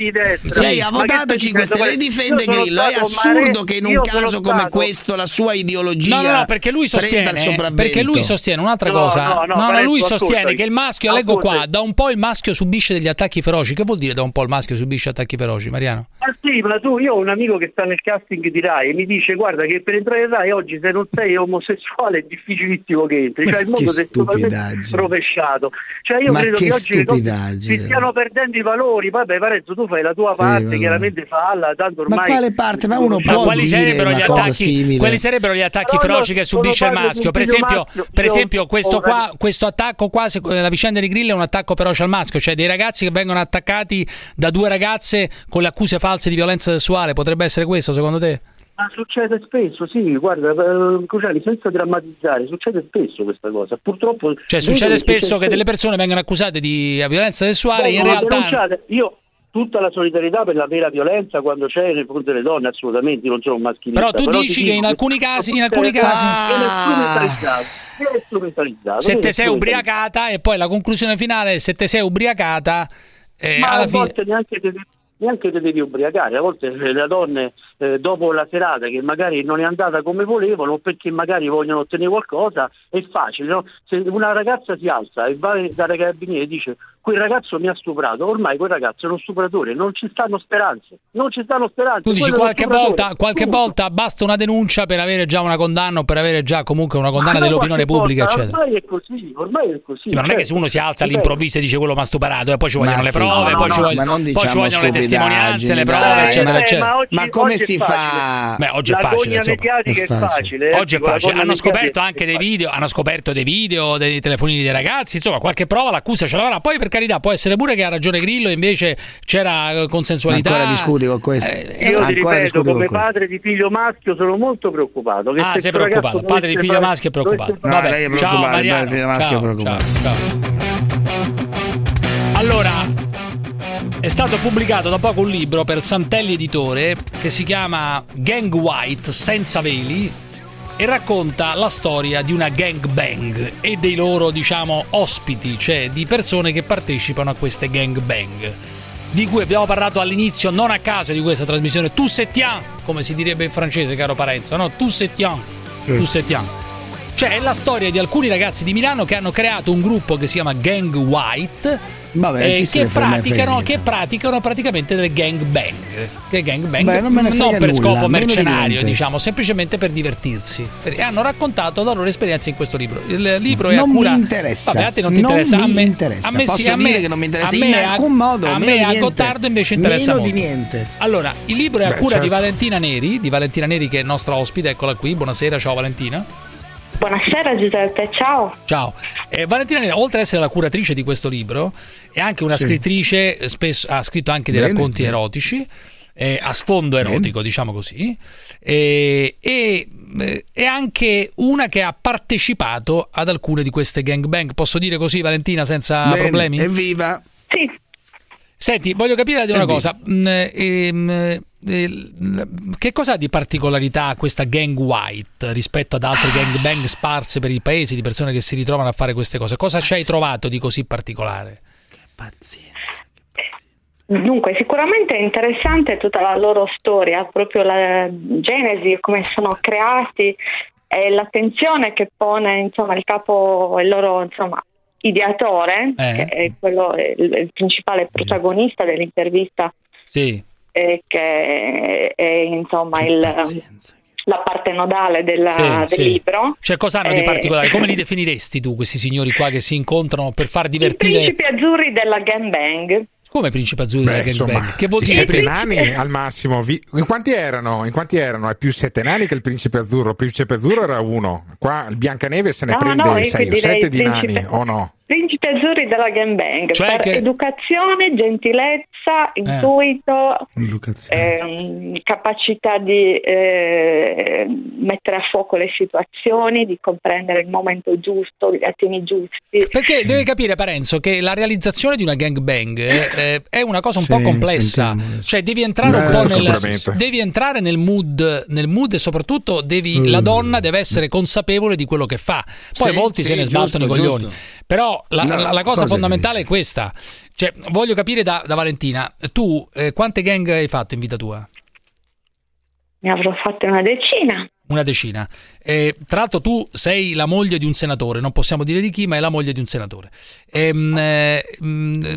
[SPEAKER 13] Lei ha votato 5 Stelle, lei difende Grillo. È assurdo che in un caso come questo la sua ideologia
[SPEAKER 2] no, no, perché lui sostiene, Perché lui sostiene un'altra cosa.
[SPEAKER 27] No, no,
[SPEAKER 2] lui sostiene che il maschio, leggo qua, da un po' il maschio subisce degli attacchi feroci. Che vuol dire da un po' il maschio subisce attacchi feroci, Mariano?
[SPEAKER 27] Ma sì, ma tu, io ho un amico che sta nel casting di Rai e mi dice guarda che per entrare in Rai oggi se non sei omosessuale è difficilissimo che entri. Cioè il mondo è totalmente rovesciato. Cioè io
[SPEAKER 13] Ma
[SPEAKER 27] credo
[SPEAKER 13] che,
[SPEAKER 27] che oggi si stiano perdendo i valori. Vabbè, Varezzo, tu fai la tua parte,
[SPEAKER 13] vabbè.
[SPEAKER 27] chiaramente falla, tanto ormai...
[SPEAKER 13] Ma quale parte? Ma uno
[SPEAKER 2] ma
[SPEAKER 13] può
[SPEAKER 2] quali sarebbero gli attacchi, quali sarebbero gli attacchi
[SPEAKER 27] Però
[SPEAKER 2] feroci che subisce il maschio? Per esempio,
[SPEAKER 27] maschio,
[SPEAKER 2] per esempio questo, qua, questo attacco qua, eh, la vicenda di Grillo è un attacco feroce al maschio, cioè dei ragazzi che vengono attaccati da due ragazze con le accuse false di violenza sessuale. Potrebbe essere questo secondo te?
[SPEAKER 27] Ma succede spesso, sì, guarda, eh, Cruciani, senza drammatizzare, succede spesso questa cosa. Purtroppo.
[SPEAKER 2] Cioè, succede spesso che delle persone vengano accusate di violenza sessuale. Beh, in realtà.
[SPEAKER 27] Io tutta la solidarietà per la vera violenza quando c'è nel confronti delle donne, assolutamente, non sono un maschilista.
[SPEAKER 2] Però tu
[SPEAKER 27] però
[SPEAKER 2] dici che in alcuni casi, in alcuni casi. Se te sei ubriacata, e poi la conclusione finale è se te sei ubriacata. Eh,
[SPEAKER 27] ma a volte fine... neanche neanche te devi ubriacare, a volte eh, le donne eh, dopo la serata che magari non è andata come volevano perché magari vogliono ottenere qualcosa è facile, no? se una ragazza si alza e va dalla carabinieri e dice quel ragazzo mi ha stuprato, ormai quel ragazzo è uno stupratore, non ci stanno speranze, non ci stanno speranze.
[SPEAKER 2] Tu dici qualche volta, qualche volta, basta una denuncia per avere già una condanna o per avere già comunque una condanna
[SPEAKER 27] ah,
[SPEAKER 2] dell'opinione pubblica,
[SPEAKER 27] volta,
[SPEAKER 2] eccetera.
[SPEAKER 27] Ormai è così, ormai è così.
[SPEAKER 2] Sì, ma non certo. è che se uno si alza
[SPEAKER 27] certo.
[SPEAKER 2] all'improvviso e dice quello mi ha stuperato e poi ci vogliono
[SPEAKER 13] ma
[SPEAKER 2] le prove,
[SPEAKER 13] no,
[SPEAKER 2] poi,
[SPEAKER 13] no,
[SPEAKER 2] ci vogliono, poi, ci
[SPEAKER 13] diciamo
[SPEAKER 2] vogliono, le testimonianze, le prove,
[SPEAKER 13] dai,
[SPEAKER 2] eccetera,
[SPEAKER 13] eh,
[SPEAKER 2] eccetera.
[SPEAKER 27] Ma, oggi,
[SPEAKER 13] ma come si fa?
[SPEAKER 2] Beh, oggi è facile,
[SPEAKER 13] è facile.
[SPEAKER 27] Eh,
[SPEAKER 2] oggi è facile. Hanno scoperto anche dei video, hanno scoperto dei video dei telefonini dei ragazzi, insomma, qualche prova l'accusa ce l'avrà. Poi perché carità, può essere pure che ha ragione Grillo, invece c'era eh, consensualità.
[SPEAKER 13] Ma ancora discuti con questo.
[SPEAKER 2] Eh,
[SPEAKER 27] eh io
[SPEAKER 13] ancora
[SPEAKER 27] ripeto, come padre di figlio maschio sono molto preoccupato. Che
[SPEAKER 2] ah, sei preoccupato. Padre di figlio maschio è preoccupato.
[SPEAKER 13] No,
[SPEAKER 2] Vabbè,
[SPEAKER 13] è preoccupato. ciao Mariano.
[SPEAKER 2] Ciao, ciao, ciao, Allora, è stato pubblicato da poco un libro per Santelli Editore che si chiama Gang White senza veli e racconta la storia di una gangbang e dei loro, diciamo, ospiti, cioè di persone che partecipano a queste gangbang. Di cui abbiamo parlato all'inizio, non a caso di questa trasmissione, tu settian, come si direbbe in francese, caro Parenza, no? Tu settian, mm. tu settian. Cioè è la storia di alcuni ragazzi di Milano che hanno creato un gruppo che si chiama Gang White
[SPEAKER 13] Vabbè,
[SPEAKER 2] eh, che, praticano, che, praticano, praticamente del gangbang. Che gangbang
[SPEAKER 13] Beh, non,
[SPEAKER 2] non
[SPEAKER 13] nulla,
[SPEAKER 2] per scopo mercenario, diciamo, semplicemente per divertirsi. E hanno raccontato la loro esperienza in questo libro. Il libro è
[SPEAKER 13] non
[SPEAKER 2] accura...
[SPEAKER 13] mi interessa.
[SPEAKER 2] Vabbè, a te non ti
[SPEAKER 13] non
[SPEAKER 2] interessa. a me,
[SPEAKER 13] interessa.
[SPEAKER 2] A me
[SPEAKER 13] Posso
[SPEAKER 2] sì, a me,
[SPEAKER 13] che non mi interessa
[SPEAKER 2] a me, in
[SPEAKER 13] alcun modo.
[SPEAKER 2] A me a Gottardo invece interessa
[SPEAKER 13] meno
[SPEAKER 2] molto.
[SPEAKER 13] di niente.
[SPEAKER 2] Allora, il libro è a
[SPEAKER 13] Beh,
[SPEAKER 2] cura
[SPEAKER 13] certo.
[SPEAKER 2] di Valentina Neri, di Valentina Neri che è nostra ospite, eccola qui. Buonasera, ciao Valentina.
[SPEAKER 29] Buonasera Giuseppe, ciao.
[SPEAKER 2] Ciao. Eh, Valentina Nera, oltre ad essere la curatrice di questo libro, è anche una
[SPEAKER 13] sì.
[SPEAKER 2] scrittrice, eh, spesso, ha scritto anche dei
[SPEAKER 13] bene,
[SPEAKER 2] racconti
[SPEAKER 13] bene.
[SPEAKER 2] erotici, eh, a sfondo erotico, bene. diciamo così, e eh, è anche una che ha partecipato ad alcune di queste gangbang. Posso dire così Valentina senza problemi?
[SPEAKER 13] Evviva!
[SPEAKER 29] Sì,
[SPEAKER 2] Senti, voglio capire una cosa. Mm, ehm, eh, che cosa ha di particolarità questa gang white rispetto ad altre gang bang sparse per il paese di persone che si ritrovano a fare queste cose? Cosa ci hai trovato di così particolare? Che pazienza.
[SPEAKER 29] Dunque, sicuramente è interessante tutta la loro storia, proprio la genesi, come sono creati e l'attenzione che pone insomma, il capo, il loro insomma, ideatore,
[SPEAKER 2] Eh.
[SPEAKER 29] che è quello, il, il principale protagonista dell'intervista,
[SPEAKER 2] Sì.
[SPEAKER 29] eh, che è insomma il, la parte nodale della-
[SPEAKER 2] Sì,
[SPEAKER 29] del
[SPEAKER 2] sì.
[SPEAKER 29] libro.
[SPEAKER 2] Cioè, cosa hanno di
[SPEAKER 29] Eh,
[SPEAKER 2] particolare? Come li definiresti tu, questi signori qua che si incontrano per far divertire?
[SPEAKER 29] Principi azzurri della gangbang.
[SPEAKER 2] Come principe azzurri della
[SPEAKER 8] Beh, insomma,
[SPEAKER 2] Che vuol
[SPEAKER 8] i
[SPEAKER 2] dire?
[SPEAKER 8] sette nani al massimo. Vi- In quanti erano? In quanti erano? È più sette nani che il principe azzurro. Il principe azzurro era uno. Qua il Biancaneve se ne
[SPEAKER 29] No,
[SPEAKER 8] prende
[SPEAKER 29] no,
[SPEAKER 8] sei o sette di
[SPEAKER 29] principe-
[SPEAKER 8] nani, o no?
[SPEAKER 29] Principi azzurri della gangbang.
[SPEAKER 8] Cioè
[SPEAKER 29] per
[SPEAKER 8] che-
[SPEAKER 29] educazione, gentilezza, intuito, ehm, capacità di eh, mettere a fuoco le situazioni, di comprendere il momento giusto, gli attimi giusti.
[SPEAKER 2] Perché deve capire Parenzo che la realizzazione di una gangbang eh, è una cosa un po' complessa. Cioè devi entrare un po' nel devi entrare nel mood, nel mood e soprattutto devi, la donna deve essere consapevole di quello che fa. Poi
[SPEAKER 13] Sì,
[SPEAKER 2] molti
[SPEAKER 13] sì,
[SPEAKER 2] se ne sbattono i coglioni. Però la,
[SPEAKER 13] No,
[SPEAKER 2] la- la cosa
[SPEAKER 13] cosa
[SPEAKER 2] fondamentale è questa. Cioè, voglio capire da, da Valentina, tu eh, quante gang hai fatto in vita tua?
[SPEAKER 29] Ne avrò fatte una decina.
[SPEAKER 2] Una decina. Eh, tra l'altro tu sei la moglie di un senatore, non possiamo dire di chi, ma è la moglie di un senatore. Ehm, eh, mm,
[SPEAKER 13] la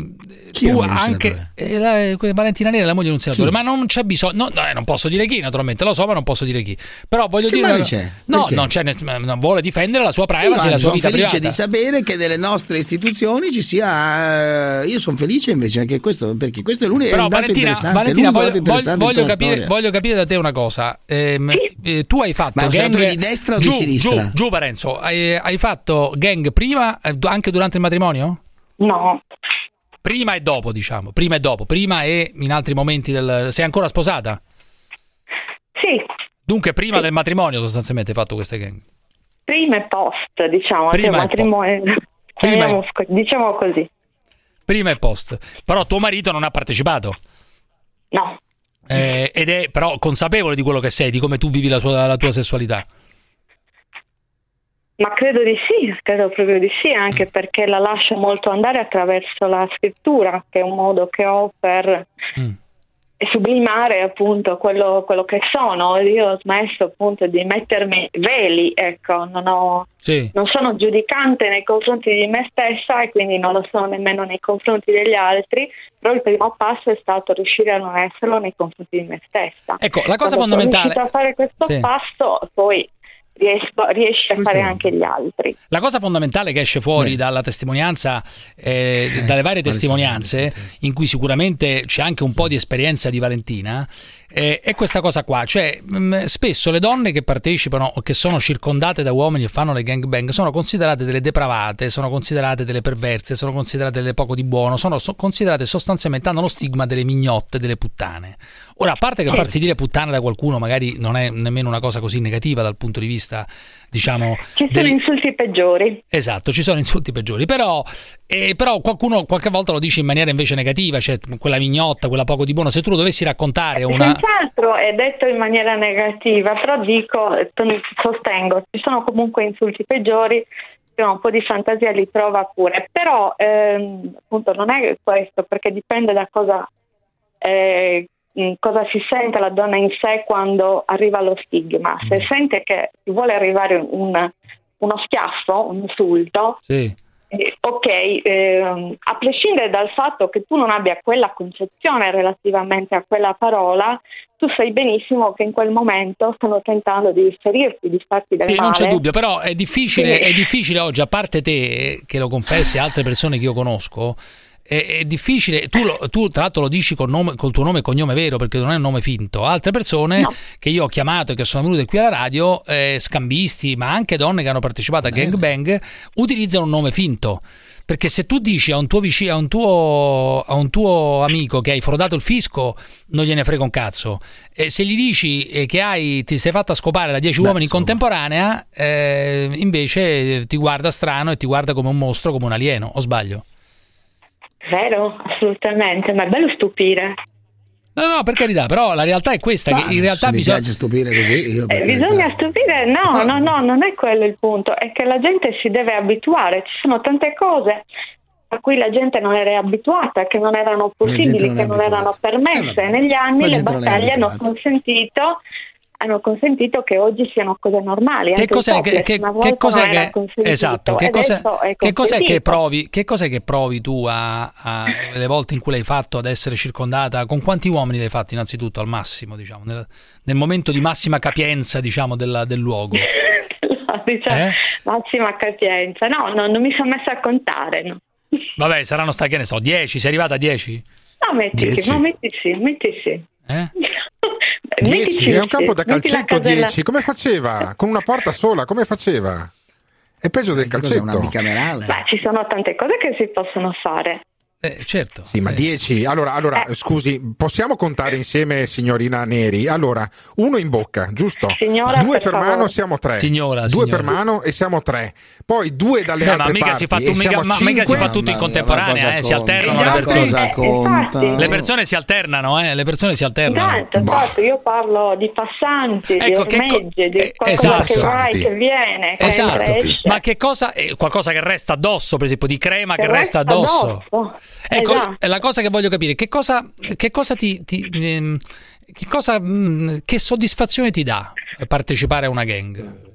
[SPEAKER 2] tu anche eh, la- Valentina Nera è la moglie di un senatore,
[SPEAKER 13] Chi?
[SPEAKER 2] ma non c'è bisogno, no, no, eh, non posso dire chi, naturalmente lo so, ma non posso dire chi. Però voglio
[SPEAKER 13] Che
[SPEAKER 2] dire
[SPEAKER 13] male c'è?
[SPEAKER 2] No,
[SPEAKER 13] Perché?
[SPEAKER 2] non c'è non vuole difendere la sua privacy, la sua
[SPEAKER 13] sono
[SPEAKER 2] vita
[SPEAKER 13] felice
[SPEAKER 2] privata.
[SPEAKER 13] di sapere che nelle nostre istituzioni ci sia. eh, Io sono felice invece anche questo, perché questo è l'unico è
[SPEAKER 2] Però
[SPEAKER 13] un dato
[SPEAKER 2] Valentina,
[SPEAKER 13] interessante. è
[SPEAKER 2] Valentina,
[SPEAKER 13] l'unico
[SPEAKER 2] voglio, voglio- voglio capire, voglio capire da te una cosa. Ehm, eh, tu hai fatto
[SPEAKER 13] Ma un
[SPEAKER 2] gang
[SPEAKER 13] senatore di destra o di
[SPEAKER 2] giù,
[SPEAKER 13] sinistra?
[SPEAKER 2] Giù, giù Parenzo, hai, hai fatto gang prima, eh, anche durante il matrimonio?
[SPEAKER 29] No.
[SPEAKER 2] Prima e dopo, diciamo. Prima e dopo. Prima e in altri momenti del... Sei ancora sposata?
[SPEAKER 29] Sì,
[SPEAKER 2] Dunque, prima del matrimonio sostanzialmente hai fatto queste gang.
[SPEAKER 29] prima e post, diciamo,
[SPEAKER 2] Prima e
[SPEAKER 29] matrimonio.
[SPEAKER 2] Prima e-
[SPEAKER 29] diciamo così.
[SPEAKER 2] Prima e post. Però tuo marito non ha partecipato.
[SPEAKER 29] No.
[SPEAKER 2] Eh, ed è però consapevole di quello che sei, di come tu vivi la, sua- la tua sessualità.
[SPEAKER 29] Ma credo di sì, credo proprio di sì, anche
[SPEAKER 2] Mm.
[SPEAKER 29] perché la lascio molto andare attraverso la scrittura, che è un modo che ho per
[SPEAKER 2] Mm.
[SPEAKER 29] sublimare appunto quello, quello che sono. Io ho smesso appunto di mettermi veli, ecco, non, ho,
[SPEAKER 2] Sì.
[SPEAKER 29] non sono giudicante nei confronti di me stessa e quindi non lo sono nemmeno nei confronti degli altri, però il primo passo è stato riuscire a non esserlo nei confronti di me stessa.
[SPEAKER 2] Ecco, la cosa
[SPEAKER 29] Quando
[SPEAKER 2] fondamentale-
[SPEAKER 29] sono riuscita a fare questo
[SPEAKER 2] Sì.
[SPEAKER 29] passo, poi riesci a
[SPEAKER 2] Questo
[SPEAKER 29] fare
[SPEAKER 2] è-
[SPEAKER 29] anche gli altri.
[SPEAKER 2] La cosa fondamentale che esce fuori dalla testimonianza, eh, dalle varie testimonianze, in cui sicuramente c'è anche un po' di esperienza di Valentina, eh, è questa cosa qua. Cioè, mh, spesso le donne che partecipano o che sono circondate da uomini e fanno le gangbang sono considerate delle depravate, sono considerate delle perverse, sono considerate delle poco di buono, sono so- considerate sostanzialmente hanno lo stigma delle mignotte, delle puttane. Ora, a parte che farsi dire puttana da qualcuno magari non è nemmeno una cosa così negativa dal punto di vista, diciamo,
[SPEAKER 29] Ci sono
[SPEAKER 2] del-
[SPEAKER 29] insulti peggiori.
[SPEAKER 2] Esatto, ci sono insulti peggiori, però, eh, però qualcuno qualche volta lo dice in maniera invece negativa, cioè quella mignotta, quella poco di buono. Se tu lo dovessi raccontare una...
[SPEAKER 29] Senz'altro è detto in maniera negativa, però dico, eh, sostengo, ci sono comunque insulti peggiori, un po' di fantasia li trova pure, però ehm, appunto non è questo, perché dipende da cosa, eh, cosa si sente la donna in sé quando arriva allo stigma. Se sente che vuole arrivare un- uno schiaffo, un insulto,
[SPEAKER 2] Sì.
[SPEAKER 29] eh, ok, ehm, a prescindere dal fatto che tu non abbia quella concezione relativamente a quella parola, tu sai benissimo che in quel momento stanno tentando di ferirti, di farti del
[SPEAKER 2] Sì,
[SPEAKER 29] male.
[SPEAKER 2] non c'è dubbio, però è difficile,
[SPEAKER 29] Sì.
[SPEAKER 2] è difficile oggi, a parte te che lo confessi e altre persone che io conosco, è, è difficile, tu, lo- tu tra l'altro lo dici col, nome, col tuo nome e cognome vero perché non è un nome finto, altre persone che io ho chiamato e che sono venute qui alla radio, eh, scambisti, ma anche donne che hanno partecipato a gangbang, utilizzano un nome finto. Perché se tu dici a un, tuo vicino, a, un tuo, a un tuo amico che hai frodato il fisco, non gliene frega un cazzo. E se gli dici eh, che hai, ti sei fatta scopare da 10 uomini in contemporanea, eh, invece ti guarda strano e ti guarda come un mostro, come un alieno, o sbaglio?
[SPEAKER 29] Vero, assolutamente, ma è bello stupire.
[SPEAKER 2] No, no, per carità, però la realtà è questa, che in realtà bisogna...
[SPEAKER 13] piace stupire così,
[SPEAKER 29] Eh, bisogna stupire, no, no, no, non è quello il punto, è che la gente si deve abituare, ci sono tante cose a cui la gente non era abituata, che non erano possibili,
[SPEAKER 13] non
[SPEAKER 29] che non erano permesse. Negli anni le battaglie hanno
[SPEAKER 13] abituata.
[SPEAKER 29] consentito hanno consentito che oggi siano cose normali.
[SPEAKER 2] Che cos'è che, che-
[SPEAKER 29] una
[SPEAKER 2] che cos'è che esatto, che cos'è, che cos'è che provi, che cos'è che provi tu a, a- le volte in cui l'hai fatto ad essere circondata? Con quanti uomini l'hai fatto innanzitutto al massimo, diciamo, nel, nel momento di massima capienza, diciamo, della- del luogo?
[SPEAKER 29] No, diciamo,
[SPEAKER 2] Eh?
[SPEAKER 29] Massima capienza. No, no, non mi sono messa a contare. No,
[SPEAKER 2] Vabbè, saranno stati, che ne so, 10, sei arrivata a 10?
[SPEAKER 29] no metti sì, no, metti sì, metti sì.
[SPEAKER 2] Eh?
[SPEAKER 8] 10 è un campo da calcetto
[SPEAKER 29] casella-
[SPEAKER 8] 10 come faceva? con una porta sola come faceva? è peggio del calcetto
[SPEAKER 29] Ma ci sono tante cose che si possono fare.
[SPEAKER 2] Eh, certo.
[SPEAKER 8] Sì, ma 10. Allora, allora
[SPEAKER 29] Eh.
[SPEAKER 8] scusi, possiamo contare insieme, signorina Neri? Allora, uno in bocca, giusto?
[SPEAKER 29] Signora,
[SPEAKER 8] due
[SPEAKER 29] per
[SPEAKER 8] per,
[SPEAKER 29] favore.
[SPEAKER 8] mano siamo tre.
[SPEAKER 2] Signora,
[SPEAKER 8] due
[SPEAKER 2] signora.
[SPEAKER 8] per mano e siamo tre. Poi due dalle
[SPEAKER 2] Beh,
[SPEAKER 8] altre
[SPEAKER 2] ma mica
[SPEAKER 8] parti
[SPEAKER 2] si fa,
[SPEAKER 8] e
[SPEAKER 2] tu- mica, ma mica si fa tutto in contemporanea, eh, si alternano le
[SPEAKER 13] cosa
[SPEAKER 2] persone.
[SPEAKER 13] conta?
[SPEAKER 2] Le persone si alternano, eh, le persone si alternano.
[SPEAKER 29] Esatto, esatto, io parlo di passanti,
[SPEAKER 2] Ecco,
[SPEAKER 29] di
[SPEAKER 2] che co-
[SPEAKER 29] ormeggi, di qualcosa
[SPEAKER 2] esatto.
[SPEAKER 29] che vai, che viene, che
[SPEAKER 2] Esatto, ma che cosa, eh, qualcosa che resta addosso, per esempio, di crema che,
[SPEAKER 29] Che
[SPEAKER 2] resta
[SPEAKER 29] resta
[SPEAKER 2] addosso. Ecco,
[SPEAKER 29] Esatto.
[SPEAKER 2] è la cosa che voglio capire, che cosa, che cosa ti, ti- ehm, che, cosa, mh, che soddisfazione ti dà partecipare a una gang?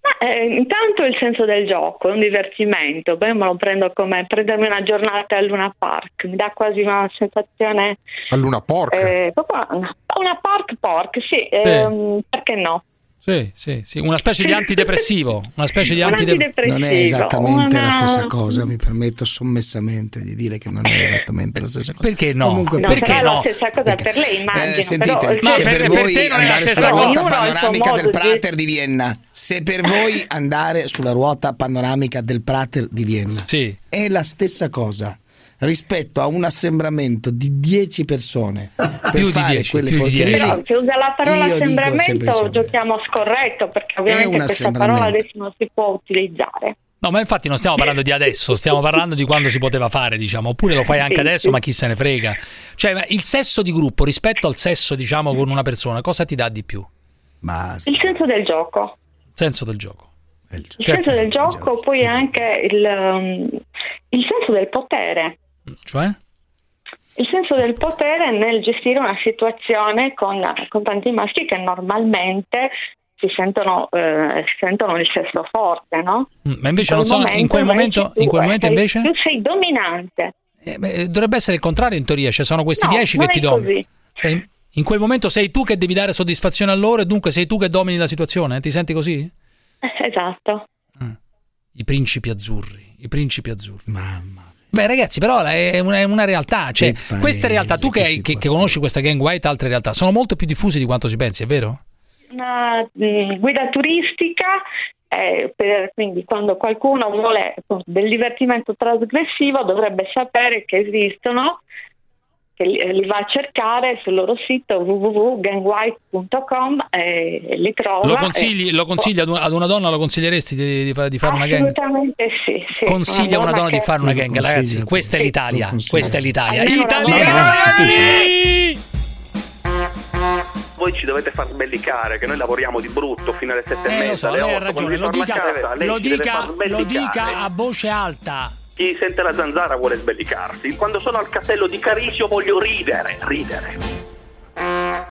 [SPEAKER 29] Ma, eh, intanto il senso del gioco, è un divertimento, Beh, me lo prendo come prendermi una giornata al Luna Park, mi dà quasi una sensazione,
[SPEAKER 8] A Luna Pork.
[SPEAKER 29] eh, proprio una, una park pork, sì, ehm, perché no?
[SPEAKER 2] Sì, sì, sì, una specie di antidepressivo, una specie di antidepressivo.
[SPEAKER 13] Non è esattamente
[SPEAKER 29] una-
[SPEAKER 13] la stessa cosa, mi permetto sommessamente di dire che non è esattamente la stessa cosa.
[SPEAKER 2] Perché no?
[SPEAKER 13] Comunque,
[SPEAKER 29] No,
[SPEAKER 13] perché no?
[SPEAKER 29] la stessa cosa per lei, immagino.
[SPEAKER 13] Eh, sentite,
[SPEAKER 29] però,
[SPEAKER 13] se
[SPEAKER 29] sì.
[SPEAKER 13] per, voi
[SPEAKER 2] è la
[SPEAKER 13] andare sulla
[SPEAKER 2] cosa.
[SPEAKER 13] ruota panoramica del
[SPEAKER 29] modo di-
[SPEAKER 13] Prater di Vienna, se per voi andare sulla ruota panoramica del Prater di Vienna è la stessa cosa rispetto a un assembramento di 10 persone per
[SPEAKER 2] Più di
[SPEAKER 13] fare
[SPEAKER 2] 10,
[SPEAKER 13] quelle
[SPEAKER 2] più di
[SPEAKER 13] porcherie
[SPEAKER 2] 10.
[SPEAKER 29] Però se usa la parola
[SPEAKER 13] Io dico
[SPEAKER 29] assembramento giochiamo a scorretto perché ovviamente questa parola adesso non si può utilizzare.
[SPEAKER 2] No, ma infatti non stiamo parlando di adesso, stiamo parlando di quando si poteva fare, diciamo, oppure lo fai anche adesso, ma chi se ne frega. Cioè, ma il sesso di gruppo rispetto al sesso, diciamo, con una persona, cosa ti dà di più?
[SPEAKER 29] Il senso del gioco.
[SPEAKER 2] Senso del gioco.
[SPEAKER 29] Il
[SPEAKER 2] Cioè,
[SPEAKER 29] senso del gioco, poi anche il, um, il senso del potere.
[SPEAKER 2] Cioè?
[SPEAKER 29] Il senso del potere nel gestire una situazione con, con tanti maschi che normalmente si sentono, eh, sentono il sesso forte, no?
[SPEAKER 2] Mm, Ma invece non sono, in quel
[SPEAKER 29] invece
[SPEAKER 2] momento,
[SPEAKER 29] tu
[SPEAKER 2] in quel momento
[SPEAKER 29] sei-
[SPEAKER 2] invece?
[SPEAKER 29] Tu sei dominante.
[SPEAKER 2] Eh, beh, dovrebbe essere il contrario in teoria, cioè sono questi
[SPEAKER 29] No,
[SPEAKER 2] 10 che
[SPEAKER 29] non
[SPEAKER 2] ti dominano. Cioè, in- quel momento sei tu che devi dare soddisfazione a loro e dunque sei tu che domini la situazione? Ti senti così?
[SPEAKER 29] Eh, Esatto.
[SPEAKER 2] I principi azzurri, i principi azzurri. Beh, ragazzi, però è una, è una realtà. Cioè,
[SPEAKER 13] paese,
[SPEAKER 2] queste realtà, tu che,
[SPEAKER 13] che
[SPEAKER 2] che- conosci questa gang white, altre realtà, sono molto più diffuse di quanto si pensi, è vero?
[SPEAKER 29] Una mm, guida turistica, eh, per- quindi quando qualcuno vuole appunto, del divertimento trasgressivo dovrebbe sapere che esistono, che li, li va a cercare sul loro sito www.gangwhite.com e li trova.
[SPEAKER 2] Lo consigli,
[SPEAKER 29] e-
[SPEAKER 2] lo consigli ad, una, ad una donna, lo consiglieresti di, di di fare una gang?
[SPEAKER 29] Assolutamente sì. sì.
[SPEAKER 2] Consiglia a una donna di
[SPEAKER 29] che-
[SPEAKER 2] fare una gang, ragazzi. Questa è l'Italia. Questa è l'Italia.
[SPEAKER 29] Una
[SPEAKER 2] Italiani!
[SPEAKER 37] Voi ci dovete far sbellicare che noi lavoriamo di brutto fino alle sette e
[SPEAKER 2] Eh, lo
[SPEAKER 37] mezza,
[SPEAKER 2] so,
[SPEAKER 37] alle
[SPEAKER 2] lei ha
[SPEAKER 37] otto, quando
[SPEAKER 2] ragione,
[SPEAKER 37] si
[SPEAKER 2] lo dica,
[SPEAKER 37] casa, lei
[SPEAKER 2] lo
[SPEAKER 37] ci deve
[SPEAKER 2] dica, lo dica a voce alta
[SPEAKER 37] chi sente la zanzara vuole sbellicarsi. Quando sono al castello di Carisio voglio ridere, ridere.